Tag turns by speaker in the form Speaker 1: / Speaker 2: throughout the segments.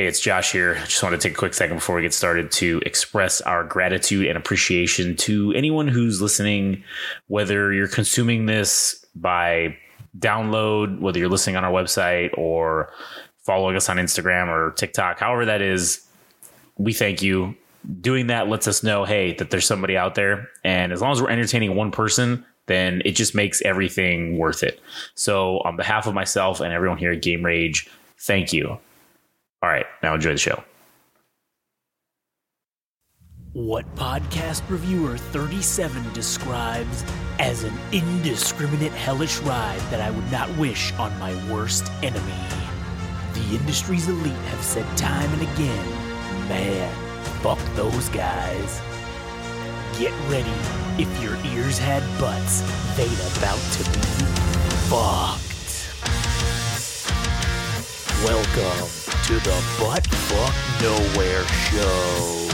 Speaker 1: Hey, it's Josh here. I just want to take a quick second before we get started to express our gratitude and appreciation to anyone who's listening, whether you're consuming this by download, whether you're listening on our website or following us on Instagram or TikTok, however that is. We thank you. Doing that lets us know, hey, that there's somebody out there. And as long as we're entertaining one person, then it just makes everything worth it. So, on behalf of myself and everyone here at Game Rage, thank you. All right, now enjoy the show.
Speaker 2: What podcast reviewer 37 describes as an indiscriminate hellish ride that I would not wish on my worst enemy. The industry's elite have said time and again, man, fuck those guys. Get ready. If your ears had butts, they'd about to be fucked. Welcome to the Butt Fuck Nowhere Show.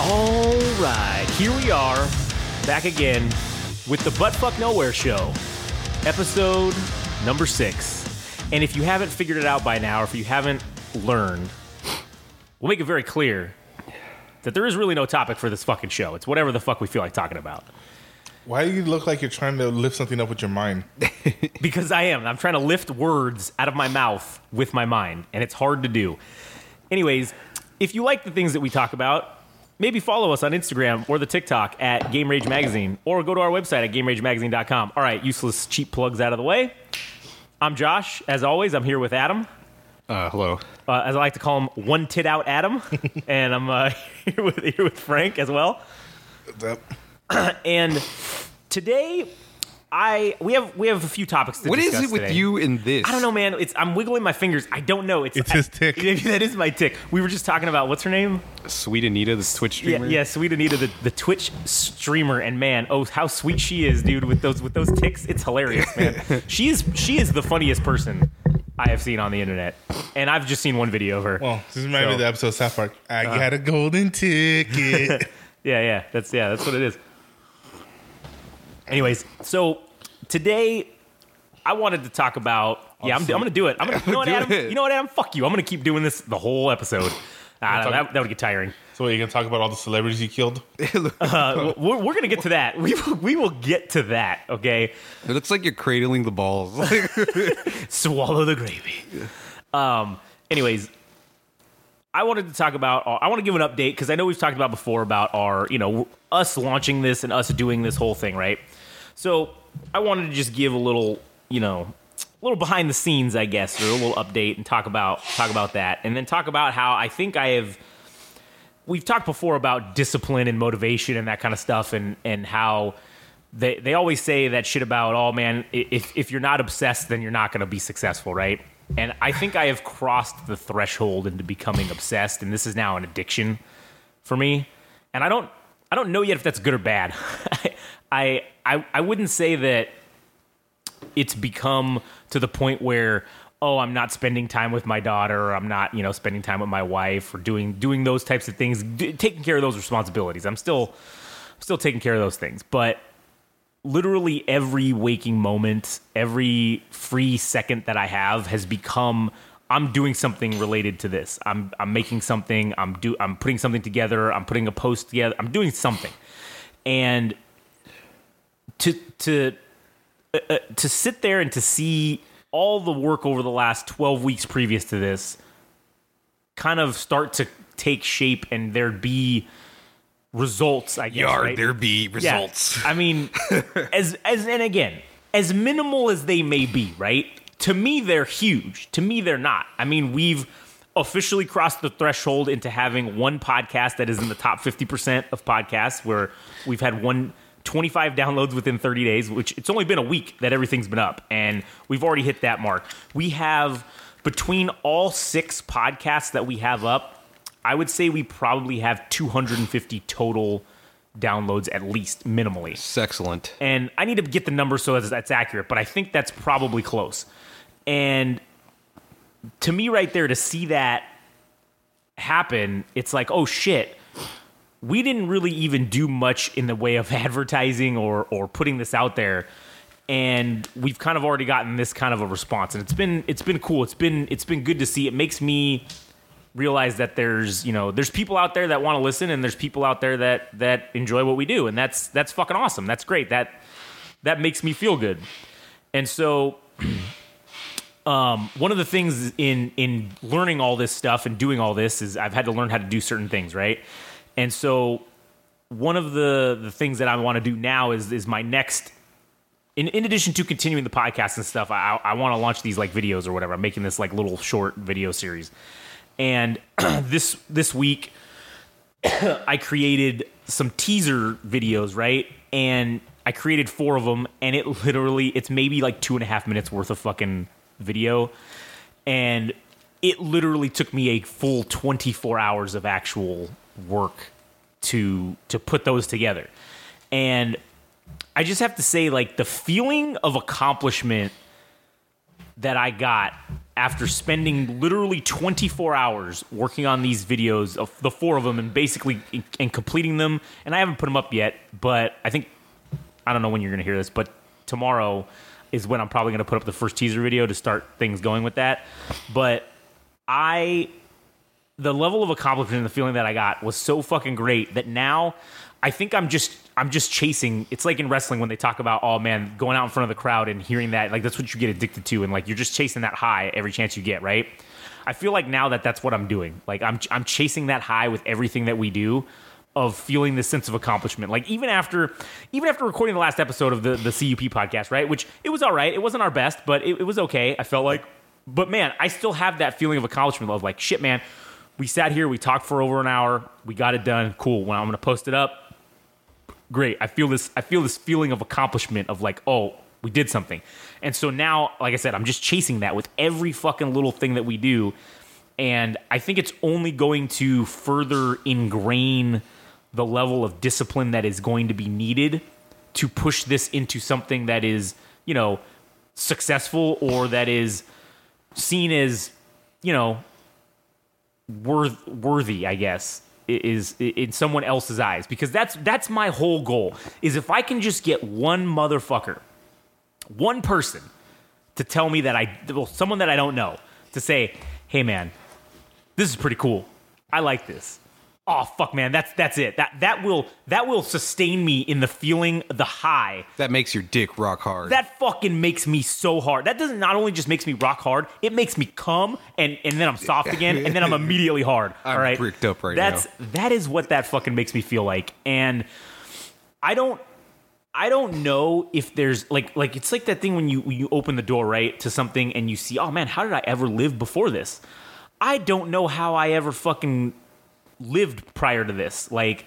Speaker 2: All right, here we are, back again with the Butt Fuck Nowhere Show, episode number six. And if you haven't figured it out by now, or if you haven't learned, we'll make it very clear that there is really no topic for this fucking show. It's whatever the fuck we feel like talking about.
Speaker 3: Why do you look like you're trying to lift something up with your mind?
Speaker 2: Because I am. I'm trying to lift words out of my mouth with my mind, and it's hard to do. Anyways, if you like the things that we talk about, maybe follow us on Instagram or the TikTok at Game Rage Magazine, or go to our website at GameRageMagazine.com. All right, useless cheap plugs out of the way. I'm Josh. As always, I'm here with Adam.
Speaker 4: Uh, hello.
Speaker 2: Uh, as I like to call him, one tit out Adam, and I'm uh, here with here with Frank as well.
Speaker 3: That-
Speaker 2: And today, I we have we have a few topics to
Speaker 4: What is
Speaker 2: discuss
Speaker 4: it with
Speaker 2: today.
Speaker 4: you in this?
Speaker 2: I don't know, man. It's I'm wiggling my fingers. I don't know. It's
Speaker 3: It's
Speaker 2: I-
Speaker 3: his tick.
Speaker 2: Maybe that is my tick. We were just talking about what's her name?
Speaker 4: Sweet Anita, the Twitch
Speaker 2: Yeah,
Speaker 4: streamer.
Speaker 2: yeah, sweet Anita, the, the Twitch streamer, and man, oh how sweet she is, dude. With those with those ticks, it's hilarious, man. she is she is the funniest person I have seen on the internet, and I've just seen one video of her.
Speaker 3: well, this reminds me
Speaker 2: So-
Speaker 3: of the episode of South Park. I got a golden ticket.
Speaker 2: Yeah, yeah, that's yeah, that's what it is. Anyways, so today I wanted to talk about. Yeah, I'm, I'm going to do it. I'm gonna, you know what,
Speaker 4: Do
Speaker 2: Adam?
Speaker 4: it.
Speaker 2: You know what, Adam? Fuck you. I'm going to keep doing this the whole episode. Ah, that, that would get tiring.
Speaker 3: so, what, you can talk about all the celebrities you killed?
Speaker 2: Uh, we're we're going to get to that. We will, we will get to that. Okay,
Speaker 4: It looks like you're cradling the balls.
Speaker 2: swallow the gravy. Um. Anyways, I wanted to talk about. I want to give an update because I know we've talked about before about our, you know, us launching this and us doing this whole thing, right? So I wanted to just give a little, you know, a little behind the scenes, I guess, or a little update and talk about talk about that, and then talk about how I think I have. We've talked before about discipline and motivation and that kind of stuff, and and how they they always say that shit about, oh man, if if you're not obsessed, then you're not going to be successful, right? And I think I have crossed the threshold into becoming obsessed, and this is now an addiction for me. And I don't I don't know yet if that's good or bad. I I I wouldn't say that it's become to the point where oh i'm not spending time with my daughter or i'm not you know spending time with my wife or doing doing those types of things. D- taking care of those responsibilities. I'm still still taking care of those things. But literally every waking moment every free second that i have has become i'm doing something related to this. I'm i'm making something. I'm do i'm putting something together. I'm putting a post together. I'm doing something. And to to uh, to sit there and to see all the work over the last 12 weeks previous to this kind of start to take shape and there'd be results i guess
Speaker 4: Yard,
Speaker 2: right?
Speaker 4: there be
Speaker 2: Yeah.
Speaker 4: results.
Speaker 2: i mean as as and again as minimal as they may be right to me they're huge to me they're not i mean we've officially crossed the threshold into having one podcast that is in the top 50% of podcasts where we've had one 25 downloads within 30 days which it's only been a week that everything's been up and we've already hit that mark we have between all six podcasts that we have up i would say we probably have 250 total downloads at least minimally
Speaker 4: It's excellent.
Speaker 2: and I need to get the number so that's, that's accurate, but I think that's probably close. And to me right there to see that happen, it's like, oh shit. We didn't really even do much in the way of advertising or or putting this out there. And we've kind of already gotten this kind of a response. And it's been it's been cool. It's been it's been good to see. It makes me realize that there's you know there's people out there that want to listen and there's people out there that that enjoy what we do and that's that's fucking awesome that's great that that makes me feel good and so um, one of the things in in learning all this stuff and doing all this is I've had to learn how to do certain things right and so one of the the things that I want to do now is is my next in, in addition to continuing the podcast and stuff, I, I want to launch these like videos or whatever. I'm making this like little short video series. And this this week, I created some teaser videos, right? And I created four of them, and it literally it's maybe like two and a half minutes worth of fucking video, and it literally took me a full 24 hours of actual work to to put those together, and I just have to say, like the feeling of accomplishment that I got after spending literally 24 hours working on these videos of the four of them and basically and completing them and I haven't put them up yet but I think I don't know when you're going to hear this but tomorrow is when I'm probably going to put up the first teaser video to start things going with that. But I the level of accomplishment and the feeling that I got was so fucking great that now I think I'm just I'm just chasing. It's like in wrestling when they talk about, oh man, going out in front of the crowd and hearing that, like that's what you get addicted to, and like you're just chasing that high every chance you get, right? I feel like now that that's what I'm doing. Like I'm I'm chasing that high with everything that we do, of feeling this sense of accomplishment. Like even after even after recording the last episode of the the CUP podcast, right? Which it was all right. It wasn't our best, but it, it was okay. I felt like, but man, I still have that feeling of accomplishment of like shit, man. We sat here, we talked for over an hour, we got it done. Cool. When I'm gonna post it up great. I feel this. I feel this feeling of accomplishment of like, oh, we did something. And so now, like I said, I'm just chasing that with every fucking little thing that we do. And I think it's only going to further ingrain the level of discipline that is going to be needed to push this into something that is, you know, successful or that is seen as, you know, worth worthy, I guess is in someone else's eyes because that's that's my whole goal is if I can just get one motherfucker, one person to tell me that I well someone that I don't know to say, "Hey man, this is pretty cool. I like this." Oh fuck man, that's that's it. That that will that will sustain me in the feeling the high.
Speaker 4: That makes your dick rock hard.
Speaker 2: That fucking makes me so hard. That doesn't not only just makes me rock hard, it makes me come and and then I'm soft again and then I'm immediately hard.
Speaker 4: I'm
Speaker 2: all right.
Speaker 4: bricked up right
Speaker 2: that's,
Speaker 4: now.
Speaker 2: That is what that fucking makes me feel like. And I don't I don't know if there's like like it's like that thing when you when you open the door right to something and you see, "Oh man, how did I ever live before this?" I don't know how I ever fucking lived prior to this. Like,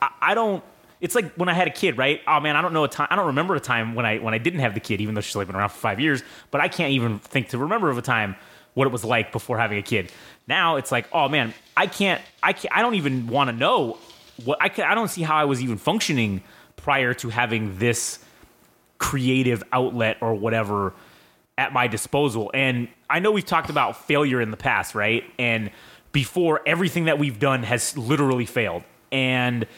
Speaker 2: I, I, don't. It's like when I had a kid, right? Oh man, I don't know a time. I don't remember a time when I when I didn't have the kid, even though she's like been around for five years. But I can't even think to remember of a time what it was like before having a kid. Now it's like, oh man, I can't. I can't. I don't even want to know what I can. I don't see how I was even functioning prior to having this creative outlet or whatever at my disposal. And I know we've talked about failure in the past, right? And before everything that we've done has literally failed. And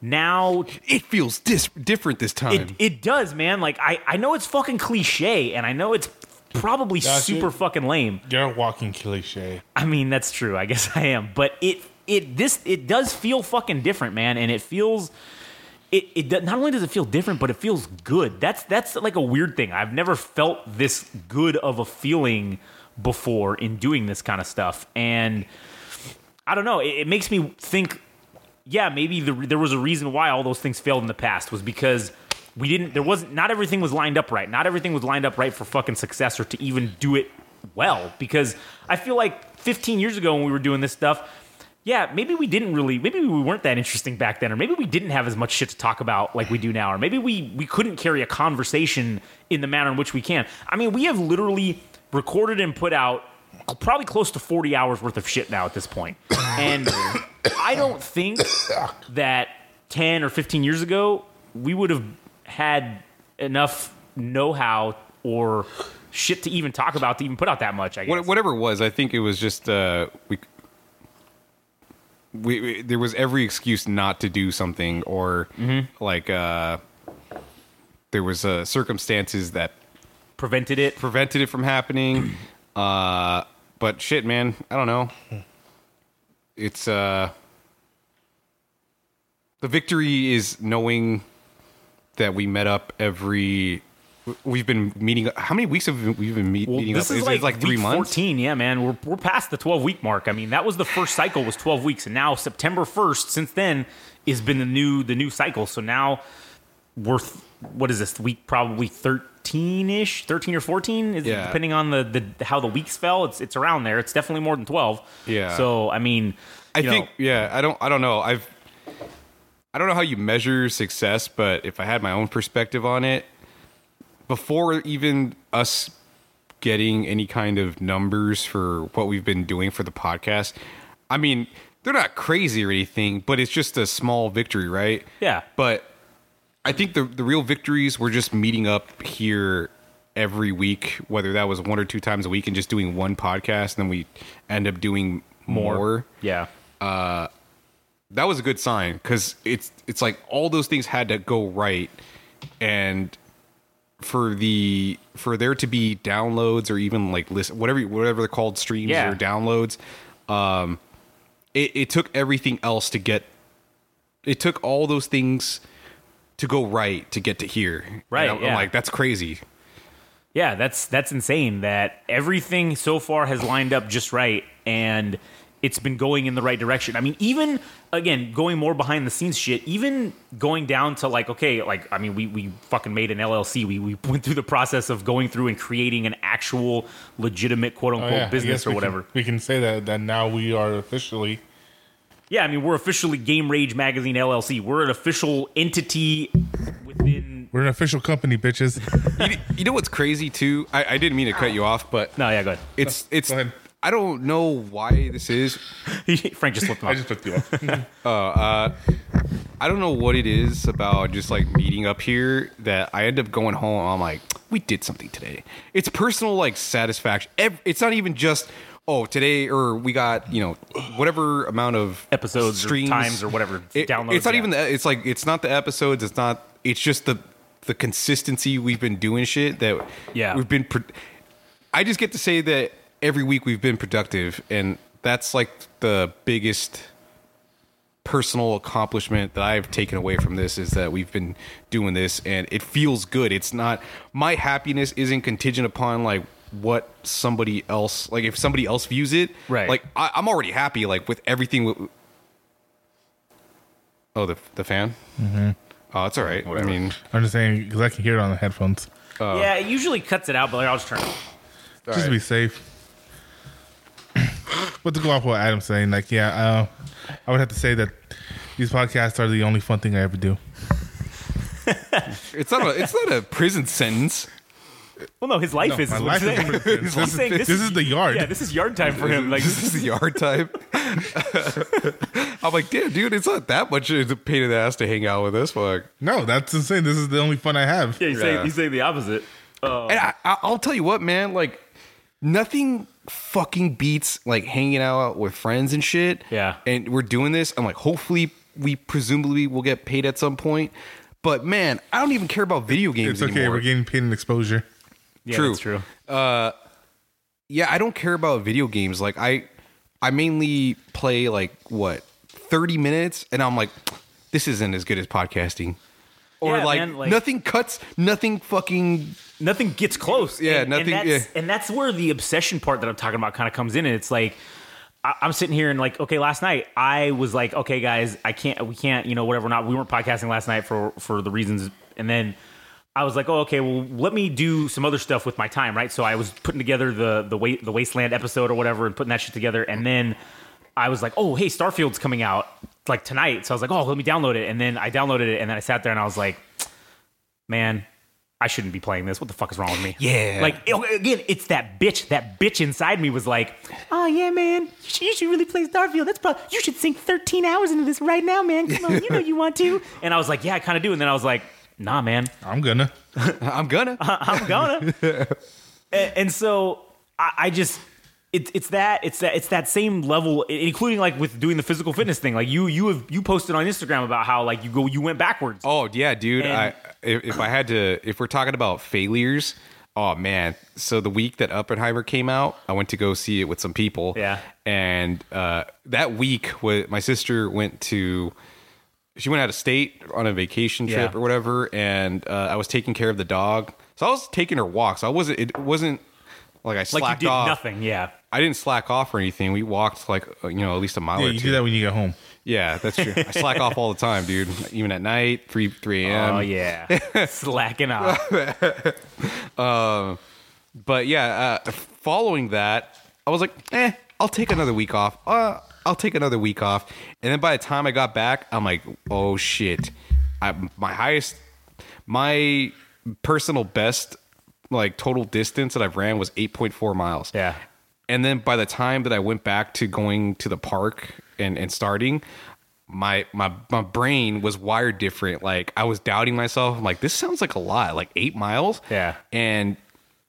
Speaker 2: now
Speaker 4: it feels dis- different this time.
Speaker 2: It, it does, man. Like I, I know it's fucking cliche and I know it's probably
Speaker 3: That's
Speaker 2: super
Speaker 3: it.
Speaker 2: fucking lame.
Speaker 3: You're a walking cliche.
Speaker 2: I mean, that's true. I guess I am. But it it this it does feel fucking different, man, and it feels it, it not only does it feel different, but it feels good. That's that's like a weird thing. I've never felt this good of a feeling before in doing this kind of stuff. And I don't know. It, it makes me think. Yeah, maybe the, there was a reason why all those things failed in the past was because we didn't. There wasn't. Not everything was lined up right. Not everything was lined up right for fucking success or to even do it well. Because I feel like 15 years ago when we were doing this stuff, yeah, maybe we didn't really, maybe we weren't that interesting back then, or maybe we didn't have as much shit to talk about like we do now, or maybe we we couldn't carry a conversation in the manner in which we can. I mean, we have literally recorded and put out probably close to 40 hours worth of shit now at this point. And I don't think that 10 or 15 years ago we would have had enough know-how or shit to even talk about to even put out that much. I guess.
Speaker 4: Whatever it was, I think it was just uh, we, we, we there was every excuse not to do something, or
Speaker 2: Mm-hmm.
Speaker 4: like uh, there was uh, circumstances that
Speaker 2: prevented it.
Speaker 4: prevented it from happening. Uh, but shit, man, I don't know. It's uh, the victory is knowing that we met up every. We've been meeting. How many weeks have we been meet,
Speaker 2: Well,
Speaker 4: meeting
Speaker 2: this
Speaker 4: up?
Speaker 2: is like,
Speaker 4: like three months.
Speaker 2: 14. Yeah, man, we're we're past the 12 week mark. I mean, that was the first cycle was 12 weeks, and now September 1st. Since then, has been the new the new cycle. So now we're th- what is this week? Probably 13 ish, 13 or 14, is
Speaker 4: Yeah.
Speaker 2: depending on the, the how the weeks fell. It's it's around there. It's definitely more than 12.
Speaker 4: Yeah.
Speaker 2: So I mean,
Speaker 4: I think
Speaker 2: know,
Speaker 4: yeah, I don't I don't know. I've I don't know how you measure success, but if I had my own perspective on it, before even us getting any kind of numbers for what we've been doing for the podcast, I mean, they're not crazy or anything, but it's just a small victory, right?
Speaker 2: Yeah.
Speaker 4: But I think the the real victories were just meeting up here every week, whether that was one or two times a week and just doing one podcast, and then we end up doing more
Speaker 2: yeah.
Speaker 4: that was a good sign because it's it's like all those things had to go right and for the for there to be downloads or even like list whatever whatever they're called streams
Speaker 2: Yeah.
Speaker 4: or downloads um it, it took everything else to get it took all those things to go right to get to here And
Speaker 2: Right,
Speaker 4: I'm, I'm like that's crazy
Speaker 2: Yeah, that's that's insane that everything so far has lined up just right and it's been going in the right direction. I mean, even again, going more behind the scenes shit, even going down to like, okay, like I mean, we we fucking made an LLC. We we went through the process of going through and creating an actual legitimate quote
Speaker 3: Oh,
Speaker 2: unquote
Speaker 3: yeah.
Speaker 2: Business or
Speaker 3: we
Speaker 2: whatever.
Speaker 3: Can, we can say that that now we are officially.
Speaker 2: Yeah, I mean, we're officially Game Rage Magazine LLC. We're an official entity within
Speaker 3: We're an official company, bitches.
Speaker 4: you, you know what's crazy too I, I didn't mean to cut you off but
Speaker 2: No, yeah, go ahead.
Speaker 4: it's it's
Speaker 3: Go ahead.
Speaker 4: I don't know why this is
Speaker 2: Frank just flipped him
Speaker 3: I just put you off.
Speaker 4: Uh, uh, I don't know what it is about just like meeting up here that I end up going home. I'm like, we did something today. It's personal like satisfaction. It's not even just oh today or we got you know whatever amount of
Speaker 2: Episodes or
Speaker 4: streams
Speaker 2: times or whatever,
Speaker 4: It-
Speaker 2: downloads,
Speaker 4: It's not
Speaker 2: yeah.
Speaker 4: even the. It's like it's not the episodes. It's not. It's just the the consistency we've been doing shit that
Speaker 2: Yeah.
Speaker 4: we've been. Pro- I just get to say that every week we've been productive, and that's like the biggest personal accomplishment that I've taken away from this is that we've been doing this and it feels good. It's not my happiness isn't contingent upon like what somebody else like if somebody else views it.
Speaker 2: Right.
Speaker 4: Like I, I'm already happy like with everything. w- Oh, the the fan. Mm-hmm. Oh, it's all right. I mean,
Speaker 3: I'm just saying because I can hear it on the headphones.
Speaker 2: yeah, it usually cuts it out, but like, I'll just turn it off.
Speaker 3: just to be safe. but to go off what Adam's saying, like, yeah, uh, I would have to say that these podcasts are the only fun thing I ever do.
Speaker 4: it's not a it's not a prison sentence.
Speaker 2: Well, no, his life
Speaker 3: No,
Speaker 2: is.
Speaker 3: my
Speaker 2: is
Speaker 3: life
Speaker 2: what
Speaker 3: is
Speaker 2: I'm saying.
Speaker 3: pretty-
Speaker 2: That's what I'm
Speaker 3: this,
Speaker 2: saying.
Speaker 3: is, this is the yard.
Speaker 2: Yeah, this is yard time for him. Like,
Speaker 4: this is the yard type. I'm like, damn, dude, it's not that much of a pain in the ass to hang out with this fuck.
Speaker 3: no, that's insane. This is the only fun I have.
Speaker 2: yeah, he's,
Speaker 4: Yeah.
Speaker 2: Saying, he's saying the opposite.
Speaker 4: Uh, and I, I, I'll tell you what, man, like nothing fucking beats like hanging out with friends and shit.
Speaker 2: Yeah.
Speaker 4: And we're doing this. I'm like, hopefully we presumably will get paid at some point. But man, I don't even care about video games
Speaker 3: It's okay.
Speaker 4: anymore.
Speaker 3: We're getting paid in exposure.
Speaker 2: Yeah,
Speaker 4: True.
Speaker 2: that's true.
Speaker 4: Uh, yeah, I don't care about video games. Like I I mainly play like what, 30 minutes and I'm like this isn't as good as podcasting. Or
Speaker 2: Yeah,
Speaker 4: like,
Speaker 2: man, like-
Speaker 4: nothing cuts, nothing fucking
Speaker 2: Nothing gets close.
Speaker 4: Yeah,
Speaker 2: and,
Speaker 4: nothing-
Speaker 2: And that's,
Speaker 4: yeah.
Speaker 2: and that's where the obsession part that I'm talking about kind of comes in. And it's like, I, I'm sitting here and like, okay, last night I was like, okay, guys, I can't, we can't, you know, whatever. Not, we weren't podcasting last night for for the reasons. And then I was like, oh, okay, well, let me do some other stuff with my time, right? So I was putting together the the wa- the wasteland episode or whatever, and putting that shit together, and then. I was like, oh, hey, Starfield's coming out like tonight. So I was like, oh, let me download it. And then I downloaded it, and then I sat there and I was like, man, I shouldn't be playing this. What the fuck is wrong with me?
Speaker 4: Yeah.
Speaker 2: Like again, it's that bitch. That bitch inside me was like, "Oh yeah, man, you should, you should really play Starfield. That's probably you should sink 13 hours into this right now, man. Come on, you know you want to." And I was like, "Yeah, I kind of do." And then I was like, "Nah, man,
Speaker 3: I'm gonna.
Speaker 4: I'm gonna.
Speaker 2: I'm gonna." and, and so I, I just it's it's that it's that it's that same level, including like with doing the physical fitness thing. Like you you have you posted on Instagram about how like you go you went backwards.
Speaker 4: Oh yeah, dude.
Speaker 2: And-
Speaker 4: I if, if I had to, if we're talking about failures, oh man. So the week that Oppenheimer came out, I went to go see it with some people.
Speaker 2: Yeah.
Speaker 4: And uh, that week, wa- my sister went to. She went out of state on a vacation trip
Speaker 2: Yeah.
Speaker 4: or whatever, and uh, I was taking care of the dog. So I was taking her walks. I wasn't. It wasn't like I
Speaker 2: like
Speaker 4: slacked
Speaker 2: you did
Speaker 4: off.
Speaker 2: nothing. Yeah.
Speaker 4: I didn't slack off or anything. We walked like uh, you know at least a mile
Speaker 3: Yeah,
Speaker 4: or
Speaker 3: you
Speaker 4: two.
Speaker 3: do that when you get home.
Speaker 4: Yeah, that's true. I slack off all the time, dude. Even at night, three three a.m.
Speaker 2: oh yeah, slacking off.
Speaker 4: But yeah, uh, following that, I was like, eh, I'll take another week off. Uh, I'll take another week off. And then by the time I got back, I'm like, oh shit. I, my highest, my personal best, like total distance that I've ran was 8.4 miles.
Speaker 2: Yeah.
Speaker 4: And then by the time that I went back to going to the park and, and starting, my my my brain was wired different. Like I was doubting myself. I'm like, this sounds like a lot. Like eight miles.
Speaker 2: Yeah.
Speaker 4: And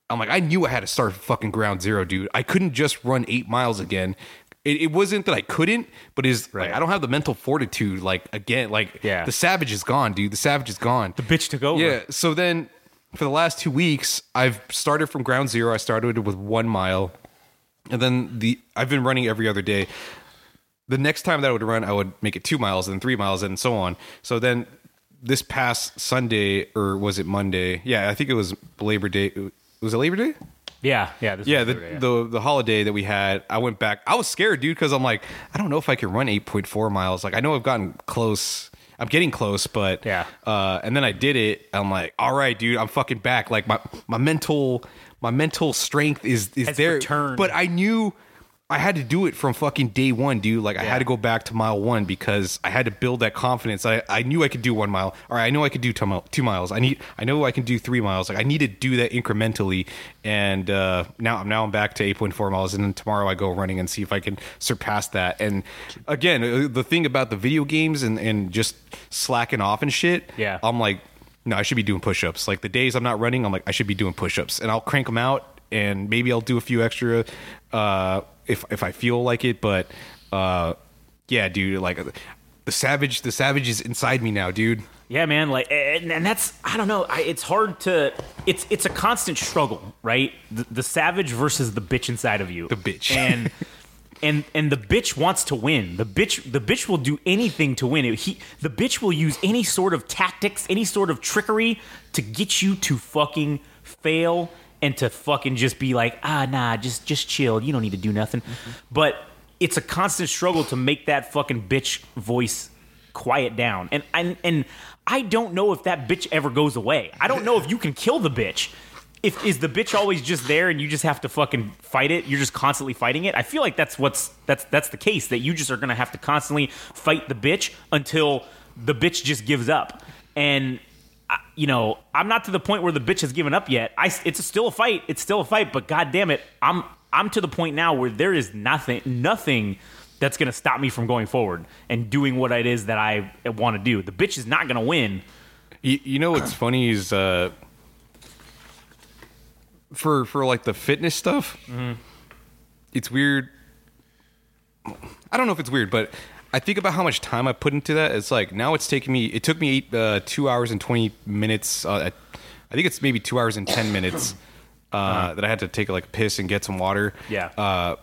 Speaker 4: I'm like, I knew I had to start fucking ground zero, dude. I couldn't just run eight miles again. It, it wasn't that I couldn't, but is
Speaker 2: Right.
Speaker 4: like I don't have the mental fortitude. Like again, like
Speaker 2: Yeah.
Speaker 4: the savage is gone, dude. The savage is gone.
Speaker 2: The bitch took over.
Speaker 4: Yeah. So then for the last two weeks, I've started from ground zero. I started with one mile. And then the I've been running every other day. The next time that I would run, I would make it two miles and three miles and so on. So then this past Sunday or was it Monday? Yeah, I think it was Labor Day. Was it Labor Day?
Speaker 2: Yeah, yeah. This
Speaker 4: Yeah,
Speaker 2: was
Speaker 4: the,
Speaker 2: yeah.
Speaker 4: the the holiday that we had, I went back. I was scared, dude, because I'm like, I don't know if I can run 8.4 miles. Like, I know I've gotten close. I'm getting close, but
Speaker 2: Yeah.
Speaker 4: Uh, and then I did it. I'm like, all right, dude, I'm fucking back. Like my my mental my mental strength is is
Speaker 2: Has
Speaker 4: there.
Speaker 2: returned.
Speaker 4: But I knew I had to do it from fucking day one, dude. Like I
Speaker 2: Yeah.
Speaker 4: had to go back to mile one because I had to build that confidence. I, I knew I could do one mile. All right, I know I could do two, mile, two miles. I need I know I can do three miles. Like I need to do that incrementally. And uh, now now I'm back to eight point four miles, and then tomorrow I go running and see if I can surpass that. And again, uh, the thing about the video games and and just slacking off and shit.
Speaker 2: Yeah.
Speaker 4: I'm like, no, I should be doing push ups. Like the days I'm not running, I'm like, I should be doing push ups, and I'll crank them out, and maybe I'll do a few extra uh, if if I feel like it. But uh, yeah, dude, like the savage, the savage is inside me now, dude.
Speaker 2: Yeah, man. Like, and, and that's I don't know. I, it's hard to. It's it's a constant struggle, right? The, the savage versus the bitch inside of you.
Speaker 4: The bitch.
Speaker 2: and and and the bitch wants to win. The bitch the bitch will do anything to win. He the bitch will use any sort of tactics, any sort of trickery to get you to fucking fail and to fucking just be like, ah, nah, just just chill. You don't need to do nothing. But it's a constant struggle to make that fucking bitch voice quiet down. And and and I don't know if that bitch ever goes away. I don't know if you can kill the bitch. If is the bitch always just there and you just have to fucking fight it? You're just constantly fighting it. I feel like that's what's that's that's the case that you just are gonna have to constantly fight the bitch until the bitch just gives up. And you know, I'm not to the point where the bitch has given up yet. I it's still a fight. It's still a fight. But god damn it, I'm I'm to the point now where there is nothing nothing that's gonna stop me from going forward and doing what it is that I want to do. The bitch is not gonna win.
Speaker 4: You, you know what's funny is uh, for for like the fitness stuff. It's weird. I don't know if it's weird, but I think about how much time I put into that. It's like now it's taking me. It took me eight, uh, two hours and twenty minutes. Uh, I think it's maybe two hours and ten minutes uh, that I had to take like a piss and get some water.
Speaker 2: Yeah.
Speaker 4: Uh,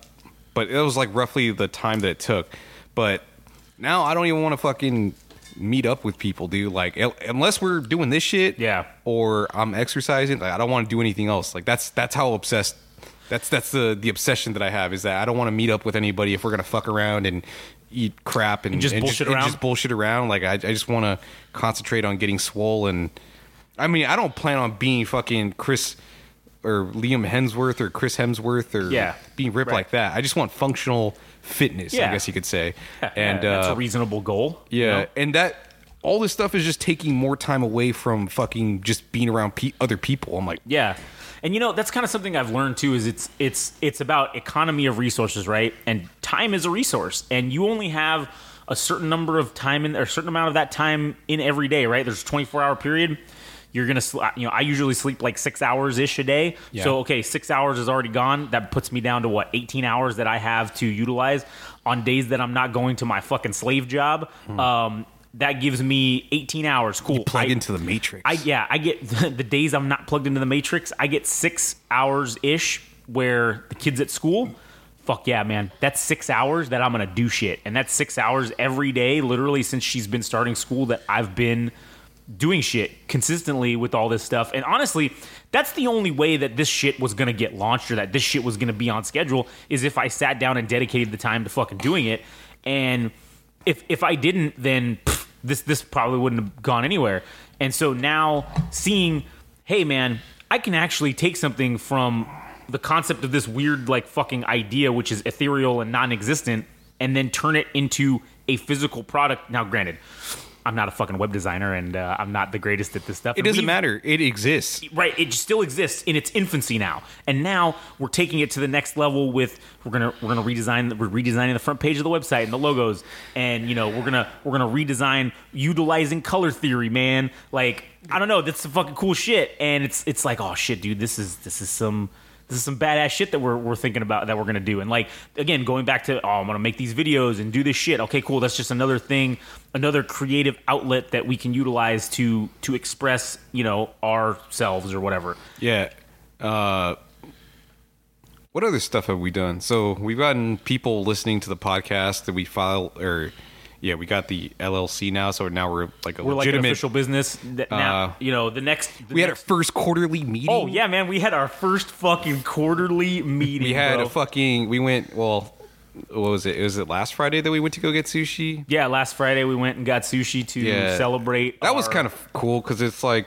Speaker 4: but it was like roughly the time that it took. But now I don't even want to fucking meet up with people, dude. Like unless we're doing this shit,
Speaker 2: Yeah.
Speaker 4: or I'm exercising, like I don't want to do anything else. Like that's that's how obsessed. That's that's the the obsession that I have is that I don't want to meet up with anybody if we're gonna fuck around and eat crap and,
Speaker 2: just bullshit
Speaker 4: and
Speaker 2: around?
Speaker 4: just bullshit around. Like I, I just want to concentrate on getting swollen. I mean, I don't plan on being fucking Chris or Liam Hemsworth or Chris Hemsworth or
Speaker 2: Yeah.
Speaker 4: being ripped
Speaker 2: Right.
Speaker 4: like that. I just want functional fitness,
Speaker 2: yeah.
Speaker 4: I guess you could say.
Speaker 2: Yeah,
Speaker 4: and
Speaker 2: that's
Speaker 4: uh,
Speaker 2: a reasonable goal. you
Speaker 4: yeah,
Speaker 2: know?
Speaker 4: and that all this stuff is just taking more time away from fucking just being around pe- other people. I'm like,
Speaker 2: Yeah. And you know, that's kind of something I've learned too is it's it's it's about economy of resources, right? And time is a resource and you only have a certain number of time in or a certain amount of that time in every day, right? There's a 24-hour period. you're gonna, sl- you know, I usually sleep like six hours ish a day.
Speaker 4: Yeah.
Speaker 2: So okay, six hours is already gone. That puts me down to what 18 hours that I have to utilize on days that I'm not going to my fucking slave job. Um, that gives me 18 hours. Cool.
Speaker 4: Plug
Speaker 2: I-
Speaker 4: into the matrix.
Speaker 2: I yeah, I get the days I'm not plugged into the matrix. I get six hours ish where the kids at school. Fuck yeah, man! That's six hours that I'm gonna do shit, and that's six hours every day, literally since she's been starting school. That I've been doing shit consistently with all this stuff. And honestly, that's the only way that this shit was gonna get launched or that this shit was gonna be on schedule is if I sat down and dedicated the time to fucking doing it. And if if I didn't, then pff, this this probably wouldn't have gone anywhere. And so now seeing, hey man, I can actually take something from the concept of this weird like fucking idea, which is ethereal and non-existent, and then turn it into a physical product. Now, granted, I'm not a fucking web designer, and uh, I'm not the greatest at this stuff.
Speaker 4: it
Speaker 2: And
Speaker 4: doesn't matter. It exists.
Speaker 2: right it still exists in its infancy now and now we're taking it to the next level with we're gonna we're gonna redesign we're redesigning the front page of the website and the logos and you know we're gonna we're gonna redesign utilizing color theory man like i don't know that's some fucking cool shit and it's it's like oh shit dude this is this is some this is some badass shit that we're, we're thinking about that we're gonna do and like again going back to oh i'm gonna make these videos and do this shit okay cool that's just another thing another creative outlet that we can utilize to to express you know ourselves or whatever
Speaker 4: Yeah. Uh, what other stuff have we done? So we've gotten people listening to the podcast that we file, or yeah, we got the LLC now. So now we're like a
Speaker 2: we're like
Speaker 4: legitimate.
Speaker 2: official business that now
Speaker 4: Uh,
Speaker 2: you know the next the
Speaker 4: we had our first quarterly meeting.
Speaker 2: oh yeah man we had our first fucking quarterly meeting
Speaker 4: we had
Speaker 2: bro.
Speaker 4: a fucking. We went. Well, what was it? Was it last Friday that we went to go get sushi?
Speaker 2: yeah last friday we went and got sushi to
Speaker 4: Yeah.
Speaker 2: celebrate
Speaker 4: That was kind of cool because it's like,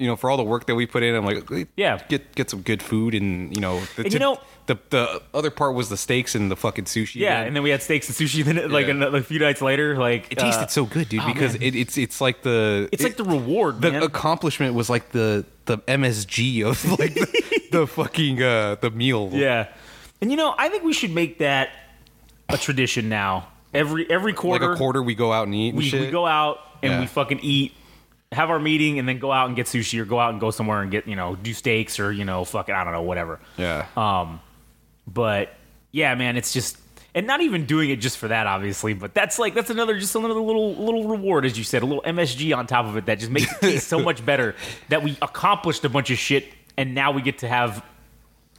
Speaker 4: you know, for all the work that we put in, I'm like,
Speaker 2: Yeah.
Speaker 4: get get some good food, and you know, the,
Speaker 2: And you know-
Speaker 4: the the other part was the steaks and the fucking sushi.
Speaker 2: yeah
Speaker 4: man.
Speaker 2: and then we had steaks and sushi then like
Speaker 4: Yeah.
Speaker 2: another, a few nights later like
Speaker 4: it tasted
Speaker 2: uh,
Speaker 4: so good, dude,
Speaker 2: oh,
Speaker 4: because it, it's it's like the
Speaker 2: it's
Speaker 4: it-
Speaker 2: like the reward
Speaker 4: the
Speaker 2: man.
Speaker 4: accomplishment was like the the MSG of like the, the fucking uh the meal.
Speaker 2: yeah and you know i think we should make that a tradition now every every quarter, like
Speaker 4: a quarter we go out and eat. And
Speaker 2: we,
Speaker 4: shit.
Speaker 2: we go out and
Speaker 4: Yeah.
Speaker 2: we fucking eat have our meeting and then go out and get sushi or go out and go somewhere and get you know do steaks or you know fucking i don't know whatever
Speaker 4: Yeah.
Speaker 2: um but yeah man it's just and not even doing it just for that obviously but that's like that's another just another little little reward as you said a little msg on top of it that just makes it taste so much better that we accomplished a bunch of shit and now we get to have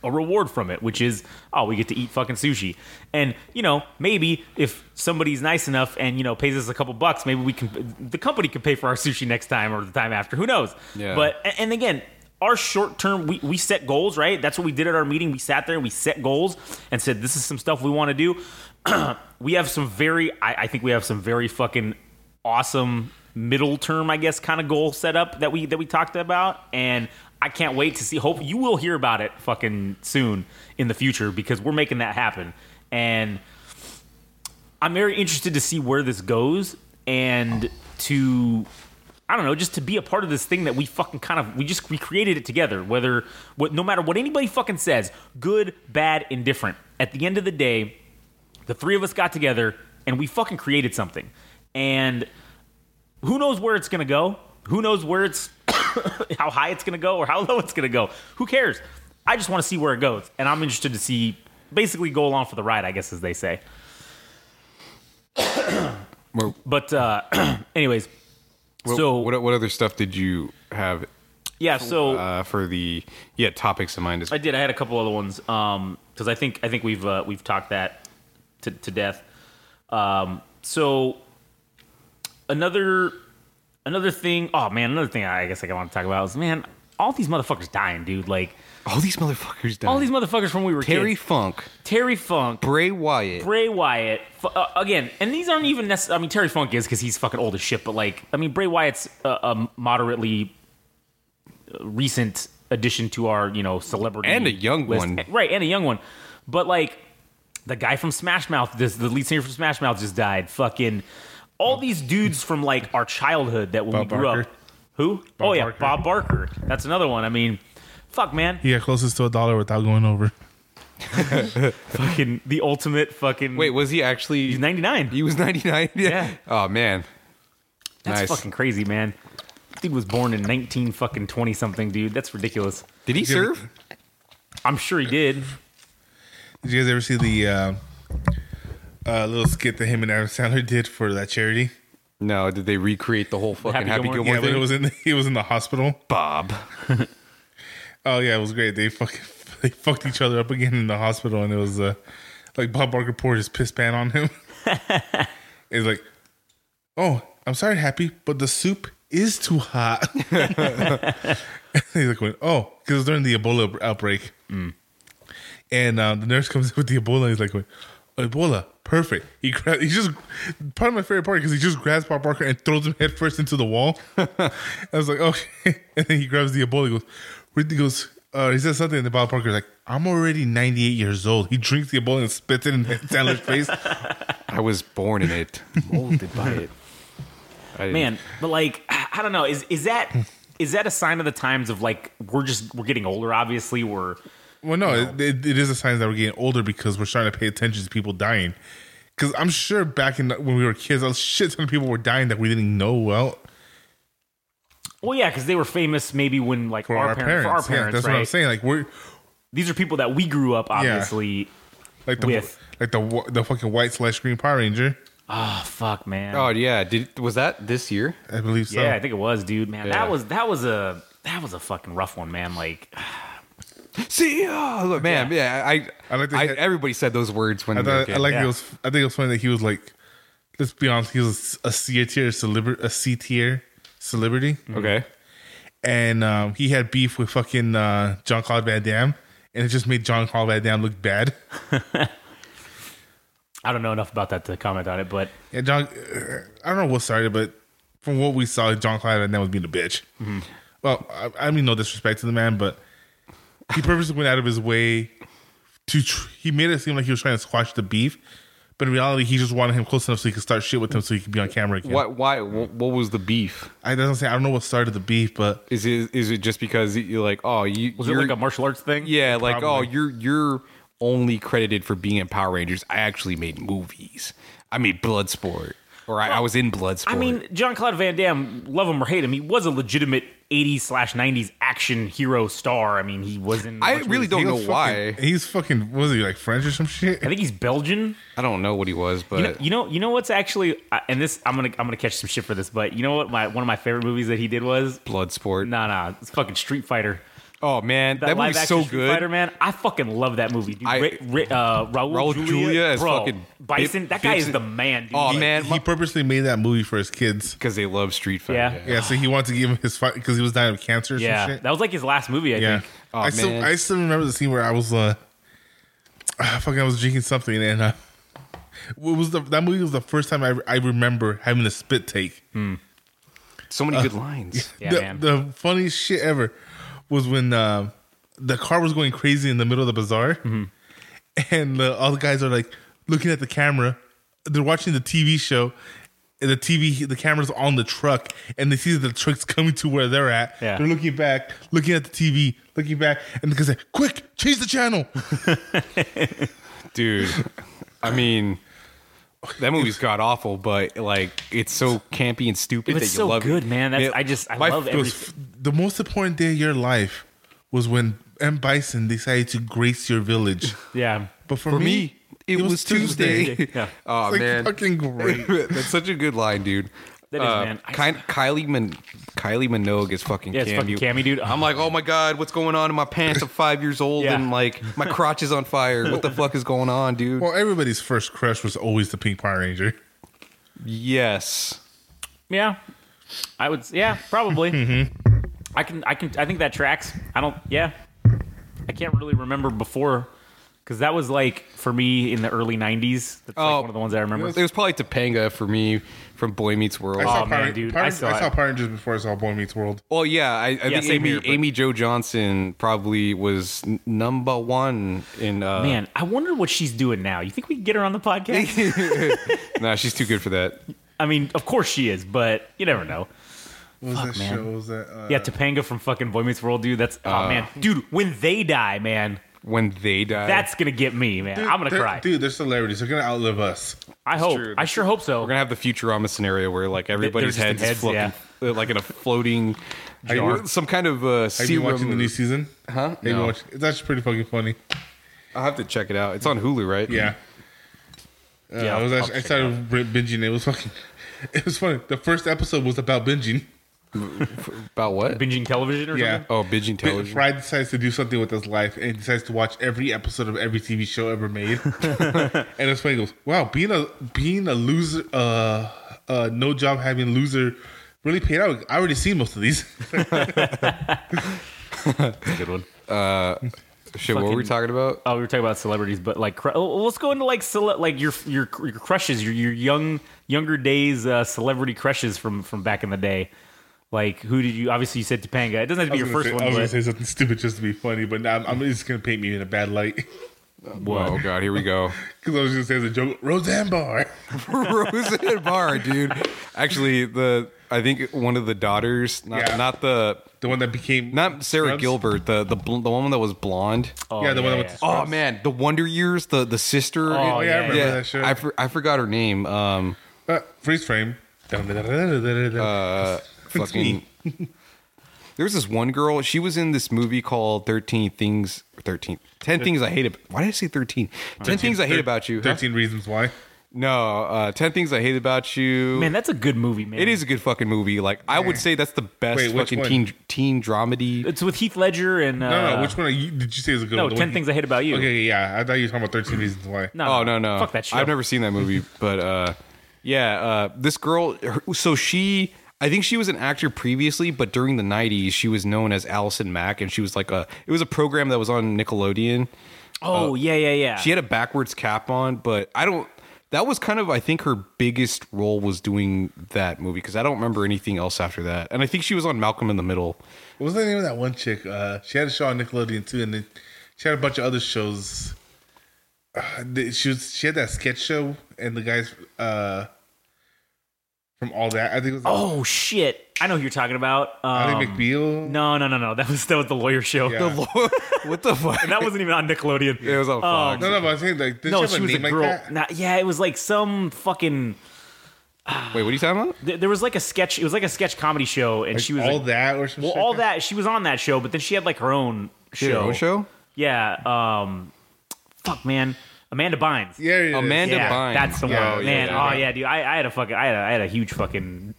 Speaker 2: a reward from it, which is oh, we get to eat fucking sushi. And you know, maybe if somebody's nice enough and you know pays us a couple bucks, maybe we can the company can pay for our sushi next time or the time after. Who knows?
Speaker 4: Yeah.
Speaker 2: But and again, our short term we, we set goals, right? That's what we did at our meeting. We sat there and we set goals and said this is some stuff we want to do. we have some very I, I think we have some very fucking awesome middle term, I guess, kind of goal set up that we that we talked about, and I can't wait to see. Hope you will hear about it fucking soon in the future because we're making that happen, and I'm very interested to see where this goes and to. I don't know, just to be a part of this thing that we fucking kind of we just we created it together. Whether what no matter what anybody fucking says, good, bad, indifferent. At the end of the day, the three of us got together and we fucking created something. And who knows where it's gonna go? Who knows where it's how high it's gonna go or how low it's gonna go? Who cares? I just want to see where it goes, and I'm interested to see basically go along for the ride, I guess as they say. But uh, anyways,
Speaker 4: what,
Speaker 2: so
Speaker 4: what what other stuff did you have
Speaker 2: yeah, so
Speaker 4: uh, for the yeah topics in mind?
Speaker 2: I did. I had a couple other ones because I think I think we've uh, we've talked that to, to death. Um, so another another thing. Oh man, another thing I guess I want to talk about is man, all these motherfuckers dying, dude. Like
Speaker 4: all these motherfuckers died.
Speaker 2: all these motherfuckers from when we were kids.
Speaker 4: Terry
Speaker 2: kids.
Speaker 4: Funk,
Speaker 2: Terry Funk,
Speaker 4: Bray Wyatt.
Speaker 2: Bray Wyatt. Uh, again, and these aren't even necessarily. I mean, Terry Funk is because he's fucking old as shit. But like, I mean, Bray Wyatt's a, a moderately uh, recent addition to our you know celebrity
Speaker 4: And a young
Speaker 2: list.
Speaker 4: one.
Speaker 2: right? And a young one. But like, the guy from Smash Mouth, this the lead singer from Smash Mouth just died. Fucking all these dudes from like our childhood that when
Speaker 3: Bob
Speaker 2: we grew
Speaker 3: Barker.
Speaker 2: up. Who?
Speaker 3: Bob
Speaker 2: oh yeah,
Speaker 3: Barker.
Speaker 2: Bob Barker. That's another one. I mean, fuck man,
Speaker 3: He got closest to a dollar without going over.
Speaker 2: fucking the ultimate fucking.
Speaker 4: Wait, was he actually?
Speaker 2: he's ninety nine.
Speaker 4: He was 99.
Speaker 2: Yeah.
Speaker 4: Oh man.
Speaker 2: That's
Speaker 4: nice.
Speaker 2: fucking crazy, man. Dude was born in 19 fucking 20 something, dude. That's ridiculous.
Speaker 4: Did he serve?
Speaker 2: I'm sure he did.
Speaker 3: Did you guys ever see the uh, uh, little skit that him and Adam Sandler did for that charity?
Speaker 4: No. Did they recreate the whole fucking
Speaker 2: Happy
Speaker 4: Happy
Speaker 2: Gilmore?
Speaker 4: Gilmore
Speaker 3: yeah, but it was in the, he was in the hospital.
Speaker 4: Bob.
Speaker 3: Oh yeah, it was great. They fucking they fucked each other up again in the hospital, and it was uh, like Bob Barker poured his piss pan on him. It's like, oh, I'm sorry, Happy, but the soup is too hot. He's like, going, oh, because it was during the Ebola outbreak, and uh, the nurse comes in with the Ebola. He's like, going, Ebola, perfect. He gra- he just part of my favorite part because he just grabs Bob Barker and throws him headfirst into the wall. I was like, okay, and then he grabs the Ebola. He goes, he goes. Uh, he says something, and the Bob Barker's like, "I'm already 98 years old." He drinks the Ebola and spits it in Sandler's face.
Speaker 4: I was born in it.
Speaker 2: Molded by it. Man, but like, I don't know. Is is that is that a sign of the times of like we're just we're getting older? Obviously, we're
Speaker 3: Well, no, it, it, it is a sign that we're getting older because we're starting to pay attention to people dying. Because I'm sure back in the, when we were kids, a shit ton of people were dying that we didn't know well
Speaker 2: well, yeah, because they were famous maybe when like
Speaker 3: for
Speaker 2: our,
Speaker 3: our,
Speaker 2: parents,
Speaker 3: parents.
Speaker 2: for our
Speaker 3: yeah,
Speaker 2: parents,
Speaker 3: that's
Speaker 2: right?
Speaker 3: what I'm saying. Like we're
Speaker 2: These are people that we grew up obviously.
Speaker 3: like the
Speaker 2: With.
Speaker 3: like the the fucking white slash green Power Ranger.
Speaker 2: Oh fuck, man.
Speaker 4: Oh yeah. Did was that this year?
Speaker 3: I believe so.
Speaker 2: yeah, I think it was, dude. Man,
Speaker 4: Yeah.
Speaker 2: that was that was a that was a fucking rough one, man. Like,
Speaker 4: See, oh, look, man, yeah, I,
Speaker 3: I like the
Speaker 4: I,
Speaker 3: hit-
Speaker 4: everybody said those words when
Speaker 3: I
Speaker 4: they were
Speaker 3: thought. I like
Speaker 2: Yeah.
Speaker 3: it was. I think it was funny that he was like, let's be honest, he was a C tier celebrity, a C tier celebrity,
Speaker 4: okay.
Speaker 3: and um, he had beef with fucking uh, Jean-Claude Van Damme, and it just made Jean-Claude Van Damme look bad.
Speaker 2: I don't know enough about that to comment on it, but
Speaker 3: Yeah, John. uh, I don't know what started, but from what we saw, Jean-Claude Van Damme was being a bitch. Well, I, I mean, no disrespect to the man, but he purposely went out of his way to. Tr- he made it seem like he was trying to squash the beef, but in reality, he just wanted him close enough so he could start shit with him, so he could be on camera again.
Speaker 4: What? Why? What, what was the beef?
Speaker 3: I doesn't say. I don't know what started the beef, but
Speaker 4: Is it is it just because you're like, oh, you
Speaker 2: was it like a martial arts thing?
Speaker 4: yeah, like oh, you're you're only credited for being in Power Rangers. I actually made movies. I made Bloodsport, or I, I was in Bloodsport.
Speaker 2: I mean, Jean-Claude Van Damme, love him or hate him, he was a legitimate 80s slash 90s action hero star. I mean, he was in.
Speaker 4: I really don't know
Speaker 3: was
Speaker 4: why.
Speaker 3: fucking- He's fucking. Was he like French or some shit?
Speaker 2: I think he's Belgian.
Speaker 4: I don't know what he was, but
Speaker 2: You know, you know, you know what's actually, uh, and this I'm gonna I'm gonna catch some shit for this, but you know what? My one of my favorite movies that he did was
Speaker 4: Bloodsport.
Speaker 2: nah nah, it's fucking Street Fighter.
Speaker 4: Oh man, that,
Speaker 2: That,
Speaker 4: movie's so
Speaker 2: Street
Speaker 4: good.
Speaker 2: Fighter, man. I fucking love that movie. Dude.
Speaker 4: I-
Speaker 2: Ri- Ri- uh, Raul,
Speaker 4: Raul
Speaker 2: Julia,
Speaker 4: Julia is
Speaker 2: bro,
Speaker 4: fucking
Speaker 2: Bison.
Speaker 4: bit-
Speaker 2: that guy
Speaker 4: bits
Speaker 2: is the man, dude.
Speaker 4: Oh,
Speaker 2: He-
Speaker 4: man.
Speaker 3: He purposely made that movie for his kids.
Speaker 4: because they love Street Fighter.
Speaker 2: Yeah.
Speaker 3: Yeah, so he wanted to give him his fight because he was dying of cancer. Or
Speaker 2: yeah,
Speaker 3: some shit.
Speaker 2: that was like his last movie, I
Speaker 3: Yeah,
Speaker 2: think.
Speaker 4: Oh,
Speaker 3: I still. I still remember the scene where I was uh, fucking I was drinking something and uh, it was the that movie was the first time I I remember having a spit take.
Speaker 4: So many good lines.
Speaker 2: Yeah,
Speaker 3: the,
Speaker 2: man.
Speaker 3: the funniest shit ever was when uh, the car was going crazy in the middle of the bazaar,
Speaker 2: Mm-hmm.
Speaker 3: and uh, all the guys are like looking at the camera. They're watching the TV show. And the TV, the camera's on the truck, and they see that the truck's coming to where they're at.
Speaker 2: Yeah.
Speaker 3: They're looking back, looking at the TV, looking back, and the guys say, "Quick, change the channel!"
Speaker 4: dude. I mean, that movie's god awful, but like it's so campy and stupid
Speaker 2: It's
Speaker 4: that you
Speaker 2: so
Speaker 4: love
Speaker 2: good,
Speaker 4: it.
Speaker 2: man. That's I just I
Speaker 4: my-
Speaker 2: love
Speaker 3: It was
Speaker 2: everything.
Speaker 3: the most important day of your life was when M Bison decided to grace your village.
Speaker 2: Yeah,
Speaker 3: But for,
Speaker 4: For
Speaker 3: me,
Speaker 4: me, it, was, Tuesday.
Speaker 2: Yeah.
Speaker 4: oh
Speaker 3: It's like
Speaker 4: man,
Speaker 3: fucking great.
Speaker 4: That's such a good line, dude.
Speaker 2: That is,
Speaker 4: Uh,
Speaker 2: man. I-
Speaker 4: Kind, Kylie Man, Kylie Minogue is fucking
Speaker 2: Yeah, it's fucking Cammy, dude.
Speaker 4: I'm like, oh my god, what's going on in my pants? I'm five years old
Speaker 2: Yeah.
Speaker 4: and like my crotch is on fire. What the fuck is going on, dude?
Speaker 3: Well, everybody's first crush was always the Pink Power Ranger.
Speaker 4: yes,
Speaker 2: yeah. I would. Yeah, probably.
Speaker 3: Mm-hmm.
Speaker 2: I can. I can. I think that tracks. I don't. Yeah. I can't really remember before because that was like for me in the early '90s. That's
Speaker 4: Oh,
Speaker 2: like one of the ones I remember.
Speaker 4: it was probably Topanga for me from Boy Meets World.
Speaker 3: I saw
Speaker 2: Oh, man, dude,
Speaker 3: Power,
Speaker 2: I
Speaker 3: I
Speaker 2: saw
Speaker 3: saw. Power Rangers before I saw Boy Meets World.
Speaker 4: Well, yeah, I, I think Amy,
Speaker 2: here,
Speaker 4: Amy Jo Johnson probably was n- number one in. Uh,
Speaker 2: Man, I wonder what she's doing now. You think we can get her on the podcast?
Speaker 4: nah, she's too good for that.
Speaker 2: I mean, of course she is, but you never know.
Speaker 3: What was
Speaker 2: Fuck,
Speaker 3: that
Speaker 2: man.
Speaker 3: show? Was that uh,
Speaker 2: Yeah, Topanga from fucking Boy Meets World, dude. That's oh man, dude. When they die, man,
Speaker 4: when they die.
Speaker 2: That's gonna get me, man. I'm gonna cry.
Speaker 3: Dude, they're celebrities. They're gonna outlive us.
Speaker 2: I hope.
Speaker 4: true.
Speaker 2: I sure hope so.
Speaker 4: we're gonna have the Futurama scenario where like everybody's
Speaker 2: just in
Speaker 4: heads, is
Speaker 2: heads,
Speaker 4: floating, uh, like in a floating
Speaker 3: you
Speaker 4: jar.
Speaker 3: been-
Speaker 4: Some kind of uh,
Speaker 3: Have you been watching the new season?
Speaker 4: Huh?
Speaker 3: Have you
Speaker 4: No.
Speaker 3: watching- It's actually pretty fucking funny.
Speaker 4: I'll have to check it out. It's on Hulu, right?
Speaker 3: Yeah. Uh,
Speaker 2: Yeah,
Speaker 3: I was
Speaker 2: I'll
Speaker 3: actually, I
Speaker 2: check it
Speaker 3: started binging. It was fucking. It was funny. The first episode was about binging.
Speaker 4: About what?
Speaker 2: Binging television or
Speaker 3: Yeah.
Speaker 2: something.
Speaker 4: Oh, binging television.
Speaker 3: Fry decides to do something with his life and he decides to watch every episode of every TV show ever made. and it's funny. He goes, "Wow, being a being a loser, uh, uh, no job having loser, really paid out. I already seen most of these.
Speaker 2: Good one.
Speaker 4: Uh, Shit, what were we talking about?
Speaker 2: Oh, we were talking about celebrities, but like, cr- oh, let's go into like cele- like your your your crushes, your your young younger days uh, celebrity crushes from from back in the day. Like, who did you? Obviously, you said Topanga. It doesn't have to be your first
Speaker 3: say, I was
Speaker 2: one,
Speaker 3: gonna
Speaker 2: but
Speaker 3: say something stupid just to be funny, but now I'm, I'm just gonna paint me in a bad light
Speaker 4: Oh god, here we go.
Speaker 3: because I was just saying as a joke, Roseanne Barr.
Speaker 4: Roseanne Barr, dude. Actually, the I think one of the daughters, not,
Speaker 3: Yeah.
Speaker 4: not the
Speaker 3: The one that became
Speaker 4: not Sarah
Speaker 3: Scrubs?
Speaker 4: Gilbert, the the bl- the woman that was blonde.
Speaker 2: oh,
Speaker 3: yeah, the one that went to
Speaker 4: Oh man, the Wonder Years, the the sister.
Speaker 2: Oh,
Speaker 3: Oh, yeah, I remember
Speaker 4: yeah.
Speaker 3: that show.
Speaker 4: I, for, I forgot her name. Um,
Speaker 3: Uh, freeze frame.
Speaker 4: uh, fucking. There was this one girl. She was in this movie called Thirteen Things. Thirteen. Ten Things I Hate. Ab- Why did I say thirteen? Ten Things I Hate About You. huh?
Speaker 3: Thirteen reasons why.
Speaker 4: No, uh, Ten Things I Hate About You.
Speaker 2: man, that's a good movie, man.
Speaker 4: It is a good fucking movie. Like I would say that's the best
Speaker 3: Wait, which
Speaker 4: fucking
Speaker 3: one?
Speaker 4: teen teen dramedy.
Speaker 2: It's with Heath Ledger and uh,
Speaker 3: No, no. Which one are you, did you say is a good
Speaker 2: no,
Speaker 3: one? The
Speaker 2: Ten
Speaker 3: one-
Speaker 2: Things I Hate About You.
Speaker 3: Okay, yeah. I thought you were talking about Thirteen Reasons Why.
Speaker 2: No,
Speaker 4: Oh no no,
Speaker 2: fuck that shit.
Speaker 4: I've never seen that movie, but uh, yeah, uh, this girl. her- So she, I think she was an actor previously, but during the '90s, she was known as Allison Mack, and she was like a. It was a program that was on Nickelodeon.
Speaker 2: Oh yeah, yeah, yeah.
Speaker 4: She had a backwards cap on, but I don't. That was kind of, I think, her biggest role was doing that movie because I don't remember anything else after that. And I think she was on Malcolm in the Middle.
Speaker 3: What was the name of that one chick? Uh, she had a show on Nickelodeon too, and then she had a bunch of other shows. Uh, she was she had that sketch show, and the guys uh, from all that. I think it was.
Speaker 2: oh shit, I know who you're talking about.
Speaker 3: Ally
Speaker 2: Um,
Speaker 3: McBeal.
Speaker 2: no, no, no, no. That was that was the lawyer show.
Speaker 3: Yeah.
Speaker 4: what the fuck?
Speaker 2: And that wasn't even on Nickelodeon.
Speaker 4: It was on
Speaker 2: Um,
Speaker 4: Fox.
Speaker 3: no, no, but I'm saying like did
Speaker 2: no,
Speaker 3: she, have a
Speaker 2: was a
Speaker 3: name like
Speaker 2: girl.
Speaker 3: that?
Speaker 2: Nah, yeah, it was like some fucking.
Speaker 4: Wait, what are you talking about?
Speaker 2: th- There was like a sketch. It was like a sketch comedy show, and
Speaker 3: Like
Speaker 2: she was
Speaker 3: all
Speaker 2: like-
Speaker 3: that or some
Speaker 2: Well,
Speaker 3: shit
Speaker 2: all
Speaker 3: like that.
Speaker 2: that she was on that show, but then she had like her own
Speaker 4: She had
Speaker 2: show.
Speaker 4: her own show?
Speaker 2: Yeah. Um. Fuck, man. Amanda Bynes.
Speaker 3: Yeah, yeah, yeah.
Speaker 4: Amanda
Speaker 2: yeah,
Speaker 4: Bynes.
Speaker 2: That's the
Speaker 3: Yeah,
Speaker 2: one.
Speaker 3: yeah,
Speaker 2: man.
Speaker 3: yeah.
Speaker 2: oh yeah, dude. I, I had a fucking. I had a, I had a huge fucking.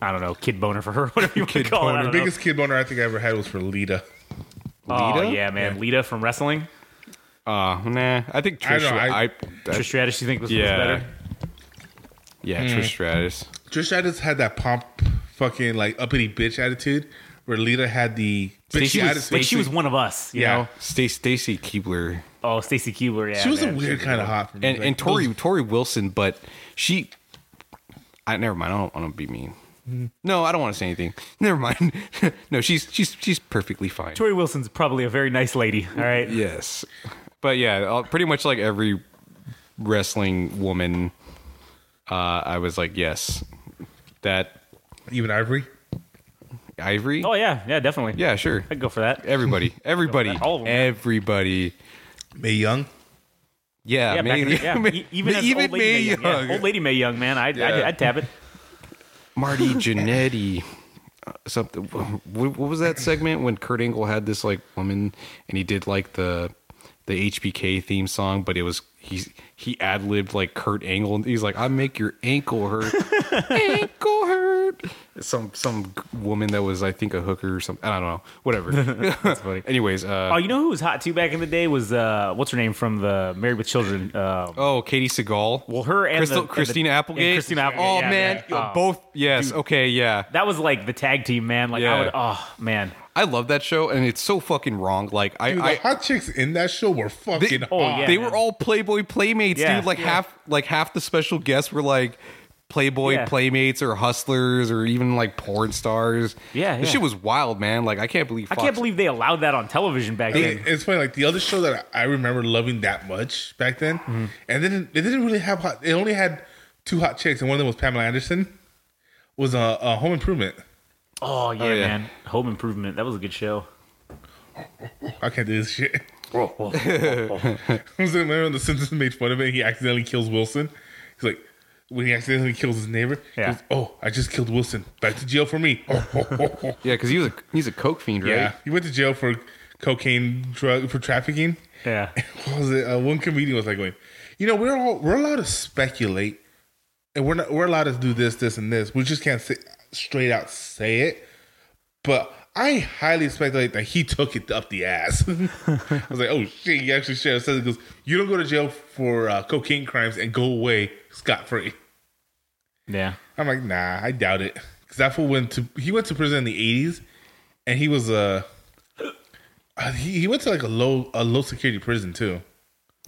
Speaker 2: I don't know, kid boner for her, whatever you want to
Speaker 4: Kid
Speaker 2: call it. I
Speaker 4: boner.
Speaker 2: don't
Speaker 3: The
Speaker 2: know.
Speaker 3: biggest kid boner I think I ever had was for Lita.
Speaker 2: Oh
Speaker 4: Lita?
Speaker 2: yeah, man. Lita from wrestling.
Speaker 4: Uh, nah. I think
Speaker 3: I
Speaker 4: Trish.
Speaker 3: know,
Speaker 4: I,
Speaker 3: I-
Speaker 4: I,
Speaker 2: Trish Stratus, you think was, was
Speaker 4: yeah,
Speaker 2: better?
Speaker 4: yeah,
Speaker 3: Hmm.
Speaker 4: Trish Stratus.
Speaker 3: Trish Stratus had that pomp, fucking like uppity bitch attitude, where Lita had the
Speaker 2: But
Speaker 3: bitchy
Speaker 2: she was,
Speaker 3: attitude.
Speaker 2: but she was one of us, you
Speaker 3: Yeah.
Speaker 2: know.
Speaker 4: Stacey Stacy Keibler
Speaker 2: Oh, Stacy Keibler, yeah.
Speaker 3: she was
Speaker 2: man.
Speaker 3: a weird kind of hot for me.
Speaker 4: and
Speaker 3: Like,
Speaker 4: and Torrie
Speaker 3: those-
Speaker 4: Torrie Wilson, but she. I never mind. I don't want to be mean. No, I don't want to say anything. Never mind. no, she's she's she's perfectly fine.
Speaker 2: Torrie Wilson's probably a very nice lady. All right.
Speaker 4: Yes, but yeah, uh, pretty much like every wrestling woman, uh, I was like, yes, that
Speaker 3: even Ivory.
Speaker 4: Ivory.
Speaker 2: Oh yeah, yeah, definitely.
Speaker 4: Yeah, sure.
Speaker 2: I'd go for that.
Speaker 4: Everybody, everybody,
Speaker 2: All of them.
Speaker 4: everybody.
Speaker 3: Mae Young.
Speaker 4: Yeah,
Speaker 2: Yeah, back
Speaker 4: Mae,
Speaker 2: in the, yeah. Mae- even as
Speaker 4: even
Speaker 2: old lady Mae Young. Yeah, old lady Mae Young, man. I'd, I'd,
Speaker 4: Yeah.
Speaker 2: I'd tap it.
Speaker 4: Marty Jannetty. uh, Something. What, what was that segment when Kurt Angle had this like woman and he did like the the HBK theme song, but it was he he ad libbed like Kurt Angle and he's like, "I make your ankle hurt, ankle hurt." Some some woman that was I think a hooker or something. I don't know. Whatever. That's
Speaker 2: funny.
Speaker 4: Anyways, uh,
Speaker 2: Oh, you know who was hot too back in the day was uh, what's her name from the Married with Children? Um,
Speaker 4: oh, Katey Sagal.
Speaker 2: well, her and
Speaker 4: Crystal,
Speaker 2: the, and the-
Speaker 4: Christina Applegate.
Speaker 2: and Christina Applegate.
Speaker 4: Oh
Speaker 2: yeah,
Speaker 4: man,
Speaker 2: yeah. Oh,
Speaker 4: both. Yes. Okay. Yeah.
Speaker 2: That was like the tag team, man. Like I would. Oh man.
Speaker 4: I love that show, and it's so fucking wrong. Like I,
Speaker 3: Dude,
Speaker 4: I
Speaker 3: the hot chicks in that show were fucking
Speaker 2: oh,
Speaker 3: hot.
Speaker 2: yeah.
Speaker 4: they
Speaker 2: man.
Speaker 4: were all Playboy playmates,
Speaker 2: Yeah,
Speaker 4: dude. Like
Speaker 2: yeah.
Speaker 4: half, like half the special guests were like Playboy
Speaker 2: Yeah.
Speaker 4: playmates or hustlers or even like porn stars.
Speaker 2: Yeah,
Speaker 4: this
Speaker 2: yeah.
Speaker 4: shit was wild, man. Like I can't believe.
Speaker 2: I can't believe they allowed that on television back
Speaker 3: I
Speaker 2: then.
Speaker 3: mean, it's funny. Like the other show that I remember loving that much back then,
Speaker 2: Mm-hmm.
Speaker 3: and then it didn't really have hot. It only had two hot chicks, and one of them was Pamela Anderson. Was a uh, Home Improvement.
Speaker 2: Oh yeah,
Speaker 4: yeah.
Speaker 2: man. Home Improvement. That was a good show.
Speaker 3: I can't do this shit.
Speaker 1: Whoa, whoa, whoa, whoa.
Speaker 3: So remember when the Simpsons made fun of it? He accidentally kills Wilson. He's like, when he accidentally kills his neighbor,
Speaker 2: Yeah.
Speaker 3: goes, "Oh, I just killed Wilson. Back to jail for me." Oh, oh, oh, oh.
Speaker 4: Yeah, because he was a he's a coke fiend, right?
Speaker 3: Yeah, he went to jail for cocaine drug for trafficking.
Speaker 2: Yeah.
Speaker 3: What was it? Uh, one comedian was like going, "You know, we're all we're allowed to speculate, and we're not we're allowed to do this, this, and this. We just can't say, straight out say it." But I highly speculate that he took it up the ass. I was like, "Oh shit!" He actually shared. Says it goes, "You don't go to jail for uh, cocaine crimes and go away scot free."
Speaker 2: Yeah.
Speaker 3: I'm like, nah, I doubt it. Because that fool went to he went to prison in the '80s, and he was uh, uh, he, he went to like a low a low security prison too.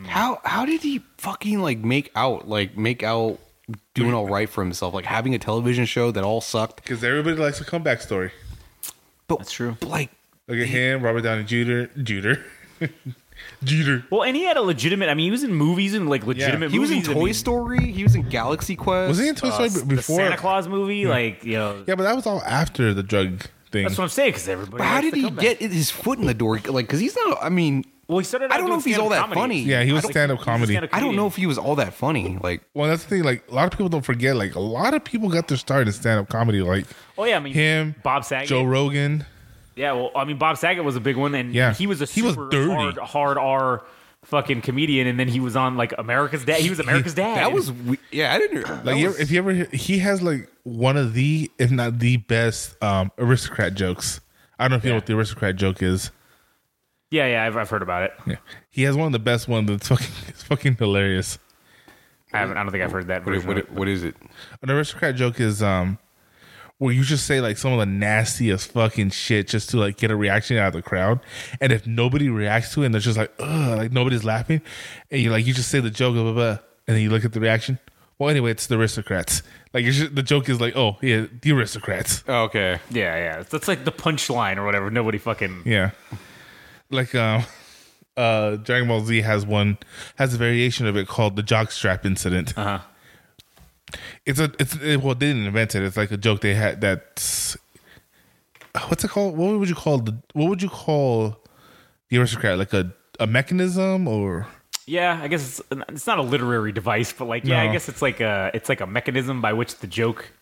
Speaker 4: How how did he fucking like make out like make out doing all right for himself like having a television show that all sucked?
Speaker 3: Because everybody likes a comeback story.
Speaker 4: But
Speaker 2: That's true.
Speaker 4: but, like
Speaker 3: Look at him, Robert Downey Jr. Jr. Jr.
Speaker 2: Well, and he had a legitimate. I mean, he was in movies and like legitimate.
Speaker 4: he was in
Speaker 2: movies. I
Speaker 4: Toy
Speaker 2: mean,
Speaker 4: Story. He was in Galaxy Quest.
Speaker 3: Was he in Toy
Speaker 2: uh,
Speaker 3: Story
Speaker 2: the
Speaker 3: before?
Speaker 2: Santa Claus movie. Like you know,
Speaker 3: Yeah, but that was all after the drug thing.
Speaker 2: that's what I'm saying. Because everybody.
Speaker 4: But how
Speaker 2: likes
Speaker 4: did
Speaker 2: the
Speaker 4: he
Speaker 2: comeback.
Speaker 4: get his foot in the door? Like, because he's not. I mean,
Speaker 2: Well, he started.
Speaker 4: I don't know
Speaker 2: doing
Speaker 4: if he's all
Speaker 2: stand-up
Speaker 4: that
Speaker 2: comedy.
Speaker 4: funny.
Speaker 3: yeah, he was stand up
Speaker 2: think- he's a
Speaker 3: comedy.
Speaker 2: stand-up
Speaker 4: I don't know if he was all that funny. Like,
Speaker 3: Well, that's the thing. Like a lot of people don't forget. Like a lot of people got their start in stand up comedy. Like
Speaker 2: Oh yeah, I mean
Speaker 3: him,
Speaker 2: Bob Saget.
Speaker 3: Joe Rogan.
Speaker 2: Yeah, well, I mean, Bob Saget was a big one, and
Speaker 3: Yeah.
Speaker 2: he was a
Speaker 3: He was
Speaker 2: super
Speaker 3: dirty.
Speaker 2: hard, hard R fucking comedian, and then he was on like America's Dad. He was America's Dad.
Speaker 4: that was. we- Yeah, I didn't. that
Speaker 3: Like you
Speaker 4: was-
Speaker 3: ever, if you ever, he has like one of the, if not the best, um, aristocrat jokes. I don't know if you know what the aristocrat joke is.
Speaker 2: yeah, yeah. I've, I've heard about it.
Speaker 3: Yeah, he has one of the best ones. That's fucking, it's fucking hilarious.
Speaker 2: I haven't. I don't think I've heard that.
Speaker 4: what,
Speaker 2: version
Speaker 4: what,
Speaker 2: of it.
Speaker 4: what is it?
Speaker 3: An aristocrat joke is um, where you just say like some of the nastiest fucking shit just to like get a reaction out of the crowd, and if nobody reacts to it, and they're just like, ugh, like nobody's laughing, and you like you just say the joke, blah, blah, blah, and then you look at the reaction. Well, anyway, it's the aristocrats. Like just, the joke is like, oh yeah, the aristocrats.
Speaker 4: Oh, okay.
Speaker 2: Yeah, yeah. That's like the punchline or whatever. Nobody fucking.
Speaker 3: Yeah. Like um uh Dragon Ball Z has one has a variation of it called the jockstrap incident.
Speaker 2: Uh huh.
Speaker 3: It's a it's it, well they didn't invent it. It's like a joke they had that's what's it called? What would you call the what would you call the aristocrat? Like a a mechanism or
Speaker 2: Yeah, I guess it's, it's not a literary device, but like, yeah, I guess it's like a it's like a mechanism by which the joke.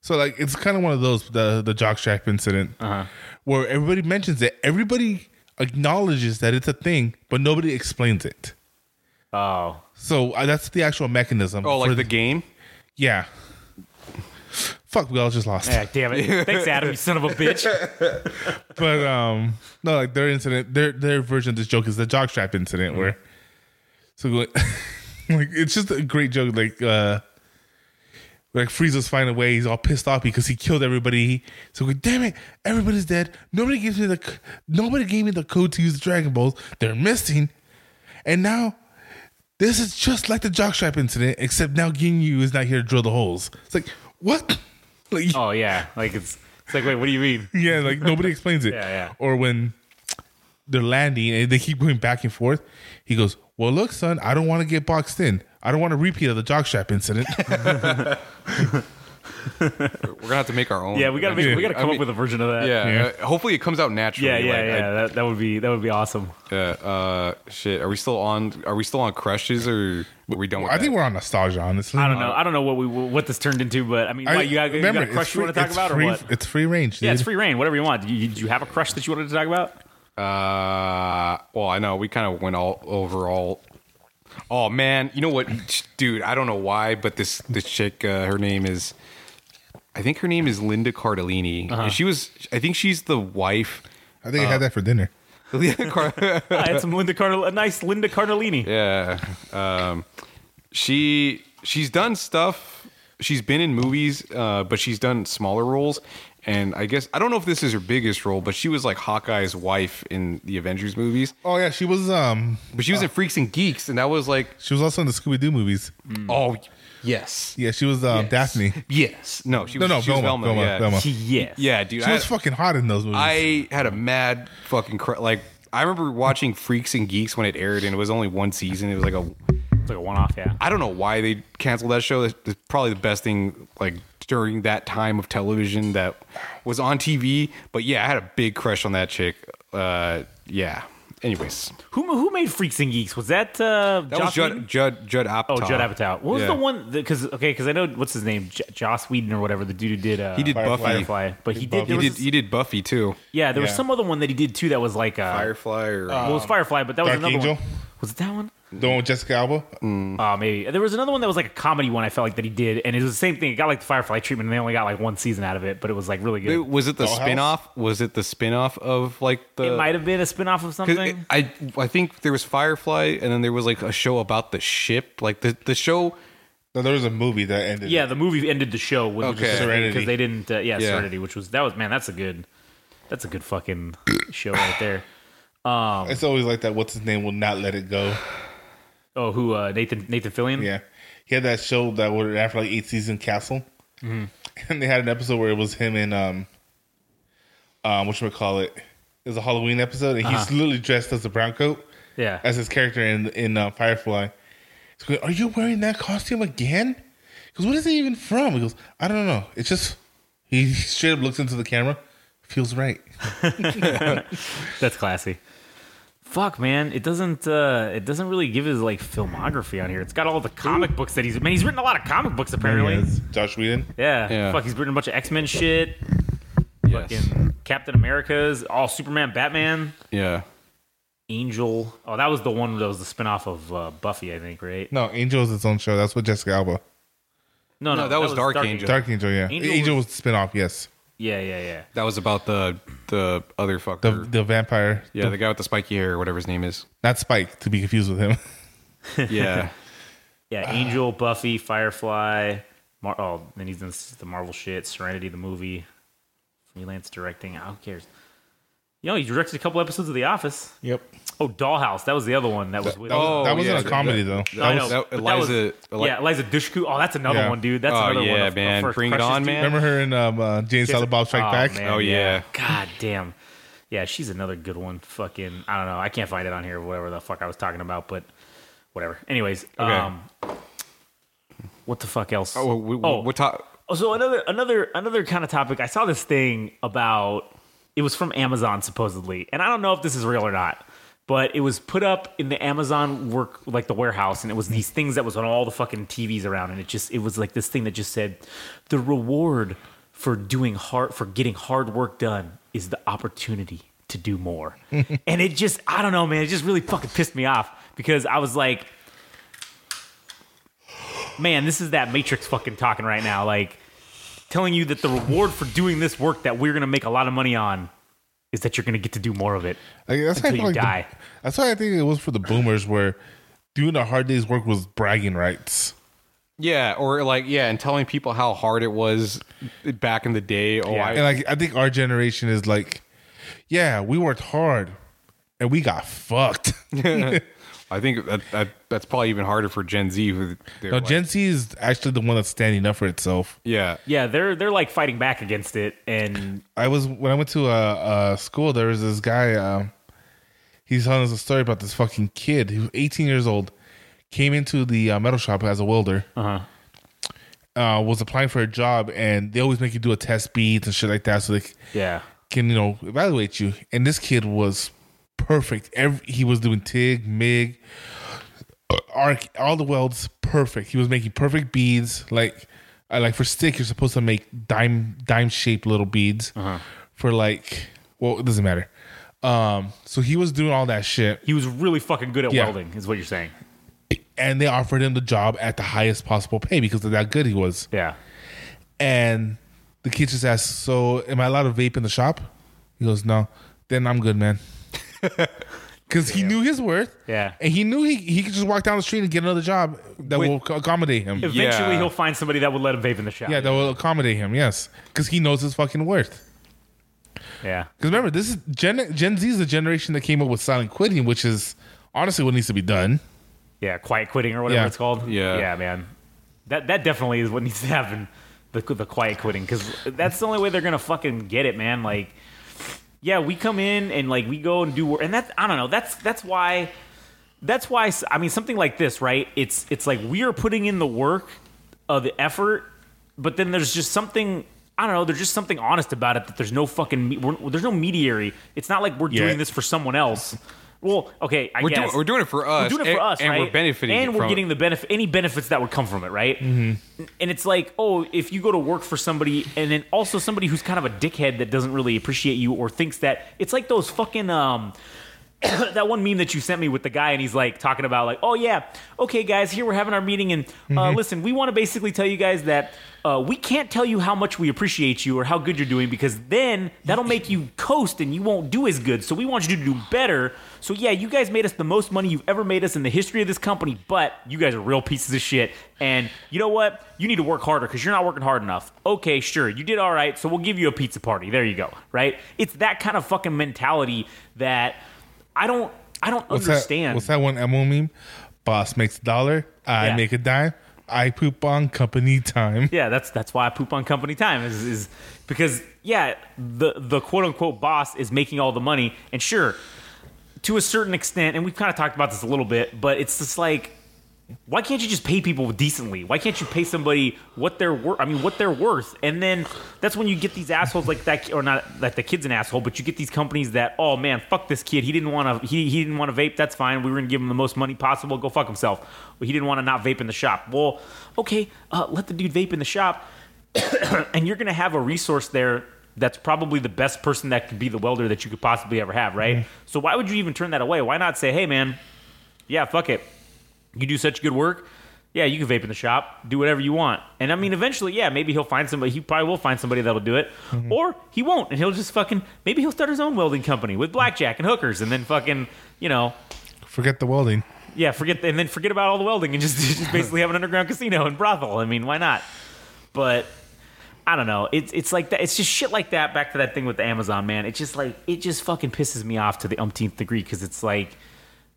Speaker 3: so like it's kind of one of those the the jockstrap incident
Speaker 2: Uh-huh.
Speaker 3: where everybody mentions it. Everybody acknowledges that it's a thing, but nobody explains it.
Speaker 2: Oh,
Speaker 3: So uh, that's the actual mechanism.
Speaker 4: Oh,
Speaker 3: for
Speaker 4: like the game.
Speaker 3: Yeah. Fuck, we all just lost.
Speaker 2: yeah, damn it! Thanks, Adam, you son of a bitch.
Speaker 3: But um, no, like their incident, their their version of this joke is the jockstrap incident, where so like, like it's just a great joke. Like uh, like Frieza's finding a way. He's all pissed off because he killed everybody. So like, damn it, everybody's dead. Nobody gives me the nobody gave me the code to use the Dragon Balls. They're missing, and now. This is just like the jockstrap incident, except now Ginyu is not here to drill the holes. It's like, what? Like,
Speaker 2: Oh yeah, like it's it's like wait, what do you mean?
Speaker 3: yeah, like nobody explains it.
Speaker 2: Yeah, yeah.
Speaker 3: Or when they're landing and they keep going back and forth, he goes, "Well, look, son, I don't want to get boxed in. I don't want a repeat of the jockstrap incident."
Speaker 4: We're gonna have to make our own.
Speaker 2: Yeah, we gotta make, we gotta
Speaker 4: I
Speaker 2: come
Speaker 4: mean,
Speaker 2: up with a version of that.
Speaker 4: Yeah,
Speaker 3: Yeah.
Speaker 4: uh, hopefully it comes out naturally.
Speaker 2: yeah, yeah,
Speaker 4: like,
Speaker 2: yeah. that that would be that would be awesome.
Speaker 4: Yeah. Uh, shit. Are we still on? Are we still on crushes or are we done with
Speaker 3: I think we're on nostalgia, honestly.
Speaker 2: I don't know. I don't know what we what this turned into, but I mean,
Speaker 3: I-
Speaker 2: what, you got, you got a
Speaker 3: it's
Speaker 2: crush you want to talk about
Speaker 3: free,
Speaker 2: or what?
Speaker 3: It's free range. Dude.
Speaker 2: Yeah, it's free range. Whatever you want. Do you, you have a crush that you wanted to talk about?
Speaker 4: Uh, well, I know we kind of went all over all. Oh man, you know what, dude? I don't know why, but this this chick, uh, her name is, I think her name is Linda Cardellini.
Speaker 2: Uh-huh.
Speaker 4: And She was, I think she's the wife.
Speaker 3: I think I had that for dinner.
Speaker 4: Linda Car-
Speaker 2: I had some Linda Cardell, a nice Linda Cardellini.
Speaker 4: yeah, um, she she's done stuff. She's been in movies, uh, but she's done smaller roles. And I guess I don't know if this is her biggest role, but she was like Hawkeye's wife in the Avengers movies.
Speaker 3: Oh yeah, she was um
Speaker 4: But she was in Freaks and Geeks, and that was like
Speaker 3: she was also in the Scooby Doo movies.
Speaker 4: Oh, yes.
Speaker 3: Yeah, she was um,
Speaker 4: Yes.
Speaker 3: Daphne.
Speaker 4: Yes. No, she was,
Speaker 3: no, no,
Speaker 4: she was
Speaker 3: Velma,
Speaker 4: Velma.
Speaker 3: Velma,
Speaker 4: yeah.
Speaker 3: Velma.
Speaker 2: Yes.
Speaker 4: Yeah, dude.
Speaker 3: She
Speaker 4: I,
Speaker 3: was fucking hot in those movies.
Speaker 4: I had a mad fucking cr- like. I remember watching Freaks and Geeks when it aired, and it was only one season. It was like a.
Speaker 2: It's like a one off, yeah.
Speaker 4: I don't know why they canceled that show. It's it's probably the best thing like during that time of television that was on TV. But yeah, I had a big crush on that chick. Uh, yeah, anyways,
Speaker 2: Who who made Freaks and Geeks? Was that uh,
Speaker 4: that was
Speaker 2: Joss Whedon?
Speaker 4: Judd Judd Judd Apatow.
Speaker 2: Oh, Judd Apatow. What was
Speaker 4: Yeah.
Speaker 2: the one? Because okay, because I know what's his name, J- Joss Whedon or whatever. The dude who did uh,
Speaker 4: He did
Speaker 3: Firefly.
Speaker 4: Buffy.
Speaker 2: Firefly, but he
Speaker 3: He
Speaker 2: did.
Speaker 3: Buffy.
Speaker 2: There
Speaker 4: He
Speaker 2: was
Speaker 4: did he did Buffy too.
Speaker 2: yeah, there was
Speaker 3: Yeah.
Speaker 2: some other one that he did too that was like uh,
Speaker 4: Firefly or
Speaker 2: well, it was Firefly, but that was
Speaker 3: Dark
Speaker 2: another
Speaker 3: Angel?
Speaker 2: one. Was it that one?
Speaker 3: The one with Jessica Alba.
Speaker 2: Oh, maybe there was another one that was like a comedy one. I felt like that he did, and it was the same thing. It got like the Firefly treatment, and they only got like one season out of it, but it was like really good.
Speaker 4: Wait, was it the
Speaker 3: Dollhouse?
Speaker 4: spin-off? Was it the spin-off of like the
Speaker 2: it might have been a spin off of
Speaker 4: 'Cause
Speaker 2: something.
Speaker 4: I I think there was Firefly and then there was like a show about the ship. Like the the show
Speaker 3: No, there was a movie that ended.
Speaker 2: yeah, the movie ended the show with
Speaker 4: Okay.
Speaker 3: Serenity.
Speaker 2: because they didn't. Uh, yeah,
Speaker 4: Yeah.
Speaker 2: Serenity, which was that was man, that's a good, that's a good fucking show right there.
Speaker 3: It's always like that. What's his name will not let it go.
Speaker 2: Oh, who uh, Nathan Nathan Fillion?
Speaker 3: Yeah, he had that show that would after like eight season Castle,
Speaker 2: Mm-hmm.
Speaker 3: and they had an episode where it was him and um, um, what should we call it? It was a Halloween episode, and he's
Speaker 2: Uh-huh.
Speaker 3: literally dressed as a brown coat
Speaker 2: yeah.
Speaker 3: as his character in in uh, Firefly. He's going, "Are you wearing that costume again?" Because goes, "What is it even from?" He goes, "I don't know. It's just." He straight up looks into the camera. Feels right.
Speaker 2: That's classy. Fuck, man, it doesn't. uh It doesn't really give his like filmography on here. It's got all the comic books that he's. Man, he's written a lot of comic books apparently.
Speaker 3: Yes. Josh Whedon.
Speaker 2: Yeah.
Speaker 4: Yeah.
Speaker 2: Fuck, he's written a bunch of X Men shit.
Speaker 4: Yes.
Speaker 2: Fucking Captain America's, all Superman, Batman,
Speaker 4: Yeah.
Speaker 2: Angel. Oh, that was the one that was the spinoff of uh, Buffy, I think, right?
Speaker 3: No, Angel is its own show. That's what Jessica Alba.
Speaker 2: No, no,
Speaker 4: No, that was Dark Angel.
Speaker 3: Dark Angel, yeah.
Speaker 2: Angel
Speaker 3: Angel,
Speaker 2: was-
Speaker 3: was, the spin-off, yes.
Speaker 2: Yeah, yeah, yeah.
Speaker 4: That was about the the other
Speaker 3: The
Speaker 4: fucker.
Speaker 3: the vampire.
Speaker 4: yeah, the guy with the spiky hair or whatever his name is.
Speaker 3: Not Spike, to be confused with him.
Speaker 4: Yeah.
Speaker 2: Yeah, Angel, Buffy, Firefly. Mar- oh, then he's in the Marvel shit, Serenity, the movie, freelance directing. Who cares? You know, he directed a couple episodes of The Office.
Speaker 3: Yep.
Speaker 2: Oh, Dollhouse. That was the other one. That was with.
Speaker 3: That, was,
Speaker 4: Oh,
Speaker 3: that wasn't
Speaker 4: yeah,
Speaker 3: a comedy, though.
Speaker 2: No, I
Speaker 3: That
Speaker 2: know,
Speaker 3: was-
Speaker 4: that-
Speaker 2: but that was-
Speaker 4: Eli-
Speaker 2: yeah, Eliza Dushku. Oh, that's another
Speaker 3: Yeah.
Speaker 2: one, dude. That's
Speaker 4: Oh,
Speaker 2: another one.
Speaker 4: yeah,
Speaker 2: of- of
Speaker 4: man.
Speaker 2: First
Speaker 4: Bring it on,
Speaker 2: dude.
Speaker 4: man.
Speaker 3: Remember her in um, uh, Jay and Silent Bob Strike
Speaker 2: Oh,
Speaker 3: Back?
Speaker 2: man,
Speaker 4: Oh, yeah.
Speaker 2: God damn. Yeah, she's another good one. Fucking, I don't know. I can't find it on here. Whatever the fuck I was talking about, but whatever. Anyways, um, what the fuck else?
Speaker 4: Oh, we, we,
Speaker 2: Oh.
Speaker 4: what top?
Speaker 2: Oh, so another another another kind of topic. I saw this thing about it was from Amazon supposedly, and I don't know if this is real or not. But it was put up in the Amazon work like the warehouse, and it was these things that was on all the fucking TVs around, and it just it was like this thing that just said the reward for doing hard for getting hard work done is the opportunity to do more. and it just I don't know, man, it just really fucking pissed me off because I was like man, this is that Matrix fucking talking right now. Like telling you that the reward for doing this work that we're gonna make a lot of money on is that you're gonna get to do more of it.
Speaker 3: Like, that's why I
Speaker 2: Until you
Speaker 3: like the-
Speaker 2: die.
Speaker 3: that's why I think it was for the boomers where doing a hard day's work was bragging rights.
Speaker 4: Yeah, or like yeah, and telling people how hard it was back in the day. Oh,
Speaker 2: Yeah.
Speaker 4: I,
Speaker 3: And like I think our generation is like, yeah, we worked hard and we got fucked.
Speaker 4: I think that, that that's probably even harder for Gen Z. Who
Speaker 3: no,
Speaker 4: like-
Speaker 3: Gen Z is actually the one that's standing up for itself.
Speaker 4: yeah,
Speaker 2: Yeah, they're they're like fighting back against it, and
Speaker 3: I was when I went to a, a school. There was this guy. Um, he's telling us a story about this fucking kid who, 18 years old, came into the uh, metal shop as a welder.
Speaker 2: uh-huh.
Speaker 3: Uh, was applying for a job, and they always make you do a test beads and shit like that, so they
Speaker 2: yeah,
Speaker 3: can you know evaluate you. And this kid was perfect. Every he was doing TIG, MIG, uh, arc, all the welds perfect. He was making perfect beads. Like, uh, like for stick, you're supposed to make dime dime shaped little beads. For like, well, it doesn't matter. Um, so he was doing all that shit,
Speaker 2: he was really fucking good at
Speaker 3: Yeah.
Speaker 2: welding, is what you're saying.
Speaker 3: and they offered him the job at the highest possible pay because of that good he was.
Speaker 2: Yeah,
Speaker 3: And the kid just asked, "So, am I allowed to vape in the shop?" He goes, "No." Then I'm good, man. Because he knew his worth.
Speaker 2: Yeah.
Speaker 3: And he knew he, he could just walk down the street and get another job that
Speaker 4: Wait.
Speaker 3: will ac- accommodate him.
Speaker 2: eventually
Speaker 4: Yeah.
Speaker 2: he'll find somebody that would let him vape in the shop.
Speaker 3: yeah, that will accommodate him. Yes, because he knows his fucking worth.
Speaker 2: yeah,
Speaker 3: Because remember, this is Gen Gen Z is the generation that came up with silent quitting, which is honestly what needs to be done.
Speaker 2: yeah. Quiet quitting or whatever
Speaker 3: Yeah.
Speaker 2: it's called.
Speaker 4: Yeah.
Speaker 2: yeah, man. That that definitely is what needs to happen. The the quiet quitting because that's the only way they're gonna fucking get it, man. Like, yeah, we come in and like we go and do work, and that's I don't know. That's that's why. That's why I mean something like this, right? It's it's like we are putting in the work, uh, the effort, but then there's just something I don't know. There's just something honest about it that there's no fucking there's no mediary. It's not like we're
Speaker 3: Yeah.
Speaker 2: doing this for someone else. Well, okay, I
Speaker 4: We're
Speaker 2: guess
Speaker 4: doing we're doing it for us.
Speaker 2: we're doing it
Speaker 4: and,
Speaker 2: for us,
Speaker 4: and
Speaker 2: right?
Speaker 4: we're benefiting,
Speaker 2: and we're getting the benefit, any benefits that would come from it, right? Mm-hmm. And it's like, oh, if you go to work for somebody, and then also somebody who's kind of a dickhead that doesn't really appreciate you or thinks that it's like those fucking um. that one meme that you sent me with the guy and he's like talking about like oh yeah okay guys here we're having our meeting and uh, listen we want to basically tell you guys that uh, we can't tell you how much we appreciate you or how good you're doing because then that'll make you coast and you won't do as good so we want you to do better so yeah you guys made us the most money you've ever made us in the history of this company but you guys are real pieces of shit and you know what you need to work harder because you're not working hard enough okay sure you did all right so we'll give you a pizza party there you go right it's that kind of fucking mentality that I don't I don't
Speaker 3: What's
Speaker 2: understand.
Speaker 3: that? What's that one Emo meme? Boss makes a dollar. I
Speaker 2: Yeah.
Speaker 3: make a dime. I poop on company time.
Speaker 2: Yeah, that's that's why I poop on company time is, is because yeah, the the quote unquote boss is making all the money, and sure, to a certain extent, and we've kind of talked about this a little bit, but it's just like. Why can't you just pay people decently? Why can't you pay somebody what they're worth? I mean, what they're worth, and then that's when you get these assholes like that, or not that the kid's an asshole, but you get these companies that, oh man, fuck this kid. He didn't want to. He, he didn't want to vape. That's fine. We were gonna give him the most money possible. Go fuck himself. But he didn't want to not vape in the shop. Well, okay, uh, let the dude vape in the shop and you're to have a resource there that's probably the best person that could be the welder that you could possibly ever have, right? Mm-hmm. So why would you even turn that away? Why not say, "Hey, man, yeah, fuck it, you do such good work." Yeah, you can vape in the shop, do whatever you want. And I mean, eventually, yeah, maybe he'll find somebody. He probably will find somebody that'll do it. Mm-hmm. Or he won't. And he'll just fucking, maybe he'll start his own welding company with blackjack and hookers and then fucking, you know,
Speaker 3: Forget the welding.
Speaker 2: yeah, forget and then forget about all the welding and just just basically have an underground casino and brothel. I mean, why not? But I don't know. It's it's like that. It's just shit like that. Back to that thing with the Amazon, man. It's just like it just fucking pisses me off to the umpteenth degree because it's like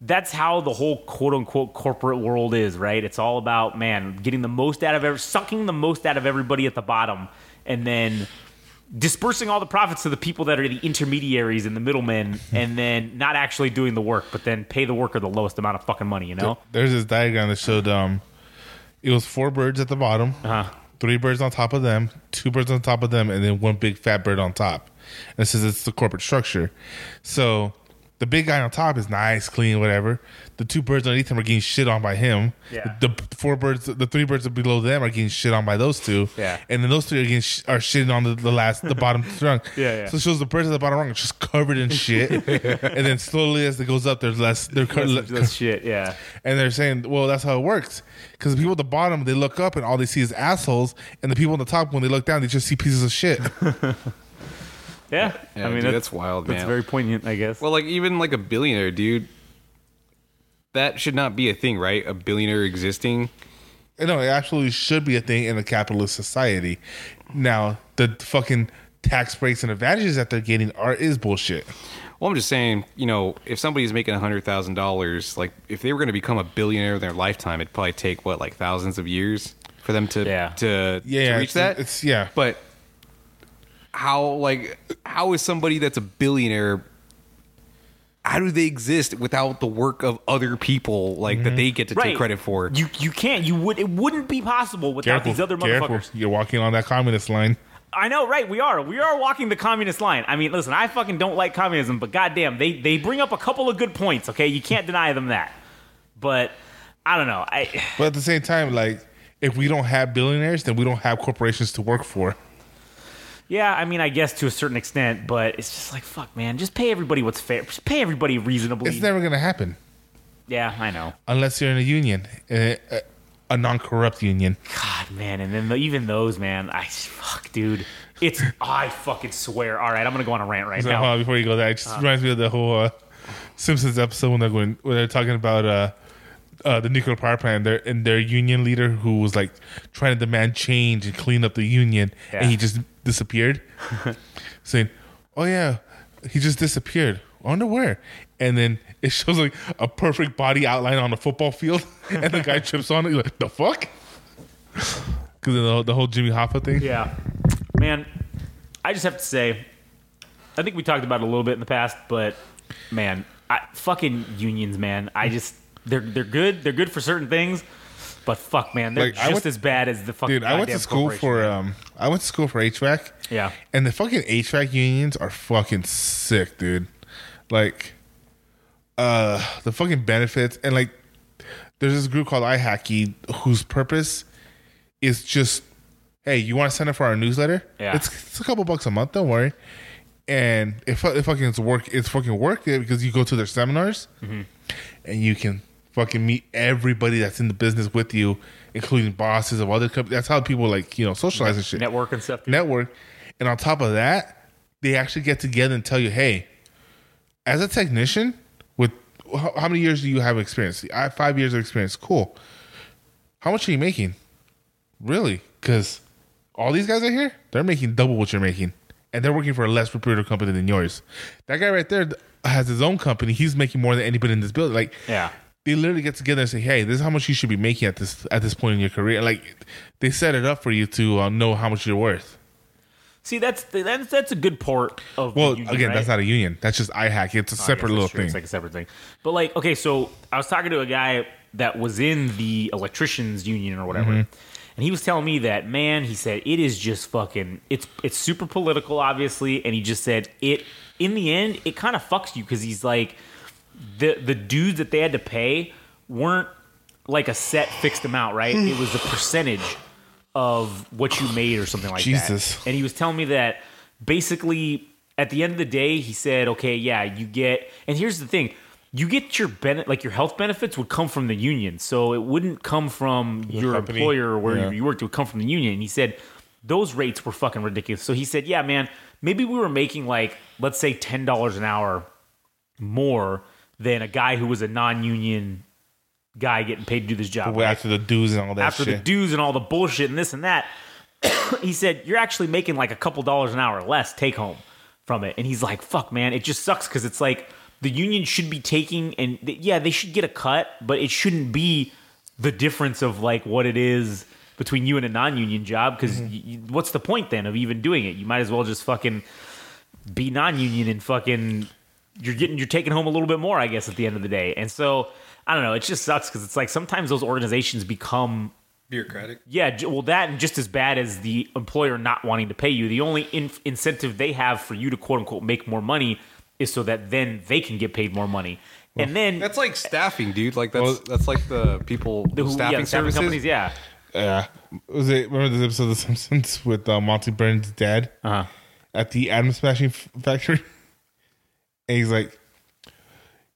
Speaker 2: that's how the whole quote unquote corporate world is, right? It's all about man getting the most out of every, sucking the most out of everybody at the bottom, and then dispersing all the profits to the people that are the intermediaries and the middlemen, and then not actually doing the work, but then pay the worker the lowest amount of fucking money. You know?
Speaker 3: There's this diagram that showed um, it was four birds at the bottom,
Speaker 2: Uh-huh.
Speaker 3: Three birds on top of them, two birds on top of them, and then one big fat bird on top. And it says it's the corporate structure. So the big guy on top is nice, clean, whatever. The two birds underneath him are getting shit on by him.
Speaker 2: Yeah.
Speaker 3: The, the four birds, the three birds below them are getting shit on by those two.
Speaker 2: Yeah.
Speaker 3: And then those three are getting sh- are shitting on the, the last, the bottom rung.
Speaker 2: Yeah, yeah.
Speaker 3: So it shows the birds at the bottom rung are just covered in shit. and then slowly as it goes up, there's less. They're co-
Speaker 2: That's, that's shit. Yeah.
Speaker 3: and they're saying, well, that's how it works. Because the people at the bottom, they look up and all they see is assholes. And the people on the top, when they look down, they just see pieces of shit.
Speaker 2: Yeah.
Speaker 4: Yeah,
Speaker 2: I mean,
Speaker 4: dude, that's wild, man.
Speaker 2: That's very poignant, I guess.
Speaker 4: Well, like even like a billionaire, dude. That should not be a thing, right? A billionaire existing.
Speaker 3: No, it absolutely should be a thing in a capitalist society. Now, the fucking tax breaks and advantages that they're getting are is bullshit.
Speaker 4: Well, I'm just saying, you know, if somebody's making hundred thousand dollars, like if they were going to become a billionaire in their lifetime, it'd probably take what, like thousands of years for them to
Speaker 2: Yeah.
Speaker 4: to,
Speaker 3: Yeah,
Speaker 4: to reach
Speaker 3: it's,
Speaker 4: that.
Speaker 3: It's yeah.
Speaker 4: but how like how is somebody that's a billionaire? How do they exist without the work of other people like that mm-hmm. they get to take credit for?
Speaker 2: You you can't. You would. It wouldn't be possible without
Speaker 3: careful,
Speaker 2: these other
Speaker 3: careful.
Speaker 2: motherfuckers.
Speaker 3: You're walking on that communist line.
Speaker 2: I know, right? We are. We are walking the communist line. I mean, listen, I fucking don't like communism, but goddamn, they they bring up a couple of good points. Okay, you can't deny them that. But I don't know. I
Speaker 3: But at the same time, like, if we don't have billionaires, then we don't have corporations to work for.
Speaker 2: Yeah, I mean, I guess to a certain extent, but it's just like fuck, man. Just pay everybody what's fair. Just pay everybody reasonably.
Speaker 3: It's never going to happen
Speaker 2: yeah, I know.
Speaker 3: unless you're in a union, a, a, a non corrupt union.
Speaker 2: God, man, and then the, even those, man. I fuck, dude. It's I fucking swear. All right, I'm gonna go on a rant right
Speaker 3: So,
Speaker 2: now.
Speaker 3: before you go there, it just reminds me of the whole uh, Simpsons episode when they're going, when they're talking about uh, uh, the nuclear power plant. Their and their union leader who was like trying to demand change and clean up the union,
Speaker 2: Yeah.
Speaker 3: and he just disappeared, saying, "Oh yeah, he just disappeared. I wonder where." And then it shows like a perfect body outline on a football field, and the guy trips on it. You're like, "The fuck." Because the, the whole Jimmy Hoffa thing.
Speaker 2: Yeah, man. I just have to say, I think we talked about it a little bit in the past, but man, I, fucking unions, man. I just they're they're good. They're good for certain things, but fuck, man, they're
Speaker 3: Like, I
Speaker 2: just
Speaker 3: went-
Speaker 2: as bad as the fucking.
Speaker 3: Dude, I went to school
Speaker 2: corporation,
Speaker 3: for
Speaker 2: man.
Speaker 3: um, I went to school for HVAC.
Speaker 2: Yeah.
Speaker 3: and the fucking HVAC unions are fucking sick, dude. Like, uh the fucking benefits and like there's this group called IHACI whose purpose is just hey, you want to sign up for our newsletter?
Speaker 2: Yeah.
Speaker 3: It's, it's a couple bucks a month, don't worry. And if if fucking it's work, it's fucking worth it because you go to their seminars and you can fucking meet everybody that's in the business with you, including bosses of other companies. That's how people like you know socialize and shit
Speaker 2: Network and stuff.
Speaker 3: network. And on top of that, they actually get together and tell you, hey, as a technician, with how, how many years do you have experience? I have five years of experience. Cool. How much are you making? Really? Because all these guys are here, they're making double what you're making. And they're working for a less reputable company than yours. That guy right there has his own company. He's making more than anybody in this building. Like,
Speaker 2: Yeah.
Speaker 3: They literally get together and say, "Hey, this is how much you should be making at this at this point in your career." Like, they set it up for you to uh, know how much you're worth.
Speaker 2: See, that's that's that's a good part of. the
Speaker 3: Well,
Speaker 2: union,
Speaker 3: again,
Speaker 2: right?
Speaker 3: that's not a union. That's just iHack. It's a
Speaker 2: guess
Speaker 3: separate little
Speaker 2: true.
Speaker 3: thing.
Speaker 2: It's like a separate thing. But like, okay, so I was talking to a guy that was in the electricians union or whatever,
Speaker 3: Mm-hmm.
Speaker 2: and he was telling me that man, he said it is just fucking. It's it's super political, obviously, and he just said it. In the end, it kind of fucks you because he's like the the dudes that they had to pay weren't like a set fixed amount, right? it was a percentage of what you made or something like
Speaker 3: Jesus.
Speaker 2: that. And he was telling me that basically at the end of the day, he said, okay, yeah, you get, and here's the thing. You get your benefit, like your health benefits would come from the union. So it wouldn't come from your
Speaker 3: company.
Speaker 2: employer or where
Speaker 3: Yeah.
Speaker 2: you worked. It would come from the union. And he said those rates were fucking ridiculous. So he said, yeah, man, maybe we were making like, let's say $10 an hour more than a guy who was a non union guy getting paid to do this job.
Speaker 3: Well,
Speaker 2: right?
Speaker 3: after the dues and all that
Speaker 2: after the dues and all the bullshit and this and that, he said you're actually making like a couple dollars an hour less take home from it. And he's like, "Fuck, man, it just sucks because it's like the union should be taking and th- yeah, they should get a cut, but it shouldn't be the difference of like what it is." Between you and a non-union job, because mm-hmm. what's the point then of even doing it? You might as well just fucking be non-union and fucking you're getting you're taking home a little bit more, I guess, at the end of the day. And so I don't know, it just sucks because it's like sometimes those organizations become
Speaker 4: Bureaucratic.
Speaker 2: yeah, well, that and just as bad as the employer not wanting to pay you. The only in- incentive they have for you to quote unquote make more money is so that then they can get paid more money. And then
Speaker 4: That's like staffing, dude. Like that's
Speaker 3: Well-
Speaker 4: that's like the people
Speaker 2: the who-
Speaker 4: staffing
Speaker 2: yeah, staffing
Speaker 4: services.
Speaker 2: companies, yeah,
Speaker 3: Yeah. Was it remember this episode of The Simpsons with uh, Monty Burns' dad
Speaker 2: uh-huh.
Speaker 3: at the atom smashing f- factory? And he's like,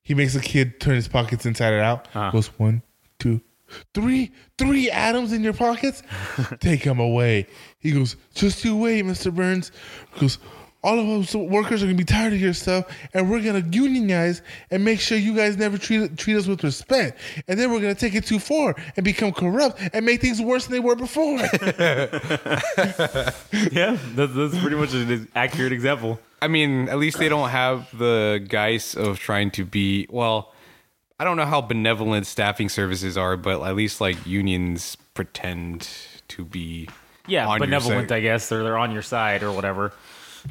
Speaker 3: he makes a kid turn his pockets inside and out.
Speaker 2: Uh-huh.
Speaker 3: Goes one, two, three, three atoms in your pockets. Take them away. He goes, just you wait, Mister Burns. He goes. All of us workers are gonna be tired of your stuff, and we're gonna unionize and make sure you guys never treat treat us with respect. And then we're gonna take it too far and become corrupt and make things worse than they were before.
Speaker 2: yeah, that's, that's pretty much an accurate example.
Speaker 4: I mean, at least they don't have the guise of trying to be well. I don't know how benevolent staffing services are, but at least like unions pretend to be
Speaker 2: Yeah,
Speaker 4: on your
Speaker 2: benevolent,
Speaker 4: side.
Speaker 2: I guess, or they're on your side or whatever.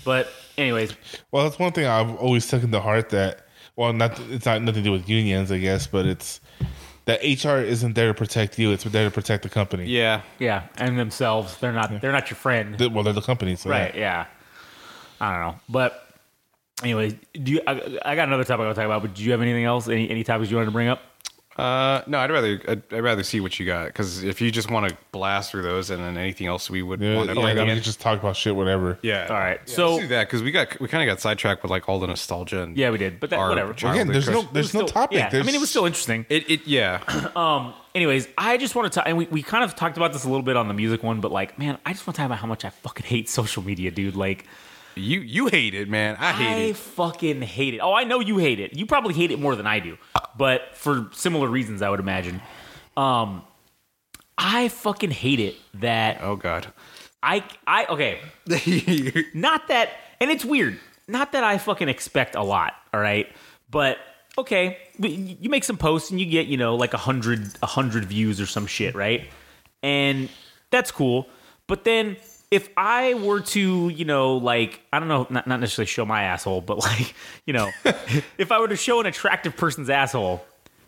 Speaker 2: But anyways,
Speaker 3: Well, that's one thing I've always taken to heart that well, not it's not nothing to do with unions, I guess, but it's that HR isn't there to protect you; it's there to protect the company.
Speaker 4: Yeah,
Speaker 2: yeah, and themselves, they're not they're not your friend.
Speaker 3: The- well, they're the company, so
Speaker 2: Right. Yeah. I don't know, but anyway, do you? I, I got another topic I want to talk about, but do you have anything else? Any any topics you wanted to bring up?
Speaker 4: Uh, no, I'd rather I'd, I'd rather see what you got because if you just want to blast through those and then anything else we would
Speaker 3: Yeah,
Speaker 4: want to
Speaker 3: yeah,
Speaker 4: bring
Speaker 3: I mean,
Speaker 4: in.
Speaker 3: you just talk about shit, whatever.
Speaker 4: Yeah.
Speaker 2: All right,
Speaker 4: Yeah,
Speaker 2: so-
Speaker 4: let's do that because we got we kind of got sidetracked with like all the nostalgia and
Speaker 2: Yeah, we did, but that,
Speaker 4: our
Speaker 2: whatever.
Speaker 4: childhood
Speaker 3: Again, there's no
Speaker 2: It was
Speaker 3: there's no
Speaker 2: still-
Speaker 3: topic.
Speaker 2: Yeah,
Speaker 3: There's,
Speaker 2: I mean, it was still interesting.
Speaker 4: It it yeah.
Speaker 2: Um. Anyways, I just want to talk, and we, we kind of talked about this a little bit on the music one, but like, man, I just want to talk about how much I fucking hate social media, dude. Like,
Speaker 4: you you hate it, man. I hate it.
Speaker 2: I
Speaker 4: it.
Speaker 2: fucking hate it. Oh, I know you hate it. You probably hate it more than I do, but for similar reasons, I would imagine. Um, I fucking hate it that
Speaker 4: Oh God.
Speaker 2: I I okay. not that, and it's weird. Not that I fucking expect a lot. All right, but okay, but you make some posts and you get you know like a hundred a hundred views or some shit, right? And that's cool. But then if I were to you know like I don't know not not necessarily show my asshole, but like you know if I were to show an attractive person's asshole,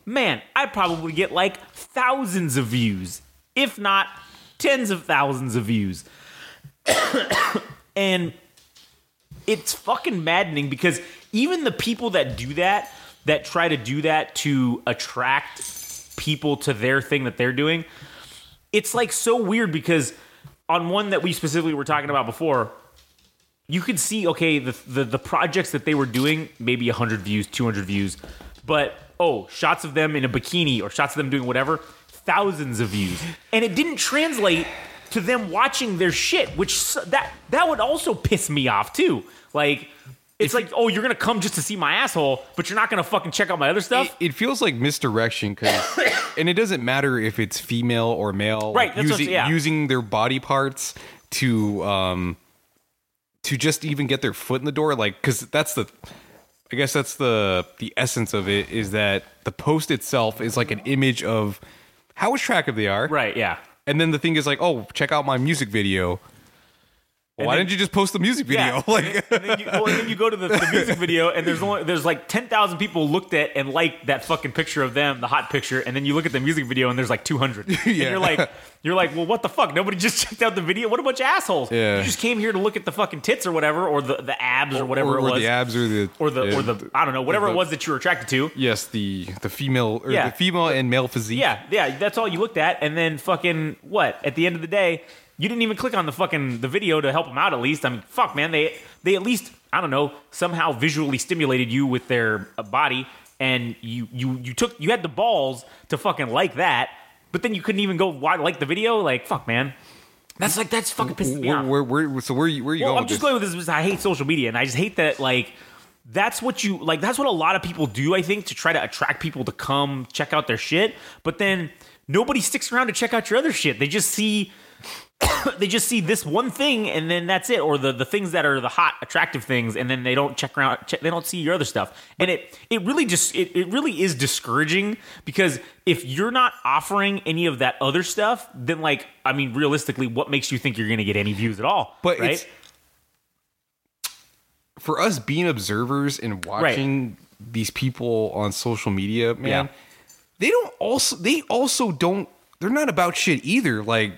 Speaker 2: man, I'd probably get like thousands of views, if not tens of thousands of views. and it's fucking maddening because even the people that do that that try to do that to attract people to their thing that they're doing. It's like so weird because on one that we specifically were talking about before, you could see okay the the, the projects that they were doing maybe 100 views 200 views but oh shots of them in a bikini or shots of them doing whatever thousands of views. And it didn't translate to them watching their shit which that that would also piss me off too. Like it's like oh you're gonna come just to see my asshole but you're not gonna fucking check out my other stuff
Speaker 4: It, it feels like misdirection because, and it doesn't matter if it's female or male,
Speaker 2: Right,
Speaker 4: like,
Speaker 2: that's what-
Speaker 4: using
Speaker 2: yeah.
Speaker 4: using their body parts to um to just even get their foot in the door, like because that's the, I guess that's the the essence of it is that the post itself is like an image of how attractive they are,
Speaker 2: right yeah
Speaker 4: And then the thing is like, oh, check out my music video. Why
Speaker 2: then-
Speaker 4: didn't you just post the music video?
Speaker 2: Yeah.
Speaker 4: Like,
Speaker 2: and then you, well, and then you go to the, the music video, and there's only there's like ten thousand people looked at and liked that fucking picture of them, the hot picture, and then you look at the music video, and there's like two hundred. And you're like, you're like, well, what the fuck? Nobody just checked out the video. What a bunch of assholes!
Speaker 4: Yeah.
Speaker 2: You just came here to look at the fucking tits or whatever, or the, the abs or whatever
Speaker 4: or,
Speaker 2: it
Speaker 4: or
Speaker 2: was,
Speaker 4: the abs or the
Speaker 2: or the
Speaker 4: yeah,
Speaker 2: or the I don't know whatever
Speaker 4: the-
Speaker 2: it was that you were attracted to.
Speaker 4: yes the the female or
Speaker 2: Yeah.
Speaker 4: the female and male physique.
Speaker 2: Yeah, yeah, that's all you looked at, and then fucking what? At the end of the day, you didn't even click on the fucking the video to help them out. At least, I mean, fuck, man, they they at least I don't know somehow visually stimulated you with their uh, body, and you you you took you had the balls to fucking like that, but then you couldn't even go like the video. Like, fuck, man, that's like that's fucking pissing me
Speaker 4: Where,
Speaker 2: off.
Speaker 4: where, where, so where you where you
Speaker 2: Well,
Speaker 4: going?
Speaker 2: I'm just going with this I hate social media, and I just hate that like that's what you like. That's what a lot of people do. I think to try to attract people to come check out their shit, but then nobody sticks around to check out your other shit. They just see. they just see this one thing and then that's it or the, the things that are the hot attractive things and then they don't check around check, they don't see your other stuff and it it really just it, it really is discouraging because if you're not offering any of that other stuff then like i mean realistically what makes you think you're gonna get any views at all
Speaker 4: But
Speaker 2: right
Speaker 4: for us being observers and watching these people on social media, man.
Speaker 2: Yeah.
Speaker 4: They don't also they also don't they're not about shit either. Like,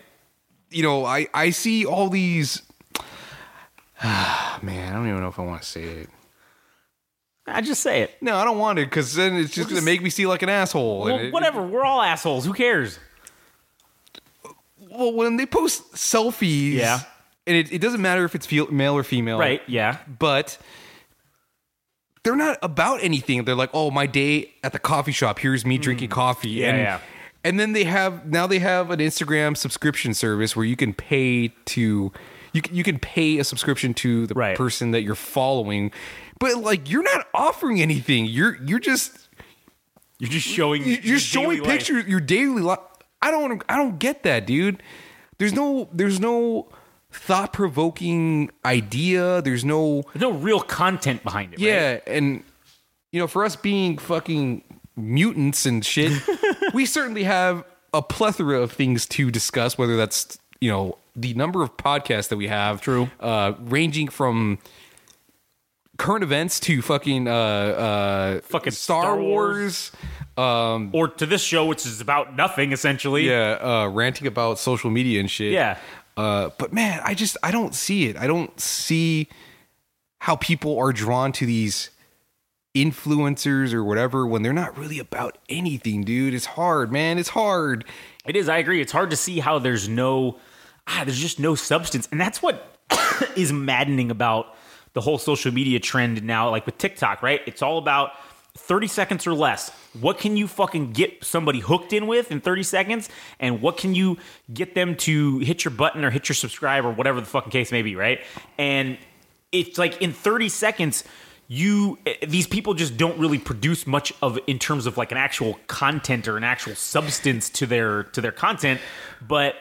Speaker 4: you know, I I see all these man, I don't even know if I want to say it.
Speaker 2: I just say it.
Speaker 4: No, I don't want it because then it's just
Speaker 2: We're
Speaker 4: gonna make me see like an asshole.
Speaker 2: Well,
Speaker 4: And it-
Speaker 2: whatever. We're all assholes. Who cares?
Speaker 4: Well, when they post selfies,
Speaker 2: Yeah.
Speaker 4: and it, it doesn't matter if it's fe- male or female,
Speaker 2: Right? Yeah.
Speaker 4: but they're not about anything. They're like, oh, my day at the coffee shop. Here's me drinking coffee.
Speaker 2: Mm. Yeah,
Speaker 4: and,
Speaker 2: yeah.
Speaker 4: And then they have now they have an Instagram subscription service where you can pay to you can, you can pay a subscription to the
Speaker 2: Right.
Speaker 4: person that you're following, but like you're not offering anything. You're you're just
Speaker 2: You're just showing.
Speaker 4: you-
Speaker 2: your
Speaker 4: you're showing
Speaker 2: daily life.
Speaker 4: pictures your daily life. I don't I don't get that, dude. There's no there's no thought provoking idea. There's no
Speaker 2: There's no real content behind it. right?
Speaker 4: yeah, and you know, for us being fucking mutants and shit, we certainly have a plethora of things to discuss. Whether that's you know the number of podcasts that we have,
Speaker 2: True.
Speaker 4: uh, ranging from current events to fucking uh, uh,
Speaker 2: Fucking
Speaker 4: Star,
Speaker 2: Star
Speaker 4: Wars. Um,
Speaker 2: Or to this show, which is about nothing essentially.
Speaker 4: yeah, uh, ranting about social media and shit.
Speaker 2: Yeah.
Speaker 4: Uh, but man, I just I don't see it. I don't see how people are drawn to these influencers or whatever when they're not really about anything, dude. It's hard, man. It's hard.
Speaker 2: It is. I agree. It's hard to see how there's no, ah, there's just no substance, and that's what is maddening about the whole social media trend now. Like with TikTok, right? It's all about 30 seconds or less. What can you fucking get somebody hooked in with in 30 seconds, and what can you get them to hit your button or hit your subscribe or whatever the fucking case may be, right? And it's like in 30 seconds you eh, these people just don't really produce much of in terms of like an actual content or an actual substance to their to their content but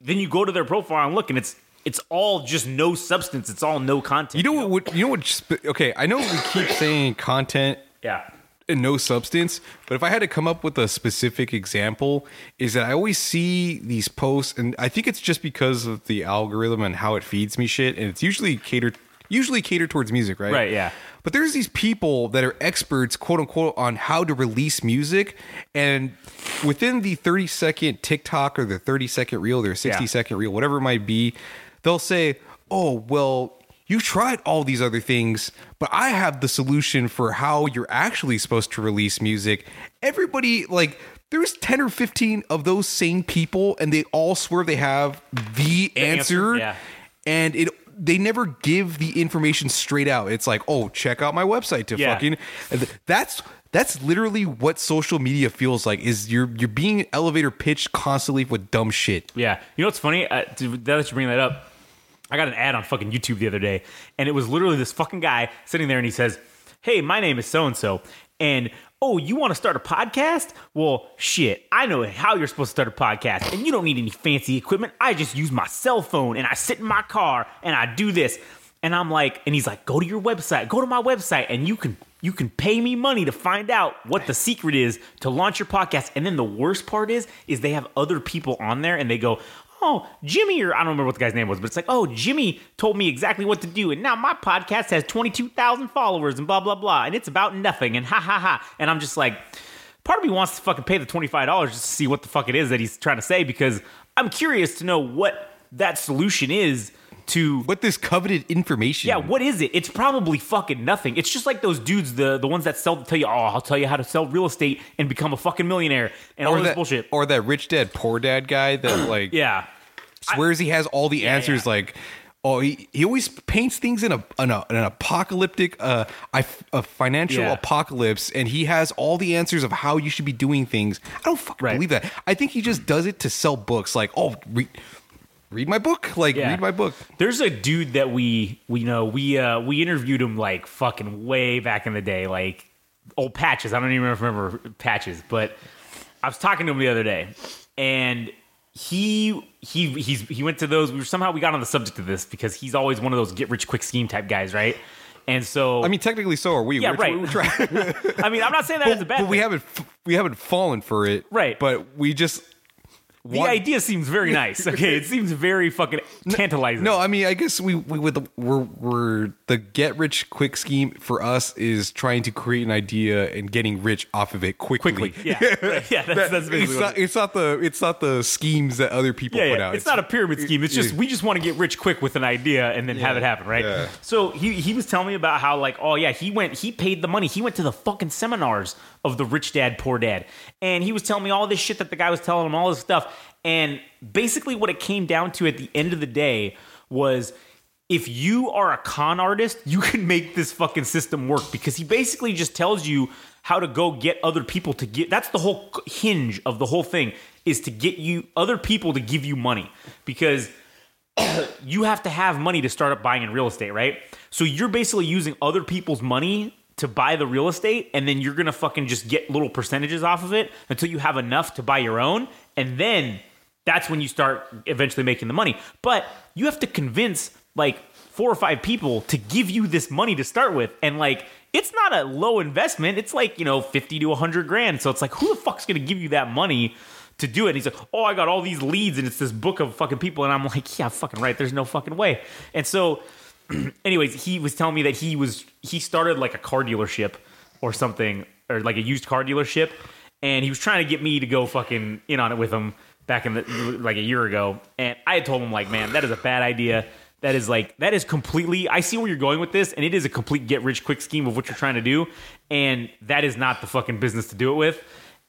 Speaker 2: then you go to their profile and look and it's it's all just no substance it's all no content
Speaker 4: You know what? you know what? Okay, I know we keep saying content
Speaker 2: yeah
Speaker 4: and no substance, but if I had to come up with a specific example, is that I always see these posts, and I think it's just because of the algorithm and how it feeds me shit, and it's usually catered usually catered towards music, right?
Speaker 2: Right, yeah.
Speaker 4: But there's these people that are experts, quote unquote, on how to release music, and within the 30 second TikTok or the 30 second reel, their 60
Speaker 2: Yeah.
Speaker 4: second reel, whatever it might be, they'll say, "Oh, well, you tried all these other things, but I have the solution for how you're actually supposed to release music. Everybody, like, there's 10 or 15 of those same people, and they all swear they have the, answer.
Speaker 2: answer, yeah.
Speaker 4: And it they never give the information straight out. It's like, oh, check out my website to
Speaker 2: Yeah.
Speaker 4: fucking that's that's literally what social media feels like is you're you're being elevator pitched constantly with dumb shit.
Speaker 2: Yeah. You know what's funny? Uh, now that you bring that up, I got an ad on fucking YouTube the other day, and it was literally this fucking guy sitting there, and he says, "Hey, my name is so and so, and oh, you want to start a podcast? Well, shit, I know how you're supposed to start a podcast, and you don't need any fancy equipment. I just use my cell phone, and I sit in my car, and I do this." And I'm like, and he's like, "Go to your website, go to my website, and you can." You can pay me money to find out what the secret is to launch your podcast. And then the worst part is, is they have other people on there and they go, oh, Jimmy, or I don't remember what the guy's name was, but it's like, oh, Jimmy told me exactly what to do. And now my podcast has 22,000 followers and blah, blah, blah. And it's about nothing and ha, ha, ha. And I'm just like, part of me wants to fucking pay the $25 just to see what the fuck it is that he's trying to say because I'm curious to know what that solution is to
Speaker 4: What this coveted information?
Speaker 2: yeah, what is it? It's probably fucking nothing. It's just like those dudes, the the ones that sell tell you, oh, I'll tell you how to sell real estate and become a fucking millionaire and all
Speaker 4: or
Speaker 2: this
Speaker 4: that
Speaker 2: bullshit.
Speaker 4: or that rich dad poor dad guy that like
Speaker 2: yeah,
Speaker 4: swears he has all the answers
Speaker 2: yeah.
Speaker 4: like oh he, he always paints things in a, in a an apocalyptic uh a, a financial
Speaker 2: Yeah.
Speaker 4: apocalypse and he has all the answers of how you should be doing things i don't fucking
Speaker 2: Right.
Speaker 4: believe that i think he just does it to sell books like oh read read my book like
Speaker 2: Yeah.
Speaker 4: read my book
Speaker 2: There's a dude that we we know we uh we interviewed him like fucking way back in the day, like old patches. I don't even remember patches, but I was talking to him the other day, and he he he's he went to those. We were somehow we got on the subject of this because he's always one of those get rich quick scheme type guys, right? And so
Speaker 4: i mean technically so are we
Speaker 2: Yeah,
Speaker 4: We're-
Speaker 2: right.
Speaker 4: we're trying-
Speaker 2: I mean, I'm not saying that as a bad.
Speaker 4: but we haven't we haven't fallen for it
Speaker 2: Right.
Speaker 4: but we just
Speaker 2: The idea seems very nice. Okay, it seems very fucking tantalizing.
Speaker 4: No, I mean, I guess we we with the, we're we're the get rich quick scheme for us is trying to create an idea and getting rich off of it quickly.
Speaker 2: quickly. Yeah, yeah. That's, that's basically
Speaker 4: it's
Speaker 2: what
Speaker 4: not
Speaker 2: it
Speaker 4: it's not the it's not the schemes that other people
Speaker 2: Yeah,
Speaker 4: put
Speaker 2: yeah.
Speaker 4: out.
Speaker 2: It's, not a pyramid scheme. It's just we just want to get rich quick with an idea and then have it happen, right?
Speaker 4: yeah.
Speaker 2: So he he was telling me about how like oh yeah he went he paid the money he went to the fucking seminars of the rich dad poor dad and he was telling me all this shit that the guy was telling him all this stuff and basically what it came down to at the end of the day was if you are a con artist, you can make this fucking system work because he basically just tells you how to go get other people to get that's the whole hinge of the whole thing is to get you other people to give you money because you have to have money to start up buying in real estate, right? So you're basically using other people's money to buy the real estate, and then you're gonna fucking just get little percentages off of it until you have enough to buy your own, and then that's when you start eventually making the money. But you have to convince like four or five people to give you this money to start with, and like it's not a low investment. It's like you know fifty to hundred grand. So it's like who the fuck's gonna give you that money? to do it. And he's like, oh, I got all these leads and it's this book of fucking people. And I'm like, yeah, fucking right. There's no fucking way. And so, anyways, he was telling me that he was, he started like a car dealership or something, or like a used car dealership. And he was trying to get me to go fucking in on it with him back in the, like a year ago. And I had told him, like, man, that is a bad idea. That is like, that is completely, I see where you're going with this. And it is a complete get rich quick scheme of what you're trying to do. And that is not the fucking business to do it with.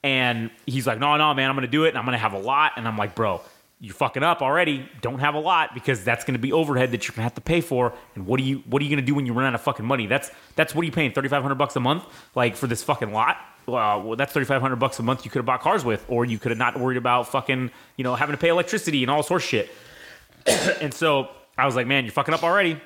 Speaker 2: And he's like, no, no, man, I'm to do it and I'm to have a lot. And I'm like, bro, you're fucking up already. Don't have a lot because that's going to be overhead that you're going to have to pay for. And what are you, what are you going to do when you run out of fucking money? That's, that's what are you paying? 3,500 bucks a month? Like for this fucking lot? Well, well that's 3,500 bucks a month you could have bought cars with, or you could have not worried about fucking, you know, having to pay electricity and all sorts of shit. and so I was like, man, you're fucking up already.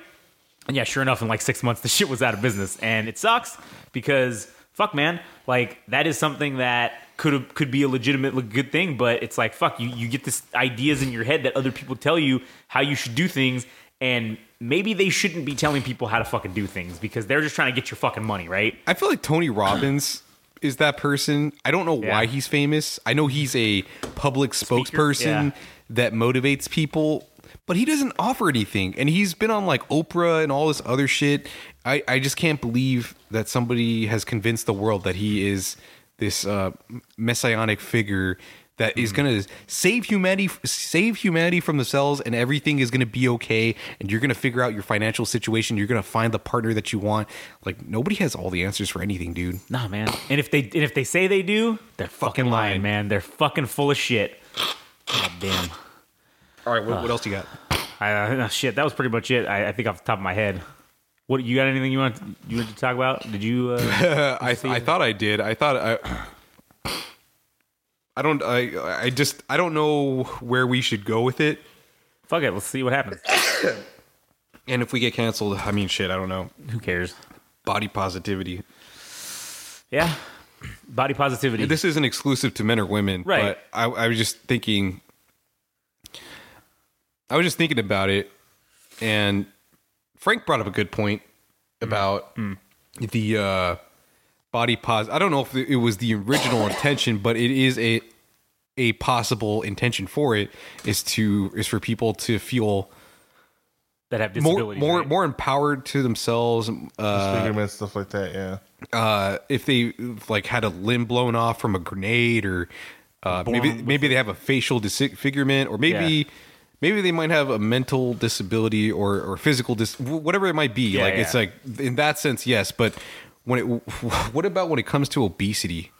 Speaker 2: And yeah, sure enough, in like six months, the shit was out of business, and it sucks because fuck, man, like that is something that could could be a legitimate good thing, but it's like fuck, you you get this ideas in your head that other people tell you how you should do things, and maybe they shouldn't be telling people how to fucking do things because they're just trying to get your fucking money, right?
Speaker 4: I feel like Tony Robbins is that person. I don't know why he's famous. I know he's a public spokesperson
Speaker 2: Yeah.
Speaker 4: that motivates people, but he doesn't offer anything. And he's been on like Oprah and all this other shit. I, I just can't believe that somebody has convinced the world that he is this uh, messianic figure that is going to save humanity save humanity from themselves and everything is going to be okay and you're going to figure out your financial situation you're going to find the partner that you want like nobody has all the answers for anything dude
Speaker 2: Nah, man. And if they and if they say they do, they're fucking lying,
Speaker 4: lying.
Speaker 2: man. They're fucking full of shit. God damn.
Speaker 4: all right what, what else you got
Speaker 2: I, uh, shit, that was pretty much it. I, I think off the top of my head. What you got? Anything you want you want to talk about? Did you? Uh,
Speaker 4: I, I thought I did. I thought I. I don't. I. I just. I don't know where we should go with it.
Speaker 2: fuck it. Let's see what happens.
Speaker 4: And if we get canceled, I mean, shit. I don't know.
Speaker 2: Who cares?
Speaker 4: Body positivity.
Speaker 2: Yeah. Body positivity.
Speaker 4: This isn't exclusive to men or women,
Speaker 2: Right.
Speaker 4: But I, I was just thinking. I was just thinking about it, and Frank brought up a good point about the uh, body pos. I don't know if it was the original intention, but it is a a possible intention for it is to is for people to feel
Speaker 2: that have
Speaker 4: more more
Speaker 2: right?
Speaker 4: more empowered to themselves. Uh,
Speaker 3: Disfigurement, stuff like that. Yeah.
Speaker 4: uh, if they like had a limb blown off from a grenade, or uh, maybe maybe they have a facial disfigurement, or maybe
Speaker 2: Yeah.
Speaker 4: Maybe they might have a mental disability or or physical dis whatever it might be.
Speaker 2: Yeah,
Speaker 4: like it's like in that sense, yes. But when it, what about when it comes to obesity?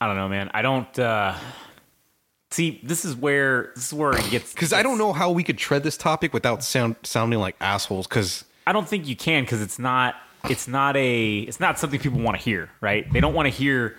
Speaker 2: I don't know, man. I don't. uh See, this is where this is where it gets
Speaker 4: Because I don't know how we could tread this topic without sound sounding like assholes. Because
Speaker 2: I don't think you can because it's not it's not a it's not something people want to hear, right? They don't want to hear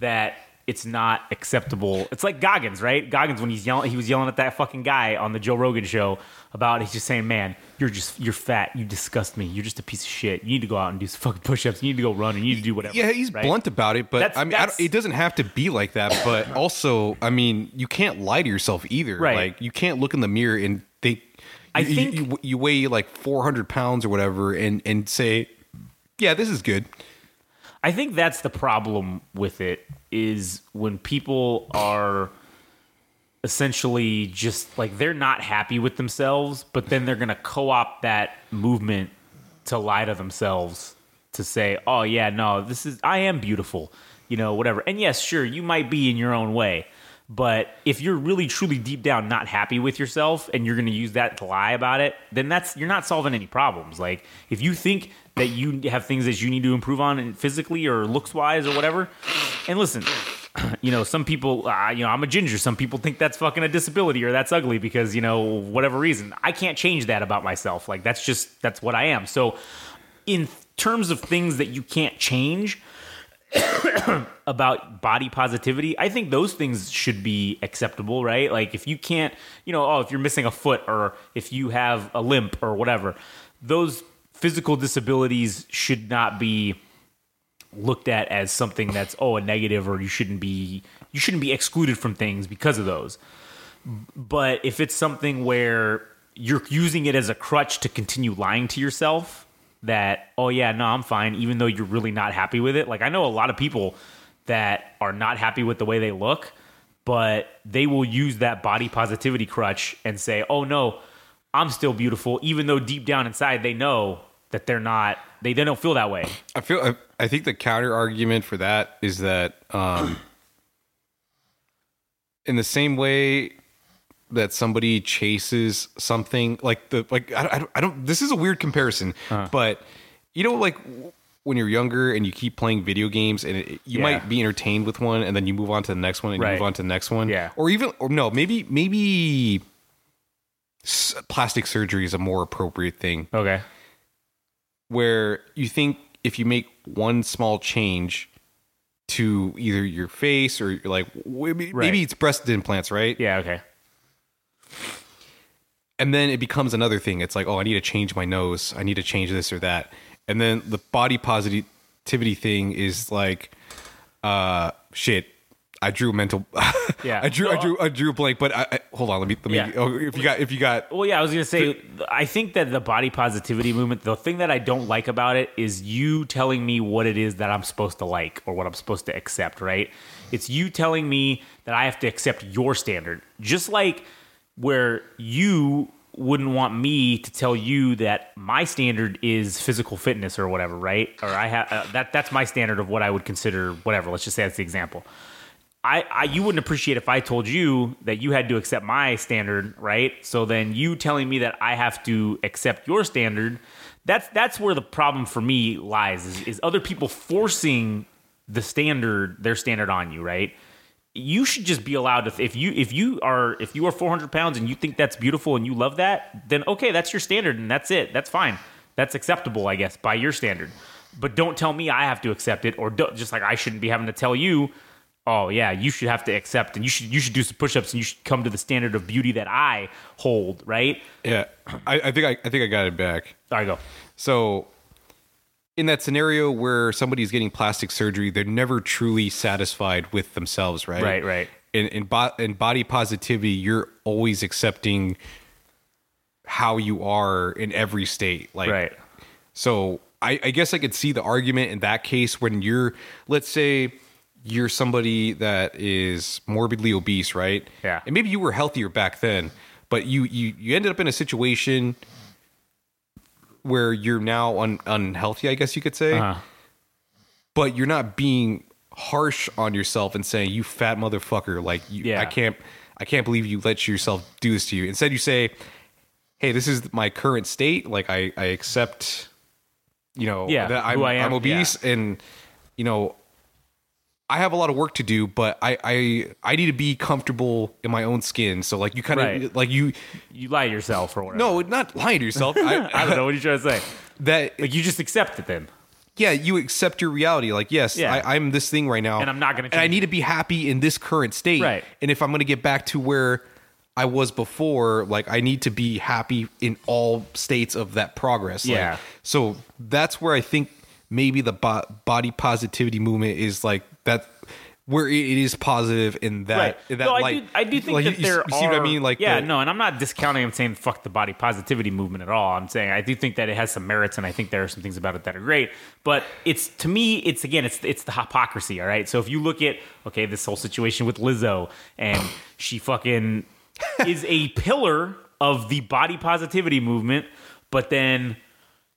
Speaker 2: that it's not acceptable. It's like Goggins, right? Goggins when he's yelling, he was yelling at that fucking guy on the Joe Rogan show about he's just saying, "Man, you're just you're fat. You disgust me. You're just a piece of shit. You need to go out and do some fucking push-ups. You need to go run. And you need to do whatever."
Speaker 4: Yeah, he's
Speaker 2: right?
Speaker 4: blunt about it, but
Speaker 2: That's-
Speaker 4: I mean, I it doesn't have to be like that. But also, I mean, you can't lie to yourself either.
Speaker 2: Right.
Speaker 4: Like, you can't look in the mirror and think.
Speaker 2: I
Speaker 4: you,
Speaker 2: think-
Speaker 4: you, you weigh like four hundred pounds or whatever, and and say, "Yeah, this is good."
Speaker 2: I think that's the problem with it is when people are essentially just like they're not happy with themselves, but then they're going to co-opt that movement to lie to themselves to say, "Oh yeah, no, this is I am beautiful." You know, whatever. And yes, sure, you might be in your own way. But if you're really truly deep down not happy with yourself and you're going to use that to lie about it, then that's you're not solving any problems. Like if you think that you have things that you need to improve on in- physically or looks wise or whatever, and listen, you know, some people, uh, you know, I'm a ginger. Some people think that's fucking a disability or that's ugly because, you know, whatever reason. I can't change that about myself. Like, that's just, that's what I am. So, in terms of things that you can't change about body positivity, I think those things should be acceptable, right? Like, if you can't, you know, oh, if you're missing a foot or if you have a limp or whatever, those physical disabilities should not be looked at as something that's oh a negative or you shouldn't be you shouldn't be excluded from things because of those but if it's something where you're using it as a crutch to continue lying to yourself that oh yeah no i'm fine even though you're really not happy with it like i know a lot of people that are not happy with the way they look but they will use that body positivity crutch and say oh no i'm still beautiful even though deep down inside they know that they're not they, they don't feel that way
Speaker 4: I feel. I, I think the counter argument for that is that, um, in the same way that somebody chases something like the like I, I don't, I don't. This is a weird comparison, uh-huh. but you know, like when you're younger and you keep playing video games and it, you
Speaker 2: Yeah.
Speaker 4: might be entertained with one and then you move on to the next one and you move on to the next one,
Speaker 2: Yeah.
Speaker 4: or even or no, maybe maybe plastic surgery is a more appropriate thing
Speaker 2: okay
Speaker 4: where you think if you make one small change to either your face or like maybe
Speaker 2: Right.
Speaker 4: it's breast implants, right?
Speaker 2: yeah okay
Speaker 4: And then it becomes another thing. It's like, oh, I need to change my nose. I need to change this or that. And then the body positivity thing is like, uh, shit. I drew a mental.
Speaker 2: Yeah.
Speaker 4: I drew. I drew. I drew a blank. But I, I, hold on. Let me. Let me.
Speaker 2: Yeah.
Speaker 4: Oh, if you got. If you got.
Speaker 2: Well, yeah, I was gonna say, I think that the body positivity movement, the thing that I don't like about it is you telling me what it is that I'm supposed to like or what I'm supposed to accept, right? It's you telling me that I have to accept your standard, just like where you wouldn't want me to tell you that my standard is physical fitness or whatever, right? Or I have uh, that that's my standard of what I would consider whatever. Let's just say that's the example I, I you wouldn't appreciate if I told you that you had to accept my standard, right? So then you telling me that I have to accept your standard, that's that's where the problem for me lies is, is other people forcing the standard their standard on you, right? You should just be allowed to if you if you are if you are 400 pounds and you think that's beautiful and you love that, then okay, that's your standard and that's it. That's fine. That's acceptable, I guess, by your standard. But don't tell me I have to accept it, or just like I shouldn't be having to tell you oh yeah, you should have to accept and you should you should do some push-ups and you should come to the standard of beauty that I hold, right?
Speaker 4: Yeah, I, I think I, I think I got it back.
Speaker 2: There I go.
Speaker 4: So, in that scenario where somebody's getting plastic surgery, they're never truly satisfied with themselves, right?
Speaker 2: Right, right.
Speaker 4: In in, bo- in body positivity, you're always accepting how you are in every state. Like,
Speaker 2: Right.
Speaker 4: so I, I guess I could see the argument in that case when you're, let's say, you're somebody that is morbidly obese, right?
Speaker 2: Yeah.
Speaker 4: And maybe you were healthier back then, but you you you ended up in a situation where you're now un, unhealthy, I guess you could say.
Speaker 2: Uh-huh.
Speaker 4: But you're not being harsh on yourself and saying you fat motherfucker like you,
Speaker 2: Yeah.
Speaker 4: I can't I can't believe you let yourself do this to you. Instead you say, "Hey, this is my current state. Like I I accept you know
Speaker 2: Yeah,
Speaker 4: that I'm,
Speaker 2: who I am,
Speaker 4: I'm obese and you know I have a lot of work to do, but I I I need to be comfortable in my own skin. So like you kind of
Speaker 2: Right.
Speaker 4: like you
Speaker 2: You lie to yourself or whatever.
Speaker 4: no, not lying to yourself. I,
Speaker 2: I don't know what you're trying to say.
Speaker 4: that
Speaker 2: Like you just accept it then.
Speaker 4: yeah, you accept your reality. Like, yes,
Speaker 2: Yeah.
Speaker 4: I, I'm this thing right now,
Speaker 2: And I'm not gonna change.
Speaker 4: And I need to be happy in this current state.
Speaker 2: Right.
Speaker 4: And if I'm going to get back to where I was before, like, I need to be happy in all states of that progress. Like,
Speaker 2: Yeah.
Speaker 4: so that's where I think maybe the bo- body positivity movement is like that. Where it is positive in that,
Speaker 2: right.
Speaker 4: in that
Speaker 2: no, I
Speaker 4: light.
Speaker 2: do. I do think
Speaker 4: Like,
Speaker 2: that
Speaker 4: you,
Speaker 2: there
Speaker 4: you
Speaker 2: are.
Speaker 4: see what I mean? Like,
Speaker 2: yeah,
Speaker 4: the-
Speaker 2: no, and I'm not discounting. I'm saying fuck the body positivity movement at all. I'm saying I do think that it has some merits, and I think there are some things about it that are great. But it's to me, it's again, it's it's the hypocrisy. All right. So if you look at okay, this whole situation with Lizzo, and she fucking is a pillar of the body positivity movement, but then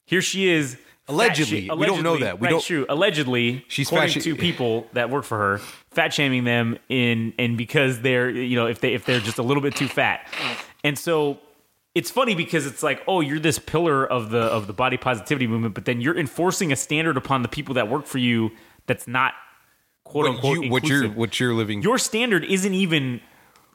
Speaker 2: here she is. Fat
Speaker 4: Allegedly. We don't know that. We
Speaker 2: right,
Speaker 4: don't-
Speaker 2: True. Allegedly,
Speaker 4: She's
Speaker 2: according
Speaker 4: sh-
Speaker 2: to people that work for her, fat shaming them in and because they're you know if they if they're just a little bit too fat, and so it's funny because it's like oh you're this pillar of the of the body positivity movement, but then you're enforcing a standard upon the people that work for you that's not quote
Speaker 4: what,
Speaker 2: unquote
Speaker 4: you, what you're what you're living.
Speaker 2: your standard isn't even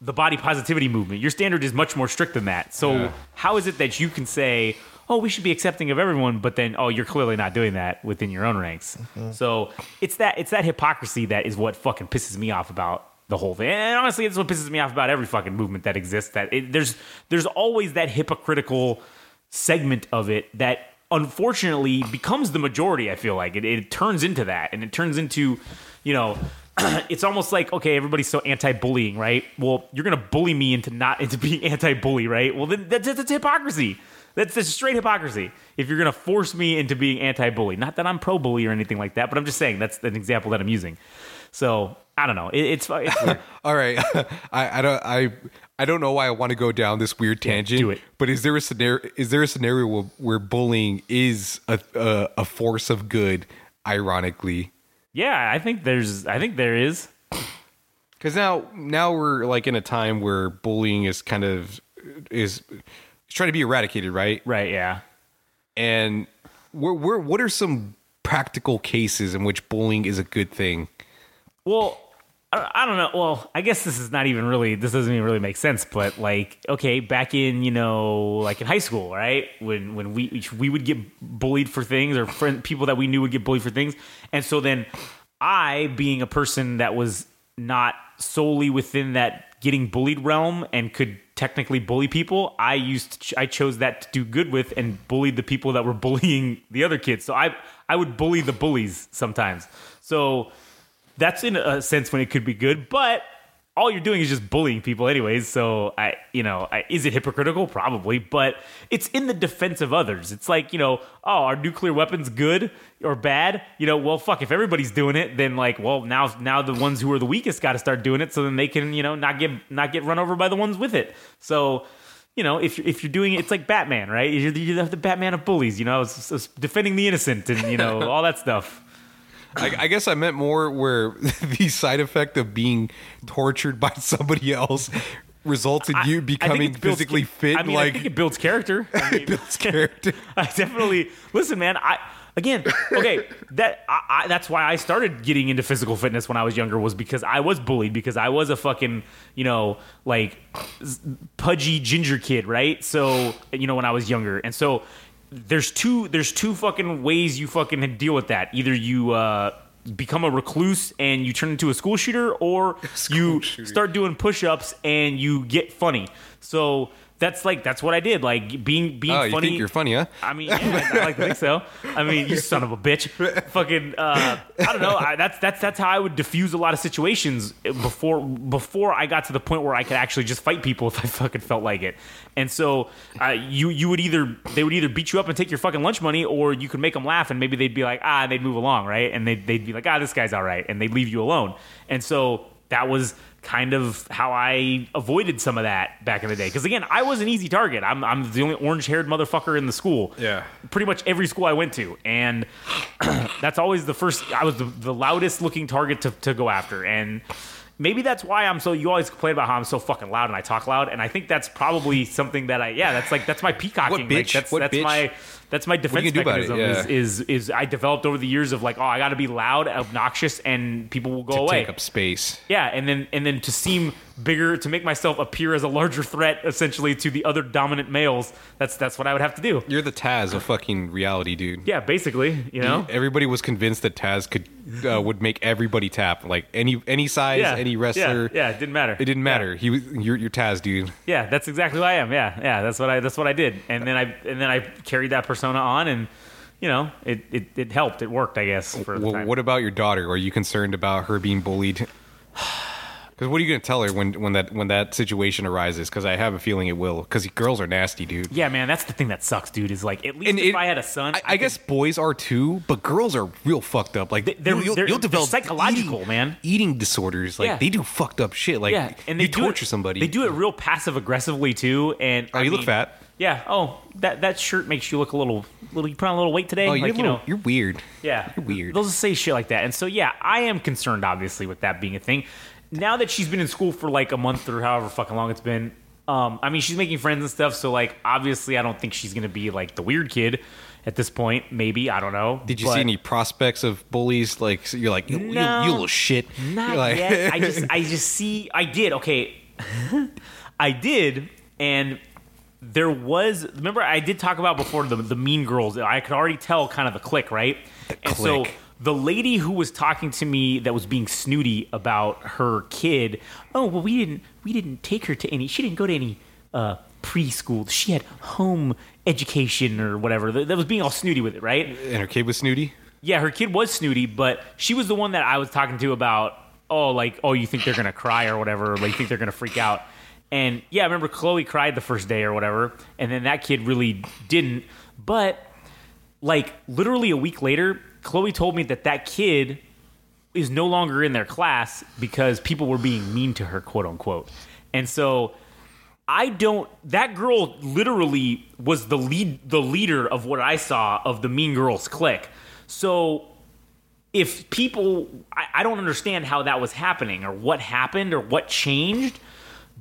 Speaker 2: the body positivity movement. Your standard is much more strict than that. So
Speaker 4: Yeah.
Speaker 2: how is it that you can say, "Oh, we should be accepting of everyone," but then, "Oh, you're clearly not doing that within your own ranks." Mm-hmm. So it's that it's that hypocrisy that is what fucking pisses me off about the whole thing. And honestly, it's what pisses me off about every fucking movement that exists. That it, there's there's always that hypocritical segment of it that unfortunately becomes the majority. I feel like it, it turns into that, and it turns into, you know, it's almost like okay, everybody's so anti-bullying, right? Well, you're gonna bully me into not into being anti-bully, right? Well, then that's, that's hypocrisy. That's, that's straight hypocrisy. If you're gonna force me into being anti-bully, not that I'm pro-bully or anything like that, but I'm just saying that's an example that I'm using. So I don't know. It, it's, it's.
Speaker 4: All right, I, I don't I I don't know why I want to go down this weird tangent.
Speaker 2: do it.
Speaker 4: But is there a scenario? Is there a scenario where, where bullying is a, a a force of good? Ironically,
Speaker 2: yeah. I think there's. I think there is.
Speaker 4: because now now we're like in a time where bullying is kind of is trying to be eradicated, right?
Speaker 2: Right. Yeah.
Speaker 4: And we're, we're, what are some practical cases in which bullying is a good thing?
Speaker 2: Well, I, I don't know. Well, I guess this is not even really. This doesn't even really make sense. But like, okay, back in you know, like in high school, right? When when we we would get bullied for things, or friend people that we knew would get bullied for things, and so then I, being a person that was not solely within that getting bullied realm and could technically bully people, I used ch- I chose that to do good with and bullied the people that were bullying the other kids. So I I would bully the bullies sometimes. So that's in a sense when it could be good, but all you're doing is just bullying people anyways. So I, you know, I, is it hypocritical? Probably, but it's in the defense of others. It's like, you know, oh, are nuclear weapons good or bad? You know, well, fuck, if everybody's doing it, then like, well, now, now the ones who are the weakest got to start doing it so then they can, you know, not get, not get run over by the ones with it. So, you know, if, if you're doing it, it's like Batman, right? You're the, you're the Batman of bullies, you know, it's, it's defending the innocent and, you know, all that stuff.
Speaker 4: I, I guess I meant more where the side effect of being tortured by somebody else results in
Speaker 2: I- I
Speaker 4: you becoming
Speaker 2: builds
Speaker 4: physically fit.
Speaker 2: I mean, I
Speaker 4: like
Speaker 2: think it builds character. I mean,
Speaker 4: builds character.
Speaker 2: I definitely listen, man. I again, okay, that I, I, that's why I started getting into physical fitness when I was younger was because I was bullied because I was a fucking you know like pudgy ginger kid, right? So you know when I was younger, and so there's two there's two fucking ways you fucking deal with that. Either you. uh become a recluse and you turn into a school shooter or you
Speaker 4: shooter.
Speaker 2: start doing push-ups and you get funny so that's like that's what i did like being being
Speaker 4: oh, you
Speaker 2: funny
Speaker 4: think you're funny, huh?
Speaker 2: I mean, yeah, I like to think so. I mean, you son of a bitch. Fucking, uh, I don't know. I, that's that's that's how I would diffuse a lot of situations before before I got to the point where I could actually just fight people if I fucking felt like it. And so, uh, you you would either they would either beat you up and take your fucking lunch money, or you could make them laugh and maybe they'd be like ah, and they'd move along, right? And they'd they'd be like ah, this guy's all right, and they'd leave you alone. And so that was kind of how I avoided some of that back in the day. Because again, I was an easy target. I'm, I'm the only orange haired motherfucker in the school.
Speaker 4: Yeah.
Speaker 2: Pretty much every school I went to. And that's always the first, I was the, the loudest looking target to, to go after. And maybe that's why I'm so, you always complain about how I'm so fucking loud and I talk loud. And I think that's probably something that I, yeah, that's like, that's my peacocking.
Speaker 4: What
Speaker 2: Like,
Speaker 4: bitch?
Speaker 2: that's,
Speaker 4: what
Speaker 2: that's
Speaker 4: bitch?
Speaker 2: my, that's my defense
Speaker 4: you gonna do about it?
Speaker 2: mechanism
Speaker 4: Yeah.
Speaker 2: is, is, is I developed over the years of like, oh, I got to be loud, obnoxious, and people will go
Speaker 4: to
Speaker 2: away.
Speaker 4: take up space.
Speaker 2: Yeah, and then and then to seem bigger, to make myself appear as a larger threat, essentially to the other dominant males. That's that's what I would have to do.
Speaker 4: You're the Taz of fucking reality, dude.
Speaker 2: Yeah, basically, you know.
Speaker 4: Everybody was convinced that Taz could uh, would make everybody tap, like any any size,
Speaker 2: Yeah,
Speaker 4: any wrestler.
Speaker 2: Yeah, yeah, it didn't matter.
Speaker 4: It didn't matter. He was you're, you're Taz, dude.
Speaker 2: Yeah, that's exactly who I am. Yeah, yeah, that's what I that's what I did, and then I and then I carried that persona on, and you know, it it, it helped. It worked, I guess.
Speaker 4: Well, what about your daughter? Are you concerned about her being bullied? Because what are you going to tell her when when that when that situation arises? Because I have a feeling it will. Because girls are nasty, dude.
Speaker 2: Yeah, man, that's the thing that sucks, dude. Is like at least
Speaker 4: And
Speaker 2: if
Speaker 4: it-
Speaker 2: I had a son,
Speaker 4: I, I guess boys are too, but girls are real fucked up. Like
Speaker 2: they're-
Speaker 4: you'll,
Speaker 2: they're-
Speaker 4: you'll
Speaker 2: they're
Speaker 4: develop
Speaker 2: psychological,
Speaker 4: eating-
Speaker 2: man.
Speaker 4: Eating disorders, like
Speaker 2: Yeah.
Speaker 4: they do fucked up shit. Like
Speaker 2: yeah, and they
Speaker 4: you
Speaker 2: do
Speaker 4: torture
Speaker 2: it,
Speaker 4: somebody.
Speaker 2: They do it real passive aggressively too. And
Speaker 4: Oh,
Speaker 2: I
Speaker 4: you look
Speaker 2: mean,
Speaker 4: fat.
Speaker 2: Yeah. Oh, that that shirt makes you look a little little. You put on a little weight today.
Speaker 4: Oh, you're,
Speaker 2: like you
Speaker 4: little-
Speaker 2: know.
Speaker 4: you're weird.
Speaker 2: Yeah,
Speaker 4: You're weird.
Speaker 2: They'll just say shit like that, and so yeah, I am concerned, obviously, with that being a thing. Now that she's been in school for like a month or however fucking long it's been, um, I mean, she's making friends and stuff. So like, obviously, I don't think she's gonna be like the weird kid at this point. Maybe I don't know.
Speaker 4: Did you
Speaker 2: But
Speaker 4: see any prospects of bullies? Like so you're like you, you-
Speaker 2: No.
Speaker 4: you little shit.
Speaker 2: Not
Speaker 4: like,
Speaker 2: yet. I just, I just see. I did. Okay, I did, and there was. Remember, I did talk about before the the Mean Girls. I could already tell kind of the click, right? and so
Speaker 4: click.
Speaker 2: The lady who was talking to me that was being snooty about her kid. Oh well, we didn't we didn't take her to any. She didn't go to any uh, preschool. She had home education or whatever. That that was being all snooty with it, right?
Speaker 4: and her kid was snooty.
Speaker 2: Yeah, her kid was snooty, but she was the one that I was talking to about, oh, like, oh, you think they're gonna cry or whatever, or like, you think they're gonna freak out. And yeah, I remember Chloe cried the first day or whatever, and then that kid really didn't. But like, literally a week later, Chloe told me that that kid is no longer in their class because people were being mean to her, quote unquote. And so I don't. That girl literally was the lead, the leader of what I saw of the Mean Girls clique. So if people, I, I don't understand how that was happening or what happened or what changed.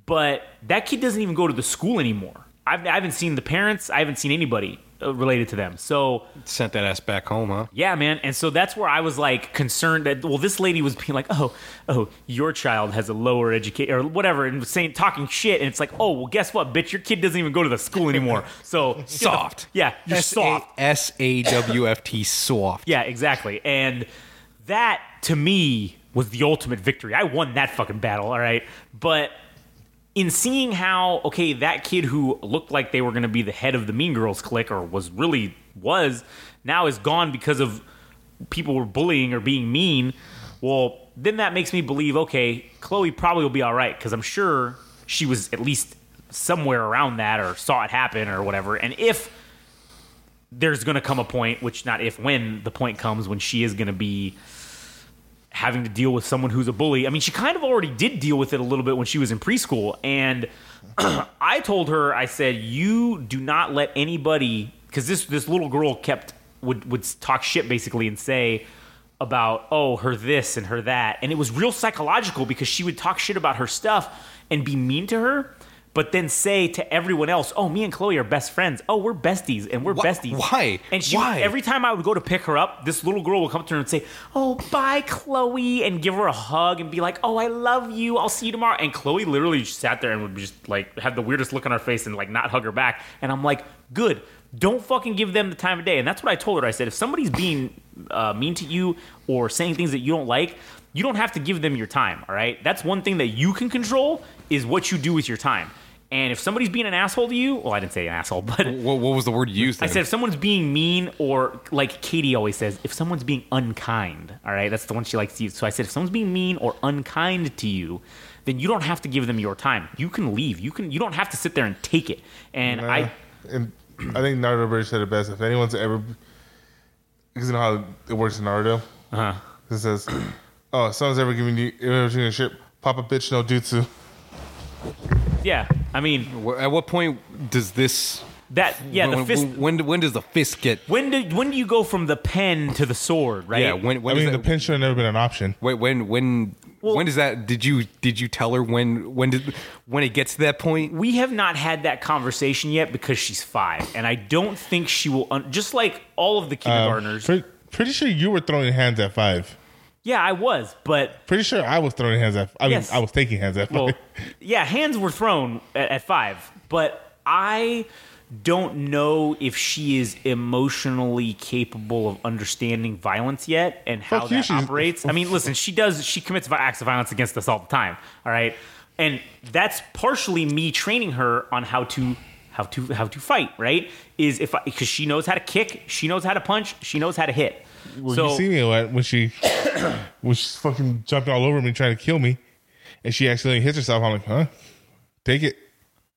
Speaker 2: But that kid doesn't even go to the school anymore. I've, I haven't seen the parents. I haven't seen anybody related to them. So
Speaker 4: Sent that ass back home, huh?
Speaker 2: yeah, man. And so that's where I was like concerned that well, this lady was being like, oh, oh, your child has a lower education or whatever, and was saying talking shit. And it's like, oh, well, guess what, bitch, your kid doesn't even go to the school anymore. So get the-
Speaker 4: Soft.
Speaker 2: yeah, you're soft.
Speaker 4: S A W F T soft.
Speaker 2: Yeah, exactly. And that to me was the ultimate victory. I won that fucking battle, all right? But in seeing how okay, that kid who looked like they were going to be the head of the Mean Girls clique or was really was now is gone because of people were bullying or being mean. Well, then that makes me believe okay, Chloe probably will be all right because I'm sure she was at least somewhere around that or saw it happen or whatever. And if there's going to come a point, which not if, when the point comes when she is going to be having to deal with someone who's a bully. I mean, she kind of already did deal with it a little bit when she was in preschool. And I told her, I said, you do not let anybody, because this this little girl kept would would talk shit basically and say, about oh her this and her that and it was real psychological because she would talk shit about her stuff and be mean to her but then say to everyone else oh me and chloe are best friends. Oh we're besties and we're
Speaker 4: Wh-
Speaker 2: besties.
Speaker 4: why?
Speaker 2: and she
Speaker 4: Why?
Speaker 2: every time i would go to pick her up this little girl would come to her and say oh bye chloe and give her a hug and be like oh i love you. I'll see you tomorrow. And chloe literally just sat there and would just like have the weirdest look on her face and like not hug her back. And i'm like good. Don't fucking give them the time of day. And that's what i told her. I said if somebody's being uh, mean to you or saying things that you don't like you don't have to give them your time all right? That's one thing that you can control is what you do with your time and if somebody's being an asshole to you well i didn't say an asshole but
Speaker 4: What, what was the word you used?
Speaker 2: I said if someone's being mean or like Katie always says, if someone's being unkind, all right, that's the one she likes to use. So I said if someone's being mean or unkind to you, then you don't have to give them your time. You can leave. You can. You don't have to sit there and take it. And I,
Speaker 3: Uh, and I think Naruto Abridged said it best. If anyone's ever, because you know how it works in Naruto.
Speaker 2: uh,
Speaker 3: It says, "Oh, if someone's ever giving you ever giving you shit, pop a bitch no jutsu."
Speaker 2: Yeah, I mean
Speaker 4: Wh- At what point does this?
Speaker 2: that. Yeah,
Speaker 4: when,
Speaker 2: the fist.
Speaker 4: When, when does the fist get?
Speaker 2: When do when do you go from the pen to the sword? Right.
Speaker 4: Yeah. When? When
Speaker 3: I
Speaker 4: does
Speaker 3: mean, the
Speaker 4: that-
Speaker 3: pin should have never been an option.
Speaker 4: Wait, when when
Speaker 2: Well-
Speaker 4: when does that did you did you tell her when when did when it gets to that point?
Speaker 2: we have not had that conversation yet because she's five, and I don't think she will. Un- just like all of the
Speaker 3: Uh,
Speaker 2: kindergartners.
Speaker 3: pre- pretty sure you were throwing hands at five.
Speaker 2: Yeah, I was, but
Speaker 3: Pretty sure I was throwing hands at. I mean,
Speaker 2: Yes.
Speaker 3: I was taking hands at five.
Speaker 2: well, yeah, hands were thrown at, at five, but I don't know if she is emotionally capable of understanding violence yet and how
Speaker 3: Fuck you,
Speaker 2: that
Speaker 3: she's-
Speaker 2: operates. I mean, listen, she does. She commits acts of violence against us all the time. All right, and that's partially me training her on how to. How to how to fight right is if because she knows how to kick, she knows how to punch, she knows how to hit.
Speaker 3: Well,
Speaker 2: so
Speaker 3: you see me when when she when she fucking jumped all over me trying to kill me, and she accidentally hits herself. I'm like, huh? Take it.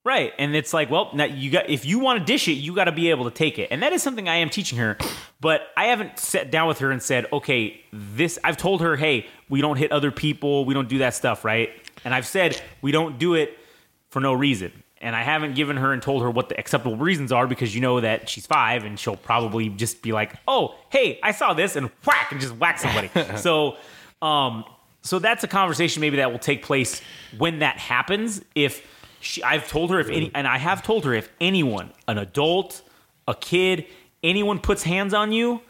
Speaker 2: Right. And it's like, well, now you got if you want to dish it, you got to be able to take it. And that is something I am teaching her, but I haven't sat down with her and said, "Okay, this I've told her, "Hey, we don't hit other people, we don't do that stuff, right?" And I've said, "We don't do it for no reason." And I haven't given her and told her what the acceptable reasons are because you know that she's 5 and she'll probably just be like, "Oh, hey, I saw this," and whack and just whack somebody. so, um so that's a conversation maybe that will take place when that happens if she, I've told her if any, and I have told her if anyone, an adult, a kid, anyone puts hands on you,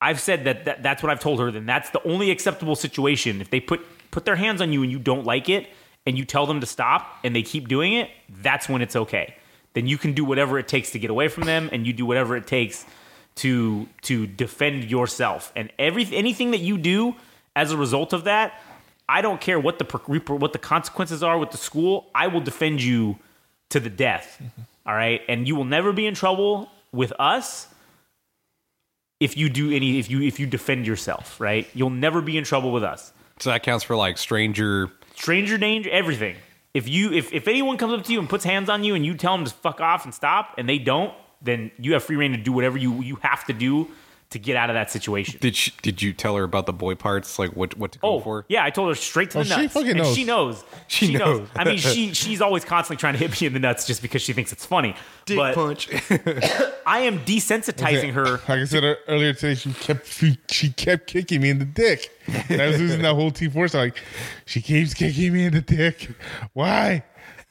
Speaker 2: I've said that, that that's what I've told her. Then that's the only acceptable situation. If they put put their hands on you and you don't like it, and you tell them to stop, and they keep doing it, that's when it's okay. Then you can do whatever it takes to get away from them, and you do whatever it takes to to defend yourself. And every anything that you do as a result of that, I don't care what the what the consequences are with the school. I will defend you to the death. Mm-hmm. all right, and you will never be in trouble with us if you do any if you if you defend yourself. Right, you'll never be in trouble with us.
Speaker 4: So that counts for like stranger.
Speaker 2: Stranger danger, everything. If you if if anyone comes up to you and puts hands on you and you tell them to fuck off and stop and they don't, then you have free rein to do whatever you you have to do to get out of that situation.
Speaker 4: Did she, did you tell her about the boy parts? Like what what to go
Speaker 2: Oh,
Speaker 4: for?
Speaker 2: yeah, I told her straight to oh, the
Speaker 3: Oh, she
Speaker 2: nuts.
Speaker 3: fucking
Speaker 2: and
Speaker 3: knows.
Speaker 2: She knows.
Speaker 4: She knows.
Speaker 2: I mean, she she's always constantly trying to hit me in the nuts just because she thinks it's funny. but
Speaker 4: punch.
Speaker 2: I am desensitizing her.
Speaker 3: Like I said earlier today, she kept she, she kept kicking me in the dick, and I was losing that whole T force. Like she keeps kicking me in the dick. Why?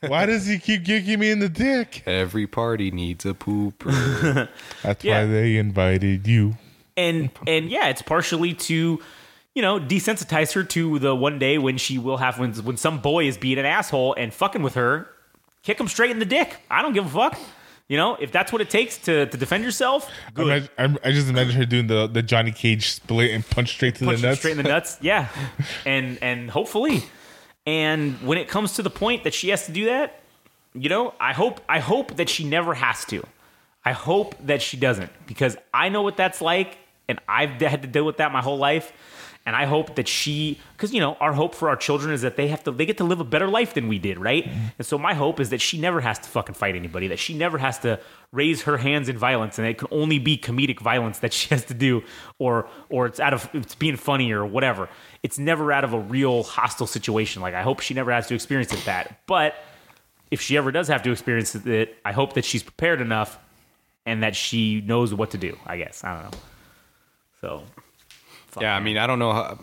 Speaker 3: Why does he keep kicking me in the dick?
Speaker 4: Every party needs a pooper.
Speaker 3: That's
Speaker 2: Yeah.
Speaker 3: why they invited you.
Speaker 2: And and yeah, it's partially to you know desensitize her to the one day when she will have when when some boy is being an asshole and fucking with her, kick him straight in the dick. I don't give a fuck. You know, if that's what it takes to, to defend yourself,
Speaker 3: I,
Speaker 2: good.
Speaker 3: imagine, I'm- I just imagine her doing the, the Johnny Cage split and punch straight to
Speaker 2: punch
Speaker 3: the nuts.
Speaker 2: straight in the nuts. Yeah, and and hopefully, and when it comes to the point that she has to do that, you know, I hope I hope that she never has to. I hope that she doesn't because I know what that's like, and I've had to deal with that my whole life. And I hope that she, because you know, our hope for our children is that they have to, they get to live a better life than we did, right? Mm-hmm. And so my hope is that she never has to fucking fight anybody, that she never has to raise her hands in violence, and it can only be comedic violence that she has to do, or or it's out of it's being funny or whatever. It's never out of a real hostile situation. Like I hope she never has to experience it that. But if she ever does have to experience it, I hope that she's prepared enough and that she knows what to do. I guess I don't know. So
Speaker 4: yeah, I mean, I don't know. How,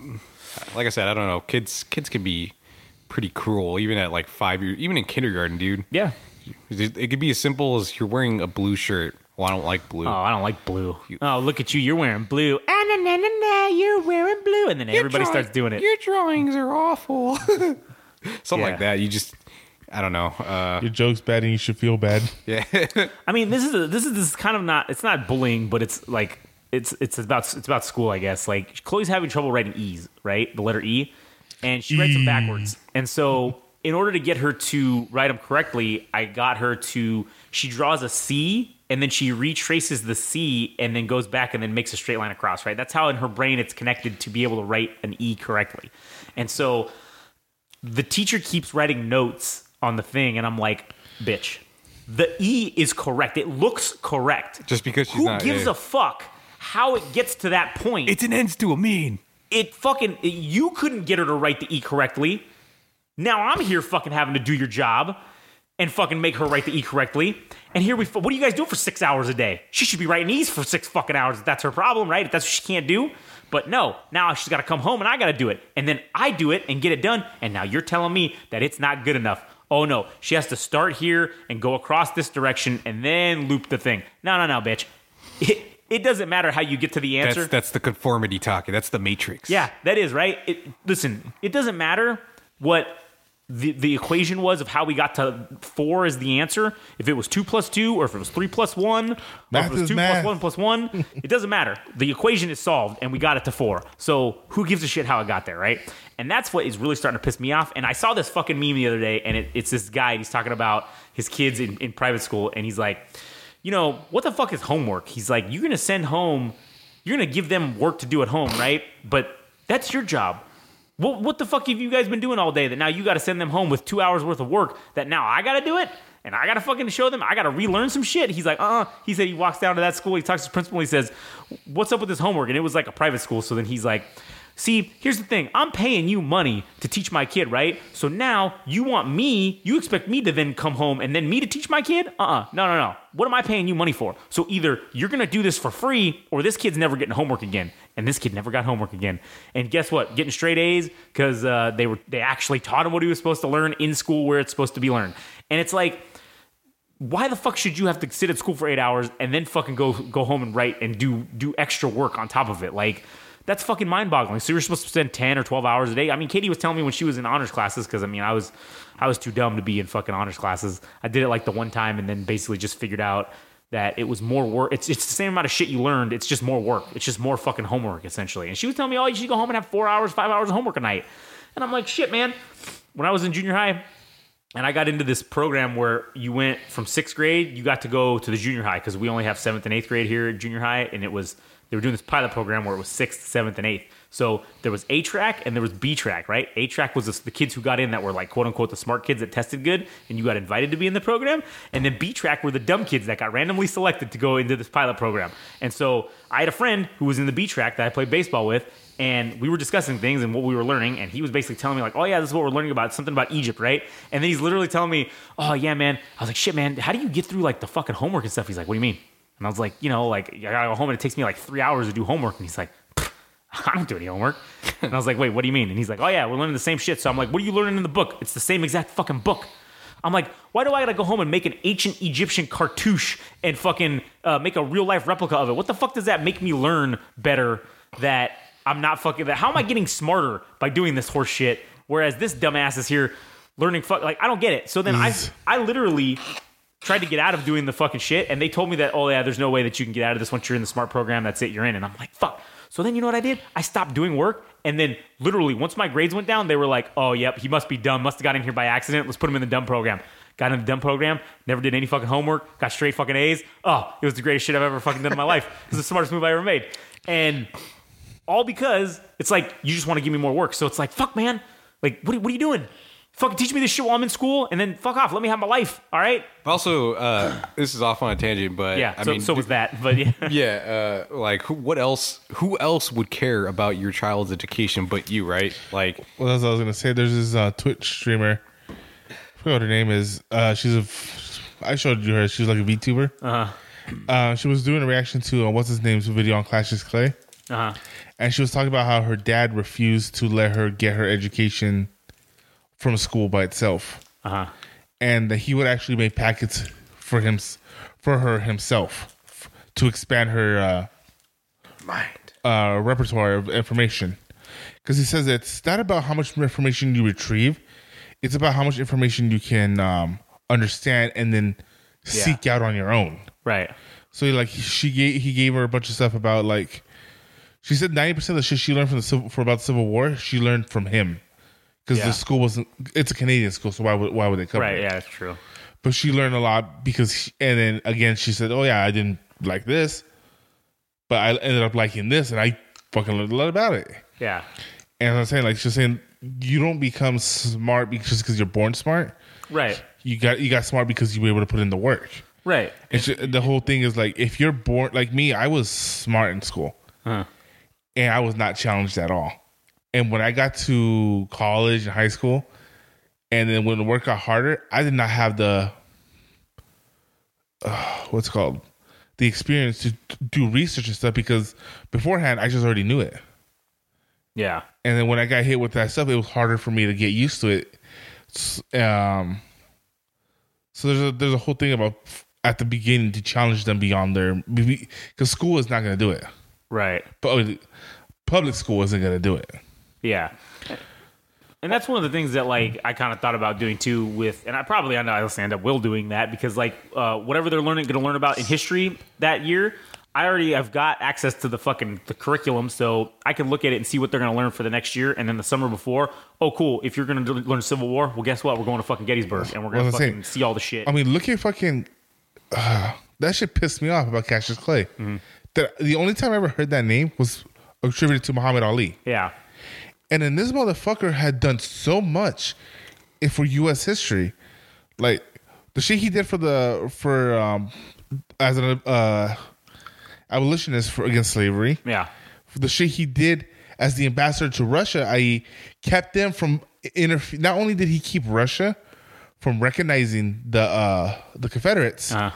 Speaker 4: like I said, I don't know. Kids, kids can be pretty cruel, even at like five years, even in kindergarten, dude.
Speaker 2: Yeah.
Speaker 4: It could be as simple as you're wearing a blue shirt. Well, I don't like blue.
Speaker 2: Oh, I don't like blue. Oh, look at you. You're wearing blue. Ah, na, na, na, na, you're wearing blue. And then everybody
Speaker 4: Your
Speaker 2: starts doing it.
Speaker 4: Your drawings are awful. Something
Speaker 2: Yeah.
Speaker 4: like that. You just, I don't know. Uh,
Speaker 3: Your joke's bad and you should feel bad.
Speaker 4: yeah.
Speaker 2: I mean, this is a, this is this is kind of not it's not bullying, but it's like it's it's about it's about school, I guess. Like Chloe's having trouble writing E's, right? The letter E, and she writes them
Speaker 3: E.
Speaker 2: backwards. And so, in order to get her to write them correctly, I got her to she draws a C and then she retraces the C and then goes back and then makes a straight line across, right? That's how in her brain it's connected to be able to write an E correctly. And so the teacher keeps writing notes on the thing, and I'm like, bitch, the E is correct. It looks correct.
Speaker 4: Just because she's
Speaker 2: Who
Speaker 4: not-
Speaker 2: gives
Speaker 4: yeah.
Speaker 2: a fuck how it gets to that point?
Speaker 4: It's an ends to a mean.
Speaker 2: it fucking you couldn't get her to write the E correctly. Now I'm here fucking having to do your job and fucking make her write the E correctly. And here we what do you guys do for six hours a day? She should be writing E's for six fucking hours if that's her problem, right? If that's what she can't do. But no, now she's got to come home and I got to do it. And then I do it and get it done. And now you're telling me that it's not good enough. Oh no, she has to start here and go across this direction and then loop the thing. No, no, no, bitch. It, it doesn't matter how you get to the answer.
Speaker 4: That's that's the conformity talking. That's the matrix.
Speaker 2: Yeah, that is right. It, listen, it doesn't matter what the the equation was of how we got to four as the answer. If it was two plus two, or if it was three plus one, or if it was two plus one plus one, it doesn't matter. The equation is solved, and we got it to four. So who gives a shit how it got there, right? And that's what is really starting to piss me off. And I saw this fucking meme the other day, and it, it's this guy. He's talking about his kids in, in private school, and he's like, you know, what the fuck is homework? He's like, you're gonna send home, you're gonna give them work to do at home, right? But that's your job. What, what the fuck have you guys been doing all day that now you got to send them home with two hours worth of work that now I got to do it? And I got to fucking show them. I got to relearn some shit. He's like, uh, uh. he said he walks down to that school. He talks to his principal. He says, what's up with this homework? And it was like a private school. So then he's like, see, here's the thing. I'm paying you money to teach my kid, right? So now you want me, you expect me to then come home and then me to teach my kid? Uh-uh. No, no, no. What am I paying you money for? So either you're going to do this for free or this kid's never getting homework again. And this kid never got homework again. And guess what? Getting straight A's because uh, they were they actually taught him what he was supposed to learn in school where it's supposed to be learned. And it's like, why the fuck should you have to sit at school for eight hours and then fucking go go home and write and do do extra work on top of it? Like that's fucking mind boggling. So you're supposed to spend ten or twelve hours a day. I mean, Katie was telling me when she was in honors classes because I mean I was I was too dumb to be in fucking honors classes. I did it like the one time and then basically just figured out that it was more work. It's it's the same amount of shit you learned. It's just more work. It's just more fucking homework essentially. And she was telling me, oh, you should go home and have four hours, five hours of homework a night. And I'm like, shit, man. When I was in junior high, and I got into this program where you went from sixth grade, you got to go to the junior high because we only have seventh and eighth grade here at junior high, and it was they were doing this pilot program where it was sixth, seventh, and eighth. So there was A track and there was B track, right? A track was the, the kids who got in that were like quote unquote the smart kids that tested good, and you got invited to be in the program. And then B track were the dumb kids that got randomly selected to go into this pilot program. And so I had a friend who was in the B track that I played baseball with, and we were discussing things and what we were learning and he was basically telling me like oh yeah this is what we're learning about something about egypt right and then he's literally telling me oh yeah man i was like shit man how do you get through like the fucking homework and stuff he's like what do you mean and i was like you know like i gotta go home and it takes me like three hours to do homework and he's like I don't do any homework. And I was like, wait, what do you mean? And he's like, oh yeah, we're learning the same shit. So I'm like, what are you learning in the book? It's the same exact fucking book. I'm like, why do I gotta go home and make an ancient Egyptian cartouche and fucking uh, make a real life replica of it? What the fuck does that make me learn better that I'm not fucking that? How am I getting smarter by doing this horse shit? Whereas this dumbass is here learning fuck like I don't get it. So then I I literally tried to get out of doing the fucking shit and they told me that oh yeah there's no way that you can get out of this once you're in the smart program that's it you're in. And i'm like fuck. So then you know what i did? I stopped doing work and then literally once my grades went down they were like oh yep he must be dumb must have got in here by accident let's put him in the dumb program. Got in the dumb program never did any fucking homework got straight fucking a's. Oh it was the greatest shit i've ever fucking done in my life. It was the smartest move i ever made. And all because it's like you just want to give me more work. So it's like fuck man. Like what, what are you doing fucking teach me this shit while i'm in school and then fuck off let me have my life all right
Speaker 4: Also, uh, this is off on a tangent, but
Speaker 2: yeah
Speaker 4: I
Speaker 2: so,
Speaker 4: mean,
Speaker 2: so was that but yeah
Speaker 4: yeah, uh, like who, what else? Who else would care about your child's education but you, right? Like,
Speaker 3: Well, that's what I was gonna say. There's this uh, Twitch streamer. I forgot what her name is. Uh, she's a. I showed you her. She's like a VTuber. Uh-huh. Uh She was doing a reaction to uh, what's his name's video on Cassius Clay.
Speaker 2: Uh huh.
Speaker 3: and she was talking about how her dad refused to let her get her education from school by itself,
Speaker 2: Uh huh.
Speaker 3: and that he would actually make packets for him for her himself f- to expand her uh,
Speaker 4: Mind.
Speaker 3: uh, repertoire of information. Because he says it's not about how much information you retrieve; it's about how much information you can um, understand and then seek out on your own.
Speaker 2: Right.
Speaker 3: So he, like she gave he gave her a bunch of stuff about like she said ninety percent of the shit she learned from the civil, for about the Civil War she learned from him because
Speaker 2: Yeah.
Speaker 3: the school wasn't it's a Canadian school so why would why would they cover
Speaker 2: Right.
Speaker 3: it?
Speaker 2: Yeah, that's true.
Speaker 3: But she learned a lot because she, and then again she said oh yeah I didn't like this but I ended up liking this and I fucking learned a lot about it
Speaker 2: Yeah.
Speaker 3: and I'm saying like she's saying you don't become smart just because you're born smart
Speaker 2: Right.
Speaker 3: you got you got smart because you were able to put in the work.
Speaker 2: Right.
Speaker 3: It's ju- the whole thing is like if you're born like me, I was smart in school,
Speaker 2: Huh.
Speaker 3: and I was not challenged at all. And when I got to college and high school, and then when the work got harder, I did not have the uh, what's it called the experience to do research and stuff because beforehand I just already knew it.
Speaker 2: Yeah.
Speaker 3: And then when I got hit with that stuff, it was harder for me to get used to it. Um, so there's a there's a whole thing about at the beginning to challenge them beyond their because school is not going to do it.
Speaker 2: Right.
Speaker 3: But public school isn't going to do it.
Speaker 2: Yeah. And that's one of the things that like I kind of thought about doing too with and I probably I know I'll end up will doing that because like uh, whatever they're learning going to learn about in history that year I already have got access to the fucking the curriculum so I can look at it and see what they're going to learn for the next year and then the summer before oh cool if you're going to learn Civil War well guess what we're going to fucking Gettysburg and we're going to
Speaker 3: I'm saying-
Speaker 2: fucking see all the shit
Speaker 3: I mean, look at fucking uh, that shit pissed me off about Cassius Clay. That the only time I ever heard that name was attributed to Muhammad Ali.
Speaker 2: yeah
Speaker 3: And then this motherfucker had done so much for U.S. history, like the shit he did for the for um as an uh abolitionist for against slavery,
Speaker 2: yeah
Speaker 3: the shit he did as the ambassador to Russia, i.e., kept them from interfere. Not only did he keep Russia from recognizing the uh the Confederates,
Speaker 2: uh,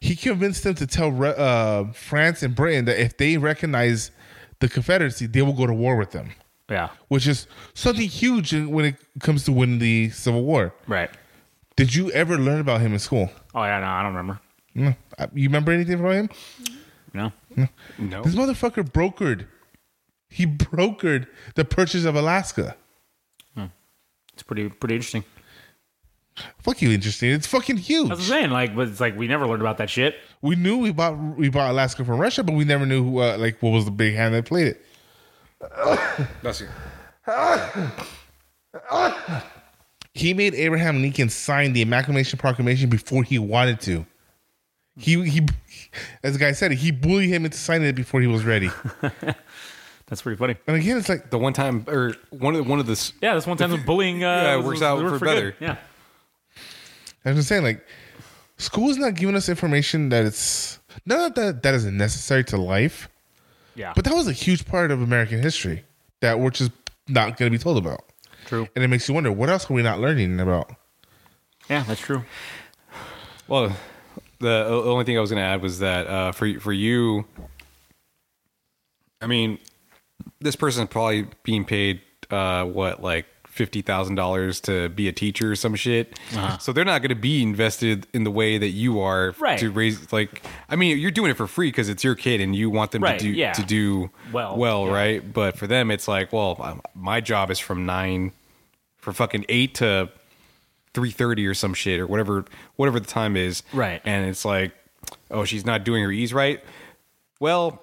Speaker 3: he convinced them to tell uh, France and Britain that if they recognize the Confederacy, they will go to war with them
Speaker 2: yeah
Speaker 3: which is something huge when it comes to winning the Civil War.
Speaker 2: right
Speaker 3: Did you ever learn about him in school?
Speaker 2: oh yeah no I don't remember
Speaker 3: No. Uh, You remember anything about him?
Speaker 2: no
Speaker 4: No.
Speaker 3: This motherfucker brokered. He brokered the purchase of Alaska.
Speaker 2: it's pretty pretty interesting
Speaker 3: Fuck you, interesting. It's fucking huge.
Speaker 2: that's what I'm
Speaker 3: huge.
Speaker 2: saying like but it's like we never learned about that shit
Speaker 3: We knew we bought we bought Alaska from Russia, but we never knew who, uh, like what was the big hand that played it.
Speaker 4: That's it.
Speaker 3: He made Abraham Lincoln sign the Amalgamation Proclamation before he wanted to. He he, as the guy said, he bullied him into signing it before he was ready.
Speaker 2: that's pretty funny
Speaker 3: And again, it's like
Speaker 4: The one time, or one of the, one of the
Speaker 2: Yeah, this one time with bullying. Uh,
Speaker 4: Yeah, it
Speaker 2: was-
Speaker 4: works out
Speaker 2: worked
Speaker 4: for
Speaker 2: good.
Speaker 4: better.
Speaker 2: Yeah,
Speaker 3: I'm just saying, like, school is not giving us information that it's not that that isn't necessary to life,
Speaker 2: yeah,
Speaker 3: but that was a huge part of American history that we're just not going to be told about.
Speaker 2: true.
Speaker 3: And it makes you wonder, what else are we not learning about?
Speaker 2: Yeah, that's true.
Speaker 4: Well, the only thing I was going to add was that uh, for for you, I mean, this person's probably being paid uh, what like fifty thousand dollars to be a teacher or some shit. So they're not going to be invested in the way that you are
Speaker 2: Right.
Speaker 4: to raise. Like, I mean, you're doing it for free because it's your kid and you want them
Speaker 2: Right,
Speaker 4: to do
Speaker 2: yeah.
Speaker 4: to do
Speaker 2: Well,
Speaker 4: well,
Speaker 2: yeah.
Speaker 4: right? But for them, it's like, well, um, my job is from nine, for fucking eight to three thirty or some shit or whatever whatever the time is.
Speaker 2: Right.
Speaker 4: And it's like, oh, she's not doing her E's right. Well,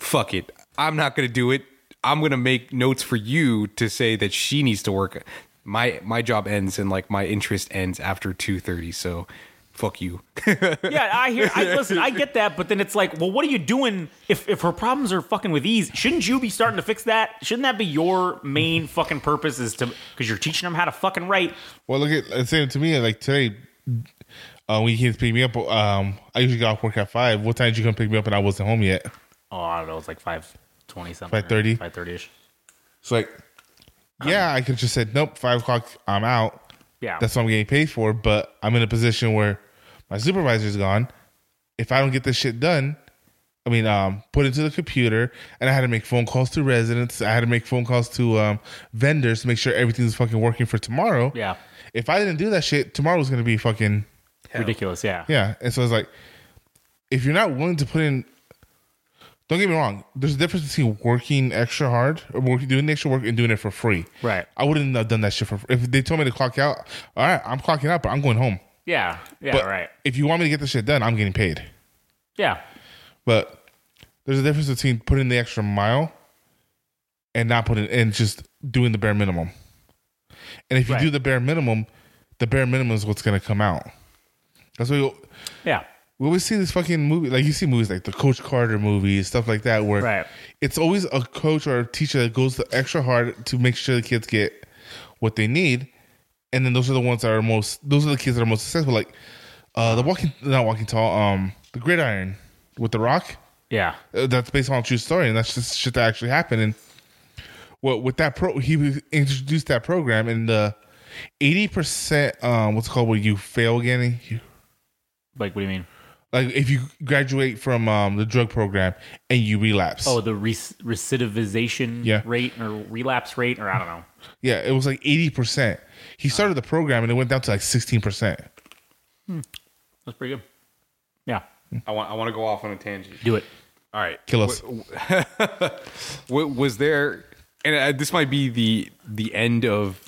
Speaker 4: fuck it. I'm not gonna do it. I'm gonna make notes for you to say that she needs to work. My my job ends and like my interest ends after two thirty. So fuck you.
Speaker 2: Yeah, I hear. I listen. I get that, but then it's like, well, what are you doing if if her problems are fucking with ease? Shouldn't you be starting to fix that? Shouldn't that be your main fucking purpose? Is to because you're teaching them how to fucking write.
Speaker 3: Well, look at it's same to me. Like today, uh, when you came to pick me up, um, I usually got off work at five. What time did you come pick me up? And I wasn't home yet.
Speaker 2: Oh, I don't know. It's like five twenty something.
Speaker 3: 5:30?
Speaker 2: Five thirty ish.
Speaker 3: It's like, yeah, I could just said nope. Five o'clock, I'm out.
Speaker 2: Yeah.
Speaker 3: That's what I'm getting paid for. But I'm in a position where my supervisor's gone. If I don't get this shit done, I mean, um, put into the computer, and I had to make phone calls to residents. I had to make phone calls to um, vendors to make sure everything's fucking working for tomorrow.
Speaker 2: Yeah.
Speaker 3: If I didn't do that shit, tomorrow was gonna be fucking
Speaker 2: Ridiculous. Yeah.
Speaker 3: yeah. And so it's like, if you're not willing to put in, don't get me wrong. There's a difference between working extra hard or working doing extra work and doing it for free.
Speaker 2: Right.
Speaker 3: I wouldn't have done that shit for. If they told me to clock out, all right, I'm clocking out, but I'm going home.
Speaker 2: Yeah. Yeah.
Speaker 3: But
Speaker 2: right.
Speaker 3: if you want me to get the shit done, I'm getting paid.
Speaker 2: Yeah.
Speaker 3: But there's a difference between putting the extra mile and not putting and just doing the bare minimum. And if you
Speaker 2: Right.
Speaker 3: do the bare minimum, the bare minimum is what's going to come out. That's what you,
Speaker 2: Yeah.
Speaker 3: We always see this fucking movie. Like you see movies like the Coach Carter movies, stuff like that, where
Speaker 2: Right.
Speaker 3: it's always a coach or a teacher that goes the extra hard to make sure the kids get what they need. And then those are the ones that are most. Those are the kids that are most successful. Like uh, the walking, not walking tall. Um, the Gridiron with the Rock.
Speaker 2: Yeah.
Speaker 3: Uh, that's based on a true story, and that's just shit that actually happened. And well, with that pro, he introduced that program, and the eighty percent, um, what's it called, where you fail again. You,
Speaker 2: Like, what do you mean?
Speaker 3: Like if you graduate from um, the drug program and you relapse.
Speaker 2: Oh, the re- recidivization
Speaker 3: Yeah.
Speaker 2: rate or relapse rate, or I don't know.
Speaker 3: yeah, it was like eighty percent. He started the program and it went down to like sixteen percent.
Speaker 2: That's pretty good. Yeah.
Speaker 4: I want I want to go off on a tangent.
Speaker 2: Do it.
Speaker 4: All right,
Speaker 3: Kill us.
Speaker 4: Wa- was there and uh, this might be the the end of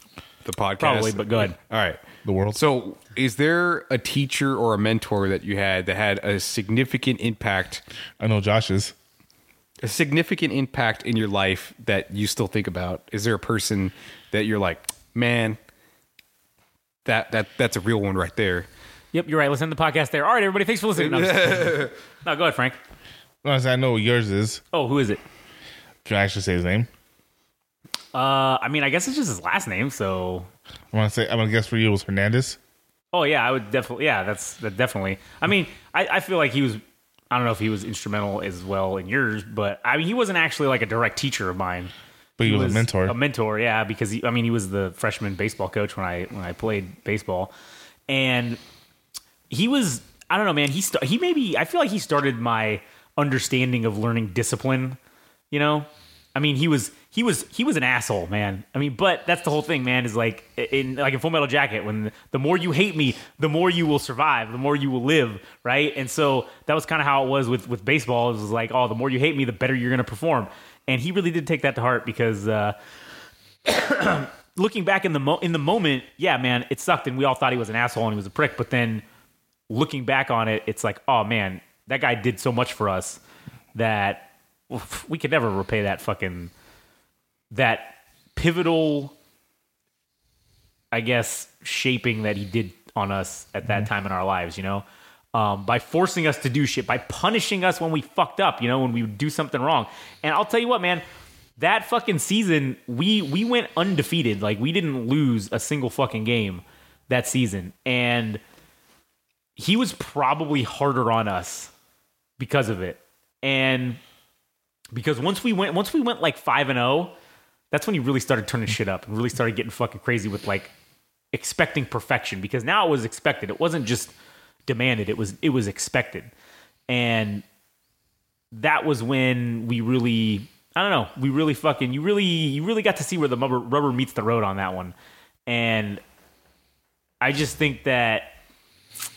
Speaker 4: the podcast
Speaker 2: Probably, but go ahead.
Speaker 4: all right
Speaker 3: The world.
Speaker 4: so is there a teacher or a mentor that you had that had a significant impact
Speaker 3: I know Josh's.
Speaker 4: a significant impact in your life that you still think about is there a person that you're like man that that that's a real one right there
Speaker 2: Yep, you're right. Let's end the podcast there. All right, everybody. Thanks for listening. No, just no go ahead, Frank.
Speaker 3: No, I know what yours is.
Speaker 2: Oh, who is it?
Speaker 3: Can I actually say his name?
Speaker 2: Uh, I mean, I guess it's just his last name. So,
Speaker 3: I want to say. I'm gonna guess for you it was Hernandez.
Speaker 2: Oh yeah, I would definitely. Yeah, that's that definitely. I mean, I, I feel like he was. I don't know if he was instrumental as well in yours, but I mean, he wasn't actually like a direct teacher of mine.
Speaker 3: But he, was, a mentor.
Speaker 2: A mentor, yeah, because he, I mean, he was the freshman baseball coach when I when I played baseball, and he was. I don't know, man. He st- he maybe I feel like he started my understanding of learning discipline. You know, I mean, he was he was he was an asshole, man. I mean, but that's the whole thing, man. Is like in like in Full Metal Jacket, when the, the more you hate me, the more you will survive, the more you will live, right? And so that was kind of how it was with with baseball. It was like, oh, the more you hate me, the better you're going to perform. And he really did take that to heart because. uh looking back in the mo- in the moment, yeah, man, it sucked, and we all thought he was an asshole and he was a prick. But then looking back on it, it's like, oh man, that guy did so much for us that we could never repay that fucking that pivotal, I guess, shaping that he did on us at that time in our lives. You know. Um, by forcing us to do shit, by punishing us when we fucked up, you know, when we would do something wrong. And I'll tell you what, man, that fucking season, we we went undefeated. Like we didn't lose a single fucking game that season. And he was probably harder on us because of it. And because once we went once we went like 5 and 0, that's when he really started turning shit up and really started getting fucking crazy with like expecting perfection because now it was expected. It wasn't just demanded. It was it was expected. And that was when we really I don't know, we really fucking you really you really got to see where the rubber, rubber meets the road on that one. And I just think that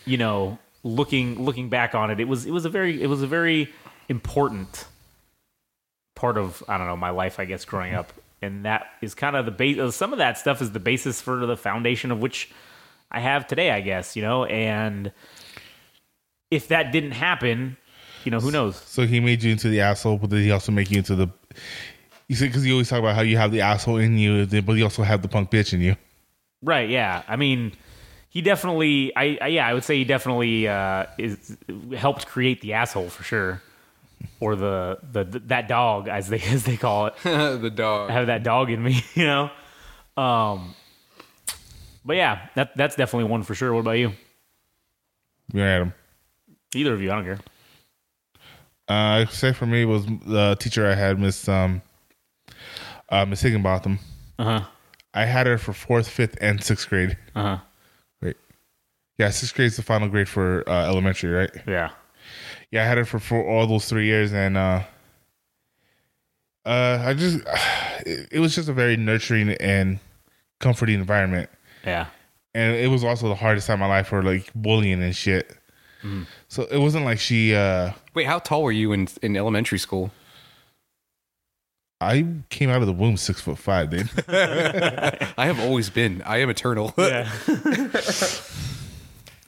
Speaker 2: you know, looking looking back on it, it was it was a very it was a very important part of I don't know my life, I guess, growing up, and that is kind of the base. Some of that stuff is the basis for the foundation of which I have today, I guess. You know, and if that didn't happen, you know, who knows?
Speaker 3: So he made you into the asshole, but did he also make you into the? You said because you always talk about how you have the asshole in you, but you also have the punk bitch in you.
Speaker 2: Right? Yeah. I mean, he definitely. I, I yeah. I would say he definitely uh, is helped create the asshole for sure, or the the that dog as they as they call it.
Speaker 4: the dog
Speaker 2: I have that dog in me, you know. Um, but yeah, that that's definitely one for sure. What about you?
Speaker 3: You had him.
Speaker 2: Either of you, I don't care.
Speaker 3: Uh, say for me was the teacher I had, Miss um, uh, Miss Higginbotham.
Speaker 2: Uh huh.
Speaker 3: I had her for fourth, fifth, and sixth grade.
Speaker 2: Uh huh.
Speaker 3: Wait, yeah, sixth grade is the final grade for uh, elementary, right?
Speaker 2: Yeah.
Speaker 3: Yeah, I had it for, for all those three years, and uh, uh, I just it, it was just a very nurturing and comforting environment,
Speaker 2: Yeah.
Speaker 3: and it was also the hardest time of my life for like bullying and shit. So it wasn't like she. uh
Speaker 4: Wait, how tall were you in in elementary school?
Speaker 3: I came out of the womb six foot five, dude.
Speaker 4: I have always been. I am eternal.
Speaker 2: Yeah.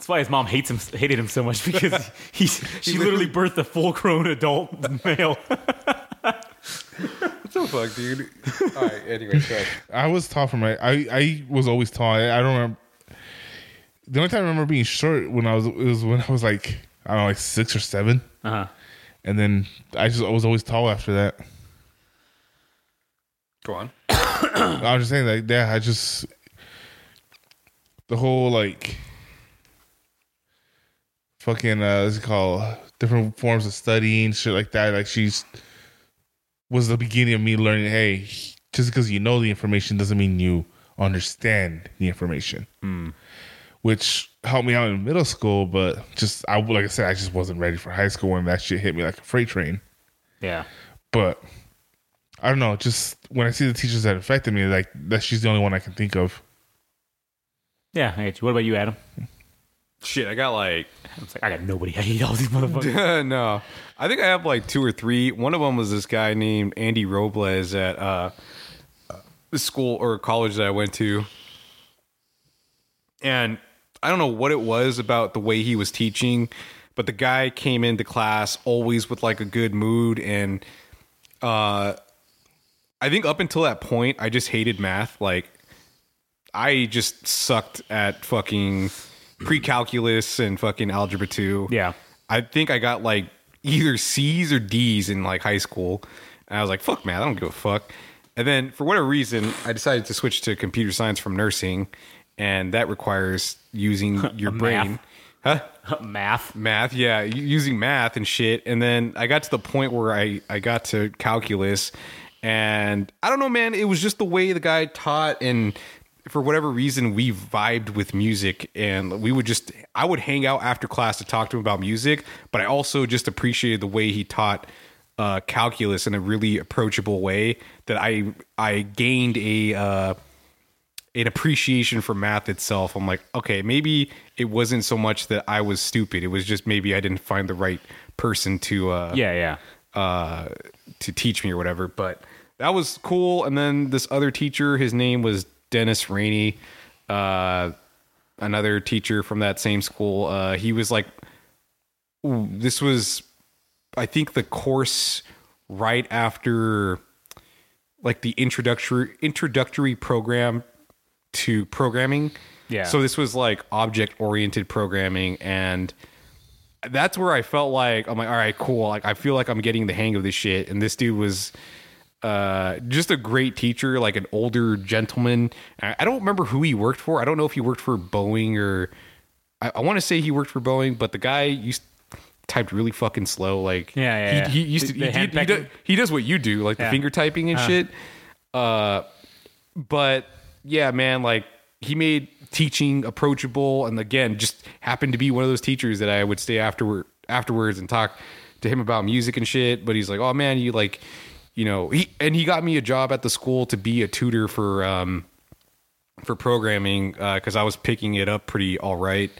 Speaker 2: That's why his mom hates him, hated him so much because he, she literally birthed a full grown adult male.
Speaker 4: what the fuck, dude? All right. Anyway, sorry.
Speaker 3: I was tall for my. I I was always tall. I, I don't remember. The only time I remember being short when I was it was when I was like I don't know like six or seven,
Speaker 2: Uh huh.
Speaker 3: and then I just I was always tall after that.
Speaker 4: Go on.
Speaker 3: I was just saying like yeah, I just the whole like fucking uh what's it called different forms of studying shit like that. Like she's was the beginning of me learning. Hey, just because you know the information doesn't mean you understand the information. Which helped me out in middle school, but just I like I said, I just wasn't ready for high school when that shit hit me like a freight train.
Speaker 2: Yeah.
Speaker 3: But I don't know. Just when I see the teachers that affected me, like that, she's the only one I can think of.
Speaker 2: Yeah, I get you. What about you, Adam?
Speaker 4: Shit, I got like
Speaker 2: I was like, I got nobody. I hate all these motherfuckers.
Speaker 4: no. I think I have like two or three. One of them was this guy named Andy Robles at uh, the school or college that I went to. And I don't know what it was about the way he was teaching, but the guy came into class always with like a good mood. And uh, I think up until that point, I just hated math. Like, I just sucked at fucking pre-calculus and fucking algebra 2.
Speaker 2: Yeah.
Speaker 4: I think I got like either C's or D's in like high school. And I was like, fuck man, I don't give a fuck. And then for whatever reason, I decided to switch to computer science from nursing. And that requires using your brain. Huh?
Speaker 2: Math.
Speaker 4: Math, yeah, using math and shit. And then I got to the point where I, I got to calculus. And I don't know, man, it was just the way the guy taught. And for whatever reason, we vibed with music. And we would just, I would hang out after class to talk to him about music. But I also just appreciated the way he taught uh, calculus in a really approachable way that I, I gained a, uh, an appreciation for math itself. I'm like, okay, maybe it wasn't so much that I was stupid. It was just maybe I didn't find the right person to uh
Speaker 2: Yeah, yeah.
Speaker 4: uh to teach me or whatever. But that was cool. And then this other teacher, his name was Dennis Rainey, uh another teacher from that same school. Uh he was like this was I think the course right after like the introductory introductory program to programming.
Speaker 2: Yeah.
Speaker 4: So this was like object oriented programming and that's where I felt like I'm like, all right, cool. Like I feel like I'm getting the hang of this shit. And this dude was uh just a great teacher, like an older gentleman. I don't remember who he worked for. I don't know if he worked for Boeing or I, I want to say he worked for Boeing, but the guy used typed really fucking slow. Like
Speaker 2: Yeah, yeah,
Speaker 4: he,
Speaker 2: yeah.
Speaker 4: he used to
Speaker 2: The-
Speaker 4: he,
Speaker 2: the
Speaker 4: he, does, he does what you do, like the finger typing and shit. Uh but yeah, man, like he made teaching approachable and again just happened to be one of those teachers that I would stay afterward afterwards and talk to him about music and shit. But he's like, Oh man, you like you know, he and he got me a job at the school to be a tutor for um for programming because I was picking it up pretty all right,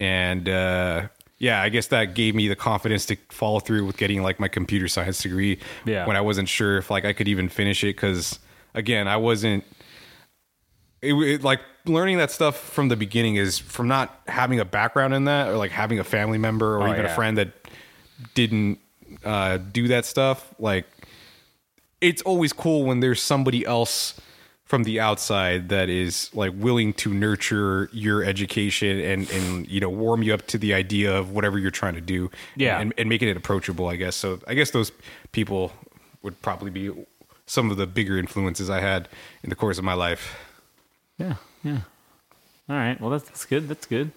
Speaker 4: and uh, yeah, I guess that gave me the confidence to follow through with getting like my computer science degree.
Speaker 2: Yeah.
Speaker 4: when I wasn't sure if like I could even finish it because again, I wasn't. It, it like learning that stuff from the beginning is from not having a background in that or like having a family member or
Speaker 2: Oh,
Speaker 4: even
Speaker 2: yeah.
Speaker 4: a friend that didn't uh, do that stuff. Like it's always cool when there's somebody else from the outside that is like willing to nurture your education and and you know warm you up to the idea of whatever you're trying to do
Speaker 2: Yeah.
Speaker 4: and, and making it approachable i guess so i guess those people would probably be some of the bigger influences i had in the course of my life
Speaker 2: Yeah, yeah. All right. Well, that's, that's good. That's good.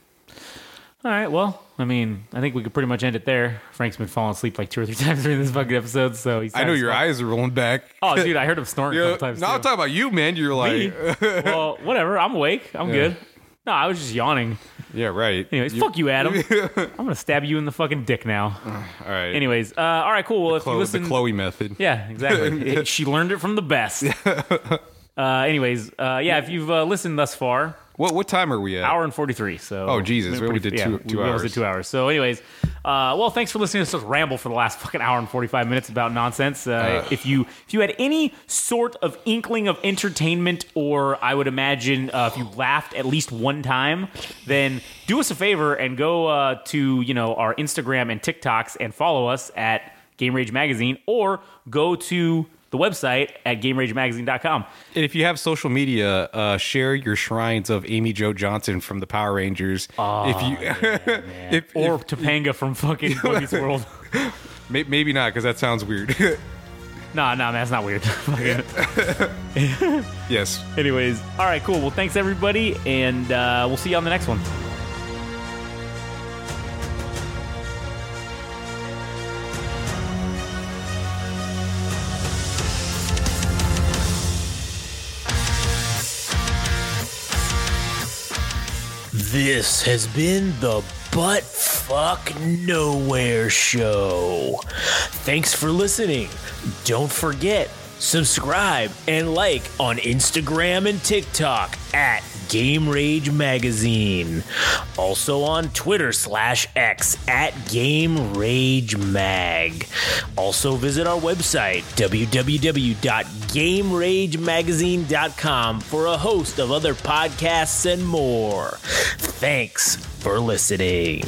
Speaker 2: All right. Well, I mean, I think we could pretty much end it there. Frank's been falling asleep like two or three times during this fucking episode, so he's.
Speaker 4: i know your eyes are rolling back
Speaker 2: Oh, dude, I heard him snoring a couple times.
Speaker 4: no, I'm talking about you, man. You're like,
Speaker 2: well, whatever. I'm awake. I'm good. No, I was just yawning.
Speaker 4: Yeah, right.
Speaker 2: Anyways, fuck you, Adam. I'm gonna stab you in the fucking dick now.
Speaker 4: All right.
Speaker 2: Anyways, uh, all right, cool. Well, if you listen,
Speaker 4: the Chloe method.
Speaker 2: yeah, exactly. It- she learned it from the best. Uh, anyways, uh, yeah, if you've uh, listened thus far,
Speaker 4: What what time are we at?
Speaker 2: hour and 43 so
Speaker 4: Oh, Jesus, we only did two- two
Speaker 2: we
Speaker 4: hours.
Speaker 2: did two hours so anyways uh, well thanks for listening to us ramble for the last fucking hour and 45 minutes about nonsense uh, if you if you had any sort of inkling of entertainment or i would imagine uh, if you laughed at least one time then do us a favor and go uh, to you know our instagram and tiktoks and follow us at game rage magazine or go to the website at gameragemagazine.com
Speaker 4: And if you have social media, uh, share your shrines of Amy Jo Johnson from the Power Rangers. if you, if,
Speaker 2: or
Speaker 4: if-
Speaker 2: Topanga from fucking Meets World.
Speaker 4: maybe not because that sounds weird.
Speaker 2: Nah, nah, man, that's not weird.
Speaker 4: Yes.
Speaker 2: Anyways, all right, cool. Well, thanks everybody, and uh, we'll see you on the next one.
Speaker 1: This has been the Butt Fuck Nowhere Show. Thanks for listening. Don't forget, subscribe and like on Instagram and TikTok at Game Rage Magazine. Also on Twitter slash X at Game Rage Mag. Also visit our website, www.gameragemagazine.com for a host of other podcasts and more. Thanks for listening.